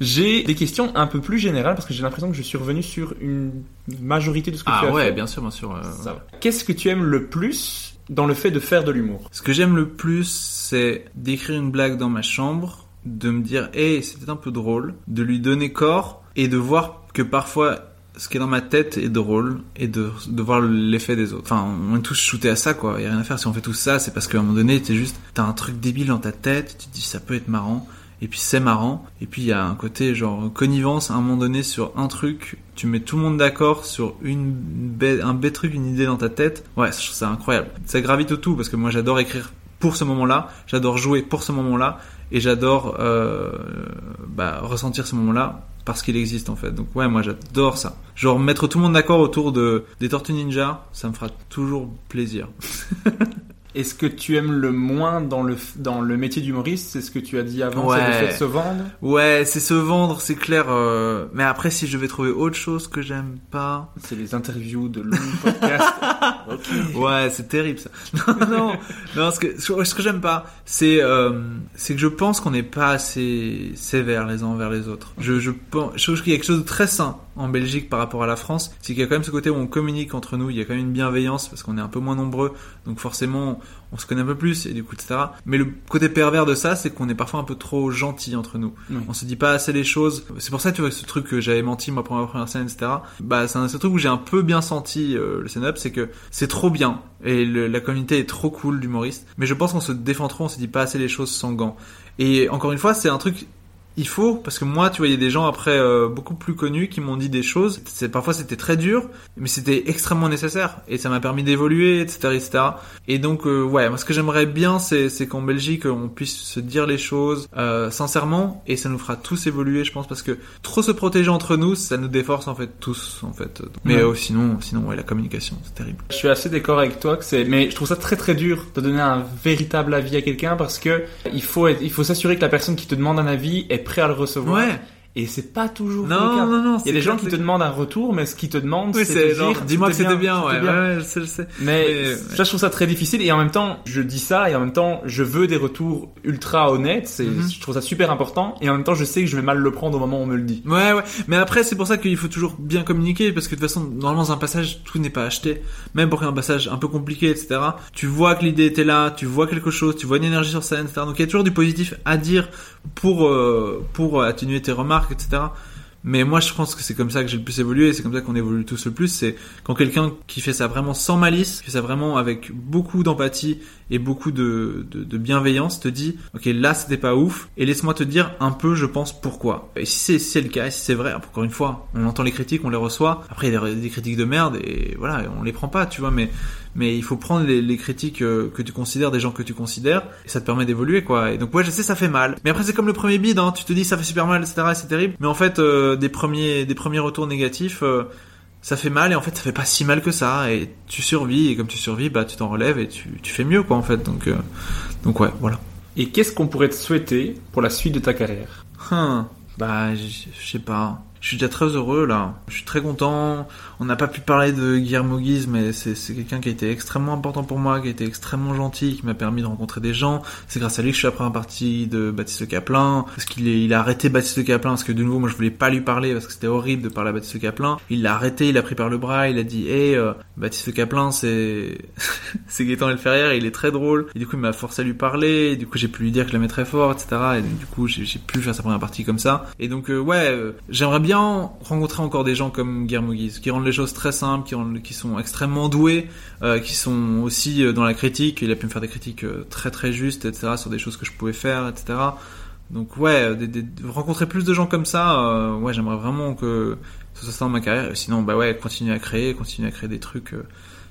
J'ai des questions un peu plus générales parce que j'ai l'impression que je suis revenu sur une majorité de ce que tu Ah as ouais, fait. bien sûr, bien sûr. euh. Qu'est-ce que tu aimes le plus dans le fait de faire de l'humour Ce que j'aime le plus, c'est d'écrire une blague dans ma chambre, de me dire, hey, c'était un peu drôle, de lui donner corps et de voir que parfois ce qui est dans ma tête est drôle et de, voir l'effet des autres. Enfin, on est tous shootés à ça, quoi. Y a rien à faire. Si on fait tout ça, c'est parce qu'à un moment donné, t'es juste, t'as un truc débile dans ta tête, tu te dis ça peut être marrant. Et puis c'est marrant. Et puis il y a un côté genre connivence à un moment donné sur un truc. Tu mets tout le monde d'accord sur une un bête truc, une idée dans ta tête. Ouais, ça incroyable. Ça gravite autour parce que moi j'adore écrire pour ce moment-là. J'adore jouer pour ce moment-là. Et j'adore euh, bah, ressentir ce moment-là parce qu'il existe en fait. Donc ouais, moi j'adore ça. Genre mettre tout le monde d'accord autour de des Tortues Ninja, ça me fera toujours plaisir. Et ce que tu aimes le moins dans le, dans le métier d'humoriste, c'est ce que tu as dit avant, Ouais. c'est le fait de se vendre? Ouais, c'est se vendre, c'est clair. euh, Mais après, si je vais trouver autre chose que j'aime pas, C'est les interviews de longs podcasts. Ouais, c'est terrible ça. Non, non, non. Ce que, ce que j'aime pas, c'est, euh, c'est que je pense qu'on n'est pas assez sévères les uns envers les autres. Je, je pense, je trouve qu'il y a quelque chose de très sain en Belgique par rapport à la France, c'est qu'il y a quand même ce côté où on communique entre nous. Il y a quand même une bienveillance parce qu'on est un peu moins nombreux, donc forcément on se connaît un peu plus et du coup etc. Mais le côté pervers de ça, c'est qu'on est parfois un peu trop gentil entre nous. Oui. On se dit pas assez les choses. C'est pour ça tu vois ce truc que j'avais menti moi pour ma première scène etc. Bah c'est un ce truc où j'ai un peu bien senti euh, le stand-up, c'est que c'est trop bien et le- la communauté est trop cool d'humoristes. Mais je pense qu'on se défend trop, on se dit pas assez les choses sans gants. Et encore une fois, c'est un truc il faut parce que moi tu vois il y a des gens après euh, beaucoup plus connus qui m'ont dit des choses. C'est parfois c'était très dur mais c'était extrêmement nécessaire. Et ça m'a permis d'évoluer etc etc et donc euh, ouais moi ce que j'aimerais bien c'est c'est qu'en Belgique on puisse se dire les choses euh, sincèrement. Et ça nous fera tous évoluer je pense parce que trop se protéger entre nous ça nous déforce en fait tous en fait. Mais Ouais. euh, sinon sinon ouais la communication c'est terrible. Je suis assez d'accord avec toi que c'est, mais je trouve ça très très dur de donner un véritable avis à quelqu'un parce que il faut être, il faut s'assurer que la personne qui te demande un avis est prêt à le recevoir. Et c'est pas toujours non le cas. non non Il y a des gens qui te demandent un retour, mais ce qu'ils te demandent, oui c'est genre dire, dis-moi que c'était bien ouais ouais, je sais, je sais Mais Mais, ça, je trouve ça très difficile. Et en même temps, je dis ça, et en même temps, je veux des retours ultra honnêtes. C'est, Mhm. je trouve ça super important. Et en même temps, je sais que je vais mal le prendre au moment où on me le dit. Ouais, ouais. Mais après, c'est pour ça qu'il faut toujours bien communiquer, parce que de toute façon, normalement, dans un passage, tout n'est pas acheté. Même pour un passage un peu compliqué, etc. Tu vois que l'idée était là, tu vois quelque chose, tu vois une énergie sur scène, etc. Donc il y a toujours du positif à dire pour, euh, pour atténuer tes remarques, etc. Mais moi, je pense que c'est comme ça que j'ai le plus évolué, c'est comme ça qu'on évolue tous le plus. C'est quand quelqu'un qui fait ça vraiment sans malice, qui fait ça vraiment avec beaucoup d'empathie et beaucoup de, bienveillance, te dit, ok, là, c'était pas ouf, et laisse-moi te dire un peu, je pense, pourquoi. Et si c'est si le cas, si c'est vrai, encore une fois, on entend les critiques, on les reçoit. Après, il y a des critiques de merde, et voilà, on les prend pas, tu vois, mais mais il faut prendre les, les critiques euh, que tu considères des gens que tu considères et ça te permet d'évoluer quoi. Et donc ouais je sais ça fait mal. Mais après c'est comme le premier bid hein, tu te dis ça fait super mal etc et c'est terrible. Mais en fait euh, des premiers des premiers retours négatifs euh, ça fait mal et en fait ça fait pas si mal que ça. Et tu survis et comme tu survis bah tu t'en relèves et tu, tu fais mieux quoi en fait. Donc euh, donc ouais voilà. Et qu'est-ce qu'on pourrait te souhaiter pour la suite de ta carrière? Hum, bah je sais pas Je suis déjà très heureux là. Je suis très content. On n'a pas pu parler de Guillermo Guise, mais c'est quelqu'un qui a été extrêmement important pour moi, qui a été extrêmement gentil, qui m'a permis de rencontrer des gens. C'est grâce à lui que je suis après un partie de Baptiste Caplin, parce qu'il a arrêté Baptiste Caplin, parce que de nouveau, moi je voulais pas lui parler, parce que c'était horrible de parler à Baptiste Caplin. Il l'a arrêté, il l'a pris par le bras, il a dit, hé, Baptiste Le Caplin, c'est, c'est Gaëtan Elferrière, il est très drôle. Et du coup, il m'a forcé à lui parler, du coup, j'ai pu lui dire que je l'aimais très fort, etc. Et du coup, j'ai pu faire sa première partie comme ça. Et donc, euh, ouais, euh, j'aimerais bien rencontrer encore des gens comme Guise, qui rendent les choses très simples, qui, sont extrêmement doués, euh, qui sont aussi euh, dans la critique. Il a pu me faire des critiques euh, très très justes, etc. sur des choses que je pouvais faire, etc. Donc ouais, rencontrer plus de gens comme ça, ouais, j'aimerais vraiment que ce soit dans ma carrière. Sinon, bah ouais, continuer à créer, continuer à créer des trucs,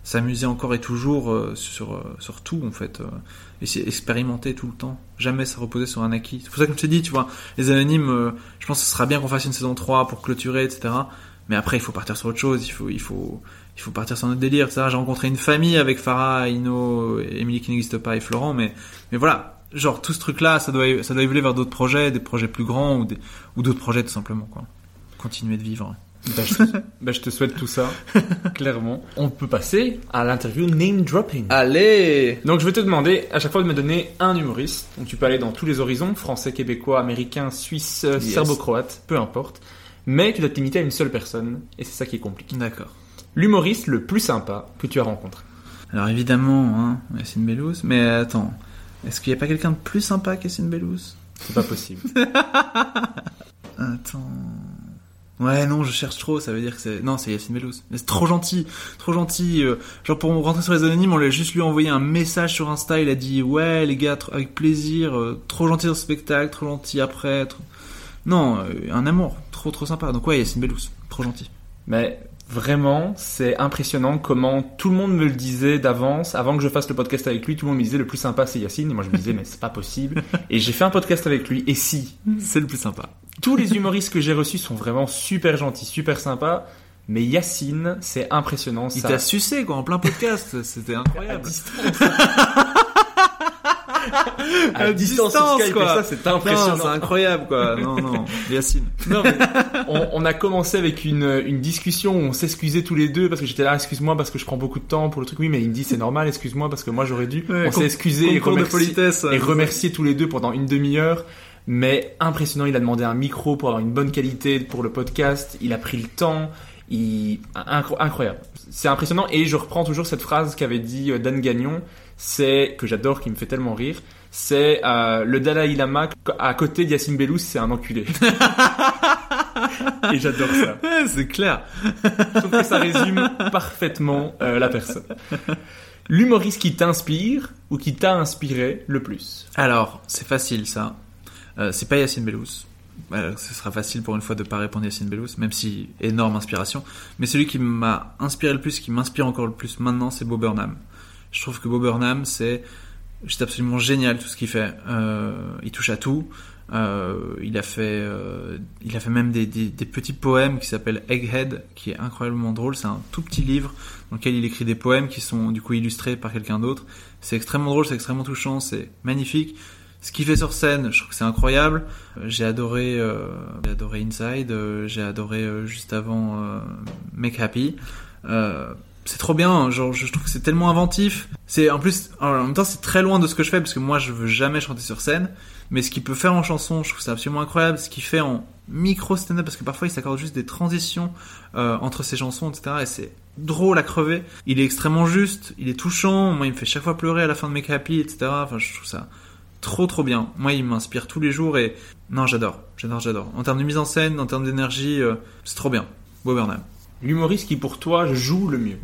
s'amuser encore et toujours euh, sur euh, sur tout en fait, euh, essayer expérimenter tout le temps, jamais se reposer sur un acquis. C'est pour ça que je te dis, tu vois, les anonymes, je pense que ce sera bien qu'on fasse une saison 3 pour clôturer, etc. Mais après, il faut partir sur autre chose, il faut il faut il faut partir sur notre délire, etc. J'ai rencontré une famille avec Farah, Ino, Émilie qui n'existe pas et Florent, mais mais voilà, genre tout ce truc-là, ça doit ça doit évoluer vers d'autres projets, des projets plus grands ou des, ou d'autres projets tout simplement quoi. Continuer de vivre. Bah, je, te, bah, je te souhaite tout ça, clairement. On peut passer à l'interview name dropping. Allez Donc je vais te demander à chaque fois de me donner un humoriste. Donc tu peux aller dans tous les horizons, français, québécois, américain, suisse, euh, Yes. serbo-croate, peu importe. Mais tu dois te limiter à une seule personne, et c'est ça qui est compliqué. D'accord. L'humoriste le plus sympa que tu as rencontré. Alors évidemment, hein, Yacine Bellouz, mais attends, est-ce qu'il n'y a pas quelqu'un de plus sympa qu'Yacine Bellouz C'est pas possible. Attends. Ouais, non, je cherche trop, ça veut dire que c'est... Non, c'est Yacine Bellouz. Mais c'est trop gentil, trop gentil. euh, Genre, pour rentrer sur les anonymes, on lui a juste lui envoyé un message sur Insta, il a dit « Ouais, les gars, avec plaisir, euh, trop gentil dans ce spectacle, trop gentil après... trop- Non, euh, un amour, trop trop sympa. Donc ouais, Yacine Bellouz, trop gentil. Mais vraiment, c'est impressionnant comment tout le monde me le disait d'avance. Avant que je fasse le podcast avec lui, tout le monde me disait le plus sympa c'est Yacine. Et moi je me disais mais c'est pas possible. Et j'ai fait un podcast avec lui. Et si? C'est le plus sympa. Tous les humoristes que j'ai reçus sont vraiment super gentils, super sympas. Mais Yacine, c'est impressionnant. Il ça- t'a sucé, quoi, en plein podcast, c'était à incroyable. distance. à À distance, distance, Skype, quoi. et ça c'est Non, impressionnant. c'est incroyable, quoi. Non, non, Yacine. Non, mais on, on a commencé avec une, une discussion où on s'excusait tous les deux parce que j'étais là, excuse-moi parce que je prends beaucoup de temps pour le truc. Oui, mais il me dit c'est normal, excuse-moi parce que moi j'aurais dû. Ouais, on s'est excusé et politesse. et remercié tous les deux pendant une demi-heure. Mais impressionnant, il a demandé un micro pour avoir une bonne qualité pour le podcast. Il a pris le temps. Il... incroyable. C'est impressionnant. Et je reprends toujours cette phrase qu'avait dit euh, Dan Gagnon. C'est, que j'adore, qui me fait tellement rire. C'est euh, le Dalai Lama à côté d'Yacine Bellous, c'est un enculé. et j'adore ça. C'est clair. Je trouve que ça résume parfaitement euh, la personne. L'humoriste qui t'inspire ou qui t'a inspiré le plus? Alors, c'est facile, ça. Euh, c'est pas Yacine Bellouz. Euh, ce sera facile pour une fois de pas répondre à Yacine Bellouz, même si énorme inspiration. Mais celui qui m'a inspiré le plus, qui m'inspire encore le plus maintenant, c'est Bob Burnham. Je trouve que Bob Burnham, c'est juste absolument génial tout ce qu'il fait. Euh, il touche à tout. Il a fait, il a fait même des petits poèmes qui s'appellent Egghead, qui est incroyablement drôle. C'est un tout petit livre dans lequel il écrit des poèmes qui sont du coup illustrés par quelqu'un d'autre. C'est extrêmement drôle, c'est extrêmement touchant, c'est magnifique. Ce qu'il fait sur scène, je trouve que c'est incroyable. Euh, J'ai adoré, euh, j'ai adoré Inside, euh, j'ai adoré euh, juste avant euh, Make Happy. Euh, c'est trop bien, genre je trouve que c'est tellement inventif. C'est en plus, en même temps, c'est très loin de ce que je fais parce que moi, je veux jamais chanter sur scène. Mais ce qu'il peut faire en chanson, je trouve ça absolument incroyable. Ce qu'il fait en micro stand-up, parce que parfois il s'accorde juste des transitions entre ses chansons, etc. Et c'est drôle à crever. Il est extrêmement juste, il est touchant. Moi, il me fait chaque fois pleurer à la fin de Make Happy, etc. Enfin, je trouve ça trop trop bien. Moi, il m'inspire tous les jours et non, j'adore, j'adore, j'adore. En termes de mise en scène, en termes d'énergie, euh, c'est trop bien. Bob Burnham. L'humoriste qui pour toi joue le mieux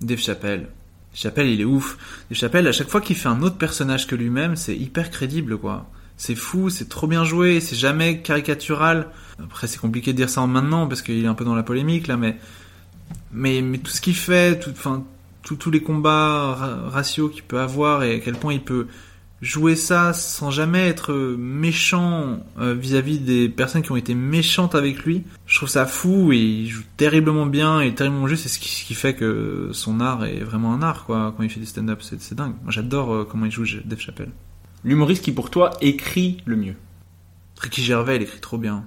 Dave Chappelle. Chappelle, il est ouf. Dave Chappelle, à chaque fois qu'il fait un autre personnage que lui-même, c'est hyper crédible, quoi. C'est fou, c'est trop bien joué, c'est jamais caricatural. Après, c'est compliqué de dire ça en maintenant parce qu'il est un peu dans la polémique là, mais mais, mais tout ce qu'il fait, tout, enfin, tous les combats ra- raciaux qu'il peut avoir et à quel point il peut jouer ça sans jamais être méchant euh, vis-à-vis des personnes qui ont été méchantes avec lui. Je trouve ça fou et il joue terriblement bien et terriblement juste. C'est ce qui, fait que son art est vraiment un art, quoi. Quand il fait du stand-up, c'est dingue. Moi, j'adore euh, comment il joue Dave Chappelle. L'humoriste qui pour toi écrit le mieux Ricky Gervais, il écrit trop bien.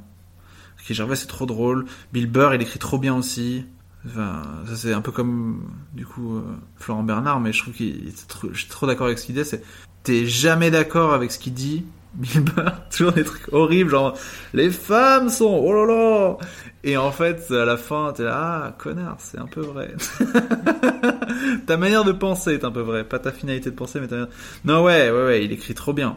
Ricky Gervais c'est trop drôle. Bill Burr il écrit trop bien aussi. Enfin, ça c'est un peu comme du coup euh, Florent Bernard, mais je trouve qu'il est trop- je suis trop d'accord avec ce qu'il dit. C'est t'es jamais d'accord avec ce qu'il dit. Bill Burr, toujours des trucs horribles, genre les femmes sont oh là là. Et en fait, à la fin, t'es là, ah connard, c'est un peu vrai. ta manière de penser est un peu vraie, pas ta finalité de penser, mais ta manière... Non ouais, ouais, ouais, il écrit trop bien.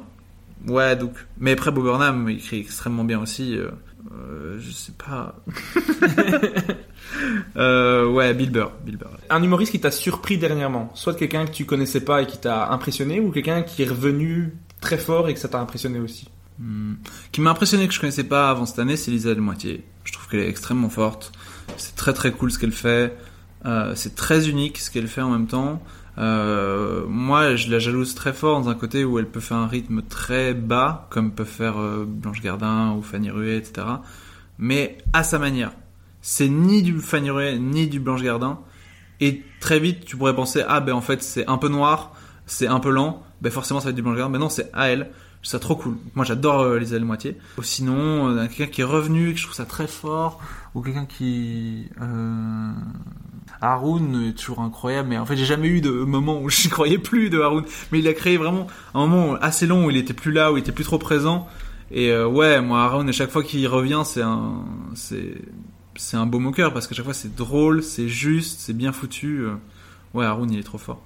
Ouais, donc. Mais après, Bob Burnham, il écrit extrêmement bien aussi. euh, euh, je sais pas. euh, ouais, Bill Burr. Bill Burr. Un humoriste qui t'a surpris dernièrement, soit quelqu'un que tu connaissais pas et qui t'a impressionné, ou quelqu'un qui est revenu très fort et que ça t'a impressionné aussi. Hmm. Qui m'a impressionné que je connaissais pas avant cette année, c'est Lisa Delmoitier. Je trouve qu'elle est extrêmement forte. C'est très très cool ce qu'elle fait. Euh, c'est très unique ce qu'elle fait en même temps. Euh, moi, je la jalouse très fort dans un côté où elle peut faire un rythme très bas, comme peuvent faire euh, Blanche Gardin ou Fanny Ruet, etc. Mais à sa manière. C'est ni du Fanny Ruet ni du Blanche Gardin. Et très vite, tu pourrais penser ah ben en fait c'est un peu noir, c'est un peu lent, ben forcément ça va être du Blanche Gardin. Mais non, c'est à elle. Je trouve ça trop cool. Moi j'adore euh, Lisa Moitié. Ou sinon, euh, quelqu'un qui est revenu, que je trouve ça très fort, ou quelqu'un qui euh... Haroun est toujours incroyable, mais en fait j'ai jamais eu de moment où je n'y croyais plus de Haroun. Mais il a créé vraiment un moment assez long où il était plus là, où il était plus trop présent. Et euh, ouais, moi Haroun à chaque fois qu'il revient, c'est un, c'est, c'est un beau moqueur parce qu'à chaque fois c'est drôle, c'est juste, c'est bien foutu. euh. Ouais, Haroun il est trop fort.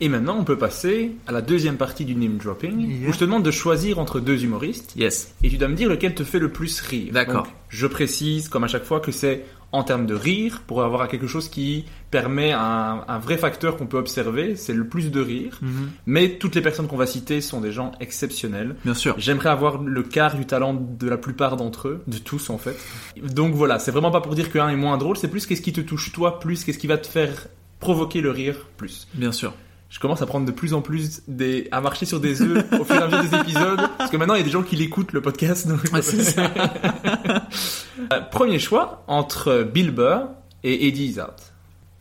Et maintenant, on peut passer à la deuxième partie du name dropping, Yeah. où je te demande de choisir entre deux humoristes, Yes. et tu dois me dire lequel te fait le plus rire. D'accord. Je précise, comme à chaque fois, que c'est en termes de rire, pour avoir quelque chose qui permet un, un vrai facteur qu'on peut observer, c'est le plus de rire. Mais toutes les personnes qu'on va citer sont des gens exceptionnels. Bien sûr. J'aimerais avoir le quart du talent de la plupart d'entre eux, de tous en fait. Donc voilà, c'est vraiment pas pour dire qu'un est moins drôle, c'est plus qu'est-ce qui te touche toi plus, qu'est-ce qui va te faire provoquer le rire plus. Bien sûr. Je commence à prendre de plus en plus des, à marcher sur des œufs au fur et à mesure des épisodes, parce que maintenant il y a des gens qui l'écoutent le podcast. donc- Euh, Premier choix entre Bill Burr et Eddie Izzard.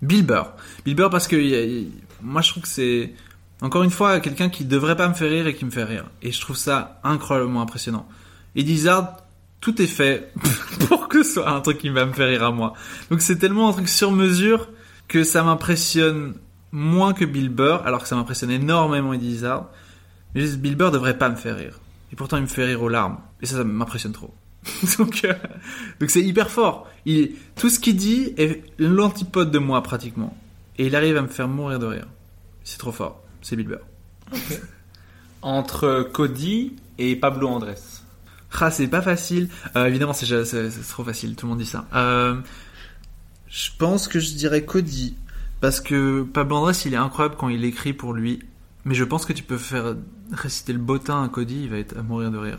Bill Burr. Bill Burr parce que y a- moi je trouve que c'est encore une fois quelqu'un qui devrait pas me faire rire et qui me fait rire. Et je trouve ça incroyablement impressionnant. Eddie Izzard, tout est fait pour que ce soit un truc qui va me faire rire à moi. Donc c'est tellement un truc sur mesure que ça m'impressionne moins que Bill Burr, alors que ça m'impressionne énormément Eddie Izzard. Mais juste Bill Burr devrait pas me faire rire. Et pourtant il me fait rire aux larmes. Et ça, ça m'impressionne trop. donc euh, donc c'est hyper fort. Il, tout ce qu'il dit est l'antipode de moi pratiquement. Et il arrive à me faire mourir de rire. C'est trop fort. C'est Bill Burr. Entre Cody et Pablo Andrés. Ah, c'est pas facile. Euh, évidemment, c'est trop facile. Tout le monde dit ça. Euh, je pense que je dirais Cody. Parce que Pablo Andrés, il est incroyable quand il écrit pour lui. Mais je pense que tu peux faire réciter le bottin à Cody, il va être à mourir de rire.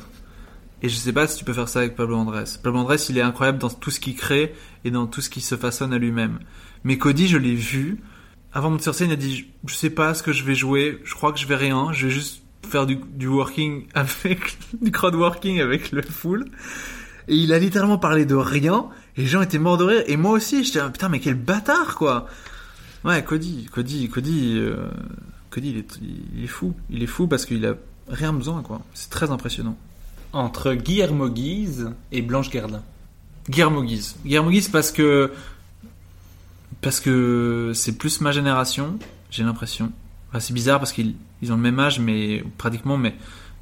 Et je sais pas si tu peux faire ça avec Pablo Andrés. Pablo Andrés, il est incroyable dans tout ce qu'il crée et dans tout ce qui se façonne à lui-même. Mais Cody, je l'ai vu. Avant de sur scène, il a dit, je sais pas ce que je vais jouer, je crois que je vais rien, je vais juste faire du, du working avec, du crowd working avec le full. Et il a littéralement parlé de rien, et les gens étaient morts de rire, et moi aussi, j'étais, putain, mais quel bâtard, quoi! Ouais, Cody, Cody, Cody, euh, Cody, il est, il est fou. Il est fou parce qu'il a rien besoin, quoi. C'est très impressionnant. Entre Guillermo Guise et Blanche Gardin. Guillermo Guise. Guillermo Guise parce que parce que c'est plus ma génération, j'ai l'impression. C'est bizarre parce qu'ils ils ont le même âge, mais pratiquement, mais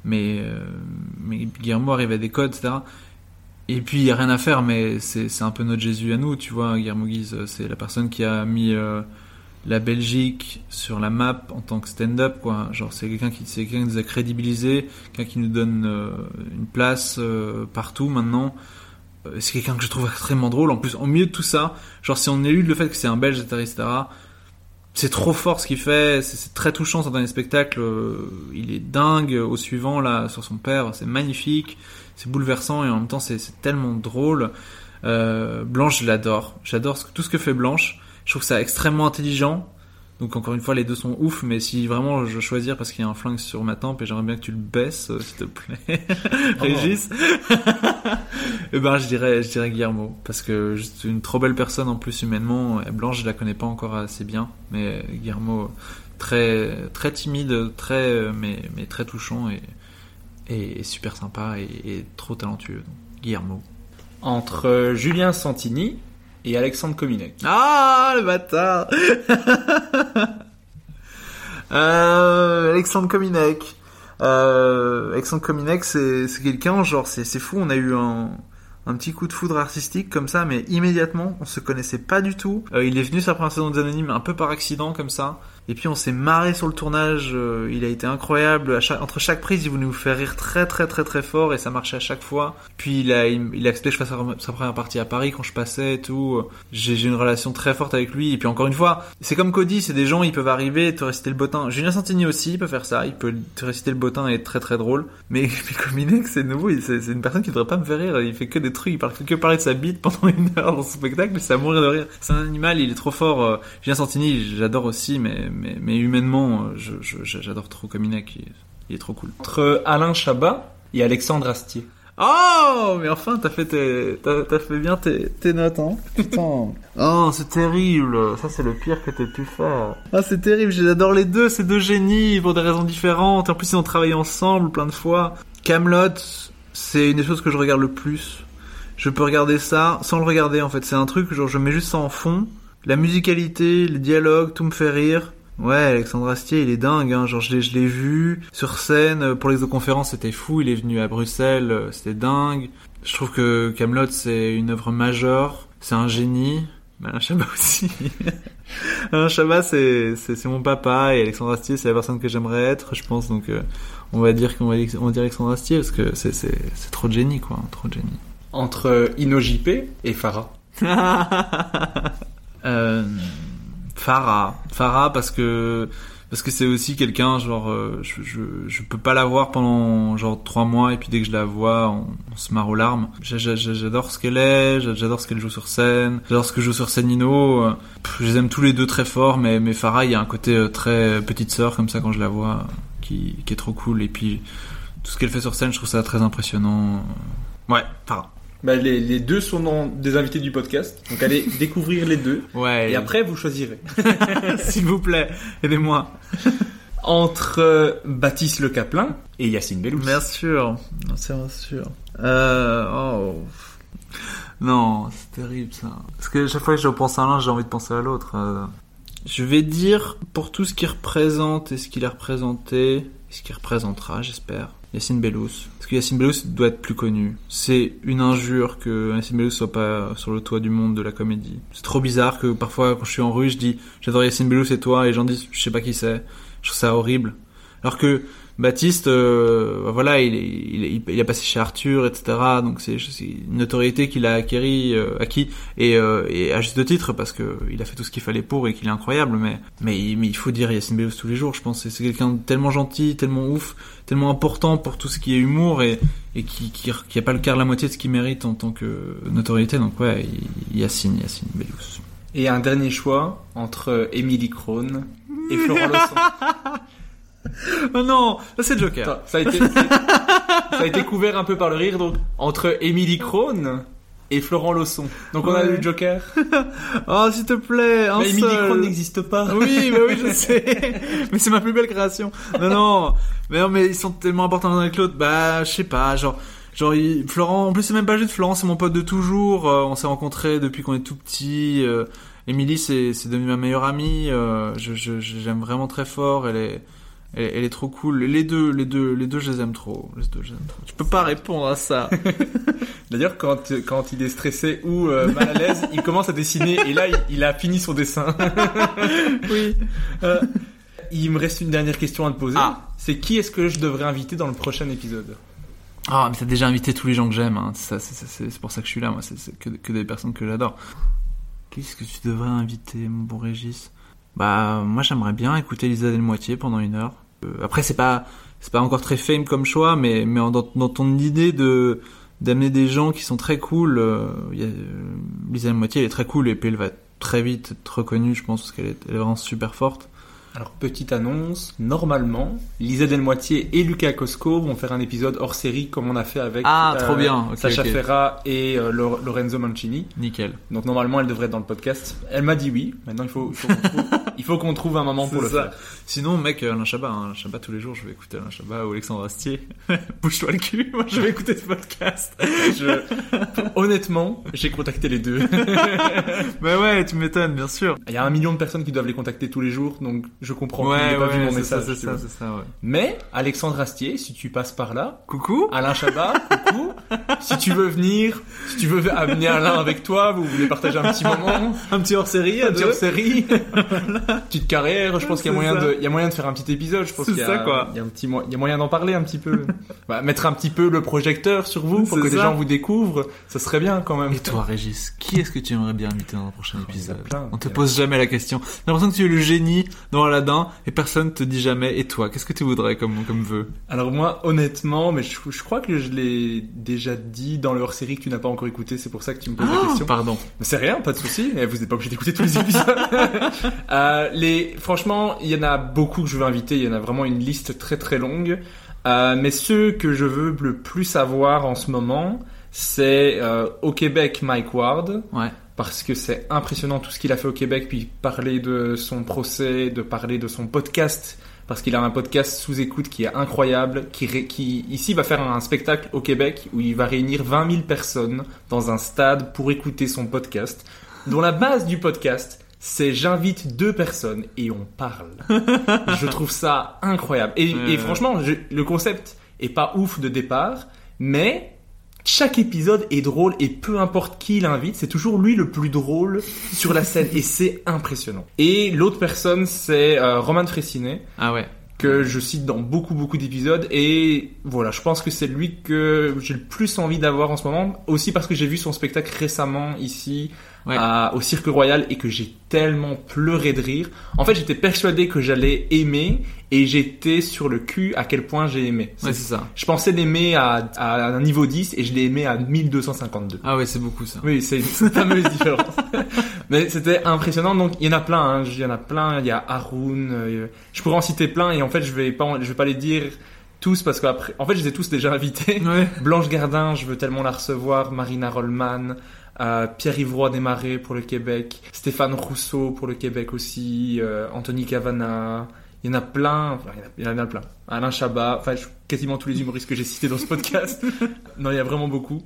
mais euh, Guillermo arrive à des codes, etc. Et puis il y a rien à faire, mais c'est c'est un peu notre Jésus à nous, tu vois. Guillermo Guise, c'est la personne qui a mis euh, la Belgique sur la map en tant que stand-up, quoi. Genre c'est quelqu'un qui c'est quelqu'un qui nous a crédibilisé, quelqu'un qui nous donne euh, une place euh, partout maintenant. Euh, c'est quelqu'un que je trouve extrêmement drôle. En plus, au milieu de tout ça, genre si on élude le fait que c'est un Belge, etc., etc., c'est trop fort ce qu'il fait. C'est très touchant les spectacles. euh, Il est dingue au suivant là sur son père. C'est magnifique, c'est bouleversant et en même temps c'est tellement drôle. Blanche, je l'adore. J'adore tout ce que fait Blanche. Je trouve ça extrêmement intelligent. Donc encore une fois, les deux sont ouf, mais si vraiment je choisir parce qu'il y a un flingue sur ma tempe et j'aimerais bien que tu le baisses, euh, s'il te plaît, Régis. Eh ben, je dirais, je dirais Guillermo, parce que juste une trop belle personne en plus humainement. Et Blanche, je la connais pas encore assez bien, mais Guillermo, très, très timide, très, mais, mais très touchant et, et, et super sympa et, et trop talentueux. Donc, Guillermo. Entre euh, Julien Santini et Alexandre Kominek. Ah, le bâtard euh, Alexandre Kominek. Euh, Alexandre Kominek, c'est quelqu'un, genre, c'est fou, on a eu un, un petit coup de foudre artistique comme ça, mais immédiatement, on se connaissait pas du tout. Euh, il est venu la première saison des Anonymes un peu par accident, comme ça. Et puis on s'est marré sur le tournage, euh, il a été incroyable. Entre chaque prise, il voulait nous faire rire très très très très fort et ça marchait à chaque fois. Puis il a, il, il accepté que je fasse sa, première partie à Paris quand je passais et tout. J'ai une relation très forte avec lui. Et puis encore une fois, c'est comme Cody, c'est des gens, ils peuvent arriver et te réciter le bottin. Julien Santini aussi, il peut faire ça, il peut te réciter le bottin et être très très drôle. Mais, mais Kominek, c'est nouveau, c'est une personne qui devrait pas me faire rire. Il fait que des trucs, il parle que parler de sa bite pendant une heure dans son spectacle, c'est à mourir de rire. C'est un animal, il est trop fort. euh, Julien Santini, j'adore aussi, mais, mais, mais humainement, euh, j'adore trop Kominek, il, il est trop cool. Entre Alain Chabat et Alexandre Astier. Oh, mais enfin, t'as fait tes, fait bien tes, tes notes, hein. Putain. oh, c'est terrible. Ça, c'est le pire que t'aies pu faire. Ah, c'est terrible. J'adore les deux. C'est deux génies pour des raisons différentes. En plus, ils ont travaillé ensemble plein de fois. Camelot, c'est une des choses que je regarde le plus. Je peux regarder ça sans le regarder, en fait. C'est un truc, genre, je mets juste ça en fond. La musicalité, les dialogues, tout me fait rire. Ouais, Alexandre Astier, il est dingue, hein. Genre, je l'ai, je l'ai vu sur scène euh, pour l'exoconférence, c'était fou. Il est venu à Bruxelles, euh, c'était dingue. Je trouve que Camelot, c'est une œuvre majeure. C'est un génie. Mais Alain Chabat aussi. Alain Chabat, c'est, c'est, c'est mon papa et Alexandre Astier, c'est la personne que j'aimerais être, je pense. Donc, euh, on va dire qu'on va, on va dire Alexandre Astier parce que c'est, c'est, c'est trop de génie, quoi. Trop de génie. Entre Inojip et Farah. euh, Farah, Farah parce que parce que c'est aussi quelqu'un genre euh, je, je je peux pas la voir pendant genre trois mois et puis dès que je la vois on, on se marre aux larmes. J'a- j'a- j'a- J'adore ce qu'elle est, j'a- j'adore ce qu'elle joue sur scène, j'adore ce que joue sur scène Nino. Euh, Je les aime tous les deux très fort, mais mais Farah il y a un côté euh, très petite sœur comme ça quand je la vois qui qui est trop cool et puis tout ce qu'elle fait sur scène je trouve ça très impressionnant. Ouais, Farah. Bah, les, les deux sont dans des invités du podcast. Donc allez découvrir les deux. Ouais. Et après, vous choisirez. s'il vous plaît, aidez-moi. Entre euh, Baptiste Le Caplin et Yacine Bellous. Bien sûr, bien sûr, bien sûr. Euh, oh. Non, c'est terrible ça. Parce que chaque fois que je pense à l'un, j'ai envie de penser à l'autre. Euh, Je vais dire, pour tout ce qu'il représente et ce qu'il a représenté, et ce qu'il représentera, j'espère, Yacine Bellous. Parce que Yacine Bellous doit être plus connu. C'est une injure que Yacine Bellous soit pas sur le toit du monde de la comédie. C'est trop bizarre que parfois, quand je suis en rue, je dis j'adore Yacine Bellous et toi, et les gens disent je sais pas qui c'est. Je trouve ça horrible. Alors que Baptiste, euh, bah voilà, il, est- il, est- il a passé chez Arthur, etc. Donc c'est une notoriété qu'il a acquérie, euh, acquis, et, euh, et à juste titre parce que il a fait tout ce qu'il fallait pour et qu'il est incroyable. Mais mais, il- mais il faut dire Yacine Bellous tous les jours. Je pense que c'est quelqu'un de tellement gentil, tellement ouf, tellement important pour tout ce qui est humour et et qui qui, qui a pas le quart de la moitié de ce qu'il mérite en tant que notoriété. Donc ouais, Yacine, Yacine Bellous. Et un dernier choix entre Émilie Krohn et Florent Losson. Oh non, ça c'est le Joker. Attends, ça a été, ça a été couvert un peu par le rire, donc entre Émilie Krohn et Florent Losson. Donc on a le Joker. Oh s'il te plaît, un Mais seul. N'existe pas. Oui, bah oui, je sais. mais c'est ma plus belle création. Non, non. Mais non, mais ils sont tellement importants l'un avec l'autre. Bah, je sais pas, genre, genre, il- Florent, en plus, c'est même pas juste Florent, c'est mon pote de toujours. Euh, on s'est rencontrés depuis qu'on est tout petit. Euh, Émilie, c'est, c'est devenu ma meilleure amie. Euh, je, je, je- j'aime vraiment très fort. Elle est, elle, elle est trop cool. Les deux, les deux, les deux, je les aime trop. Les deux, je les aime trop. Je peux pas répondre à ça. D'ailleurs, quand, quand il est stressé ou euh, mal à l'aise, il commence à dessiner et là, il, il a fini son dessin. oui. Euh, il me reste une dernière question à te poser. Ah. C'est qui est-ce que je devrais inviter dans le prochain épisode? Ah, mais t'as déjà invité tous les gens que j'aime, hein. C'est, ça, c'est, c'est- c'est- c'est pour ça que je suis là, moi. C'est, c'est que, que des personnes que j'adore. Qu'est-ce que tu devrais inviter, mon bon Régis? Bah, moi, j'aimerais bien écouter Lisa Delmoitier pendant une heure. Euh, après, c'est pas, c'est pas encore très fame comme choix, mais, mais dans, dans ton idée de d'amener des gens qui sont très cool, euh, il y a, euh, Lisa Delmoitier, elle est très cool, et puis elle va très vite être reconnue, je pense, parce qu'elle est, elle est vraiment super forte. Alors, petite annonce, normalement, Lisa Delmoitier et Lucas Cosco vont faire un épisode hors série comme on a fait avec Ah, trop bien. Sacha. Ferra et euh, Lo- Lorenzo Mancini. Nickel. Donc normalement, elle devrait être dans le podcast. Elle m'a dit oui. Maintenant, il faut, il Il faut qu'on trouve un moment pour le ça. faire. Sinon, mec, Alain Chabat, hein, Alain Chabat tous les jours, je vais écouter Alain Chabat ou Alexandre Astier. Bouge-toi le cul, moi je vais écouter ce podcast. Je- Honnêtement, j'ai contacté les deux. bah ouais, tu m'étonnes, bien sûr. Il y a un million de personnes qui doivent les contacter tous les jours, donc je comprends Ouais, n'ait pas vu ouais, mon c'est ça, message. c'est tu ça, vois. c'est ça, ouais. Mais Alexandre Astier, si tu passes par là, Coucou Alain Chabat, coucou. si tu veux venir, si tu veux amener Alain avec toi, vous voulez partager un petit moment, Un petit hors-série à un petit deux hors-série, petite carrière. Je pense qu'il y a moyen ça. de, il y a moyen de faire un petit épisode. Je pense C'est qu'il y a, ça, quoi. il y a un petit, mo- il y a moyen d'en parler un petit peu. Bah, mettre un petit peu le projecteur sur vous pour que les gens vous découvrent. Ça serait bien quand même. Et toi, Régis, qui est-ce que tu aimerais bien inviter dans le prochain Oh, il y en a épisode? plein. On te pose jamais la question. J'ai l'impression que tu es le génie dans Aladdin et personne te dit jamais. Et toi, qu'est-ce que tu voudrais comme, comme vœu? Alors moi, honnêtement, mais je, je crois que je l'ai déjà dit dans le hors-série que tu n'as pas encore écouté. C'est pour ça que tu me poses la question. Pardon. Mais c'est rien, pas de souci. Eh, Vous n'êtes pas obligé d'écouter tous les épisodes. Euh, les, franchement, il y en a beaucoup que je veux inviter. Il y en a vraiment une liste très très longue. Euh, mais ceux que je veux le plus avoir en ce moment, c'est euh, au Québec Mike Ward. Ouais. Parce que c'est impressionnant tout ce qu'il a fait au Québec, puis parler de son procès, de parler de son podcast, parce qu'il a un podcast sous écoute qui est incroyable, qui, ré- qui ici va faire un spectacle au Québec où il va réunir 20 000 personnes dans un stade pour écouter son podcast, dont la base du podcast c'est j'invite deux personnes et on parle. je trouve ça incroyable. Et, franchement, je- le concept est pas ouf de départ, mais chaque épisode est drôle et peu importe qui l'invite, c'est toujours lui le plus drôle sur la scène et c'est impressionnant. Et l'autre personne, c'est euh, Roman Fressinet Ah ouais. que je cite dans beaucoup beaucoup d'épisodes et voilà, je pense que c'est lui que j'ai le plus envie d'avoir en ce moment, aussi parce que j'ai vu son spectacle récemment ici Ouais. à- au Cirque Royal et que j'ai tellement pleuré de rire. En fait, j'étais persuadé que j'allais aimer et j'étais sur le cul à quel point j'ai aimé. Ouais, C'est- ça. je pensais l'aimer à, à un niveau 10 et je l'ai aimé à 1252. Ah ouais, c'est beaucoup ça. Oui, c'est une fameuse différence. Mais c'était impressionnant. Donc il y en a plein. Hein. Il y en a plein. Il y a Haroun. euh, je pourrais en citer plein et en fait je vais pas, je vais pas les dire tous parce qu'après, en fait je les ai tous déjà invités. Ouais. Blanche Gardin, je veux tellement la recevoir. Marina Rollman. Euh, Pierre-Yves Roy Desmarais pour le Québec, Stéphane Rousseau pour le Québec aussi, euh, Anthony Cavana, il y en a plein, enfin, il y en a, il y en a plein. Alain Chabat, enfin quasiment tous les humoristes que j'ai cités dans ce podcast. non, il y a vraiment beaucoup.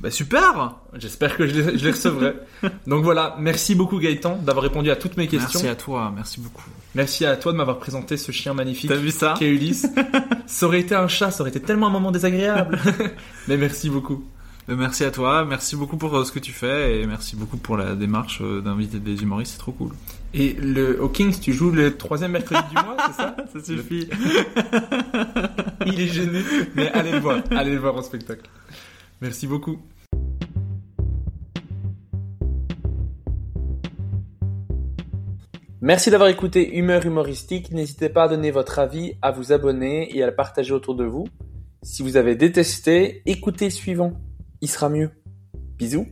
Bah super J'espère que je les, je les recevrai. Donc voilà, merci beaucoup Gaëtan d'avoir répondu à toutes mes questions. Merci à toi, merci beaucoup. Merci à toi de m'avoir présenté ce chien magnifique T'as vu ça? qu'est Ulysse. ça aurait été un chat, ça aurait été tellement un moment désagréable. Mais merci beaucoup. Euh, Merci à toi, merci beaucoup pour euh, ce que tu fais et merci beaucoup pour la démarche euh, d'inviter des humoristes, c'est trop cool. Et le, au Kings, tu joues le troisième mercredi du mois, c'est ça Ça suffit. Il est gêné. Mais allez le voir, allez le voir en spectacle. Merci beaucoup. Merci d'avoir écouté Humeur humoristique. N'hésitez pas à donner votre avis, à vous abonner et à le partager autour de vous. Si vous avez détesté, écoutez le suivant. Il sera mieux. Bisous.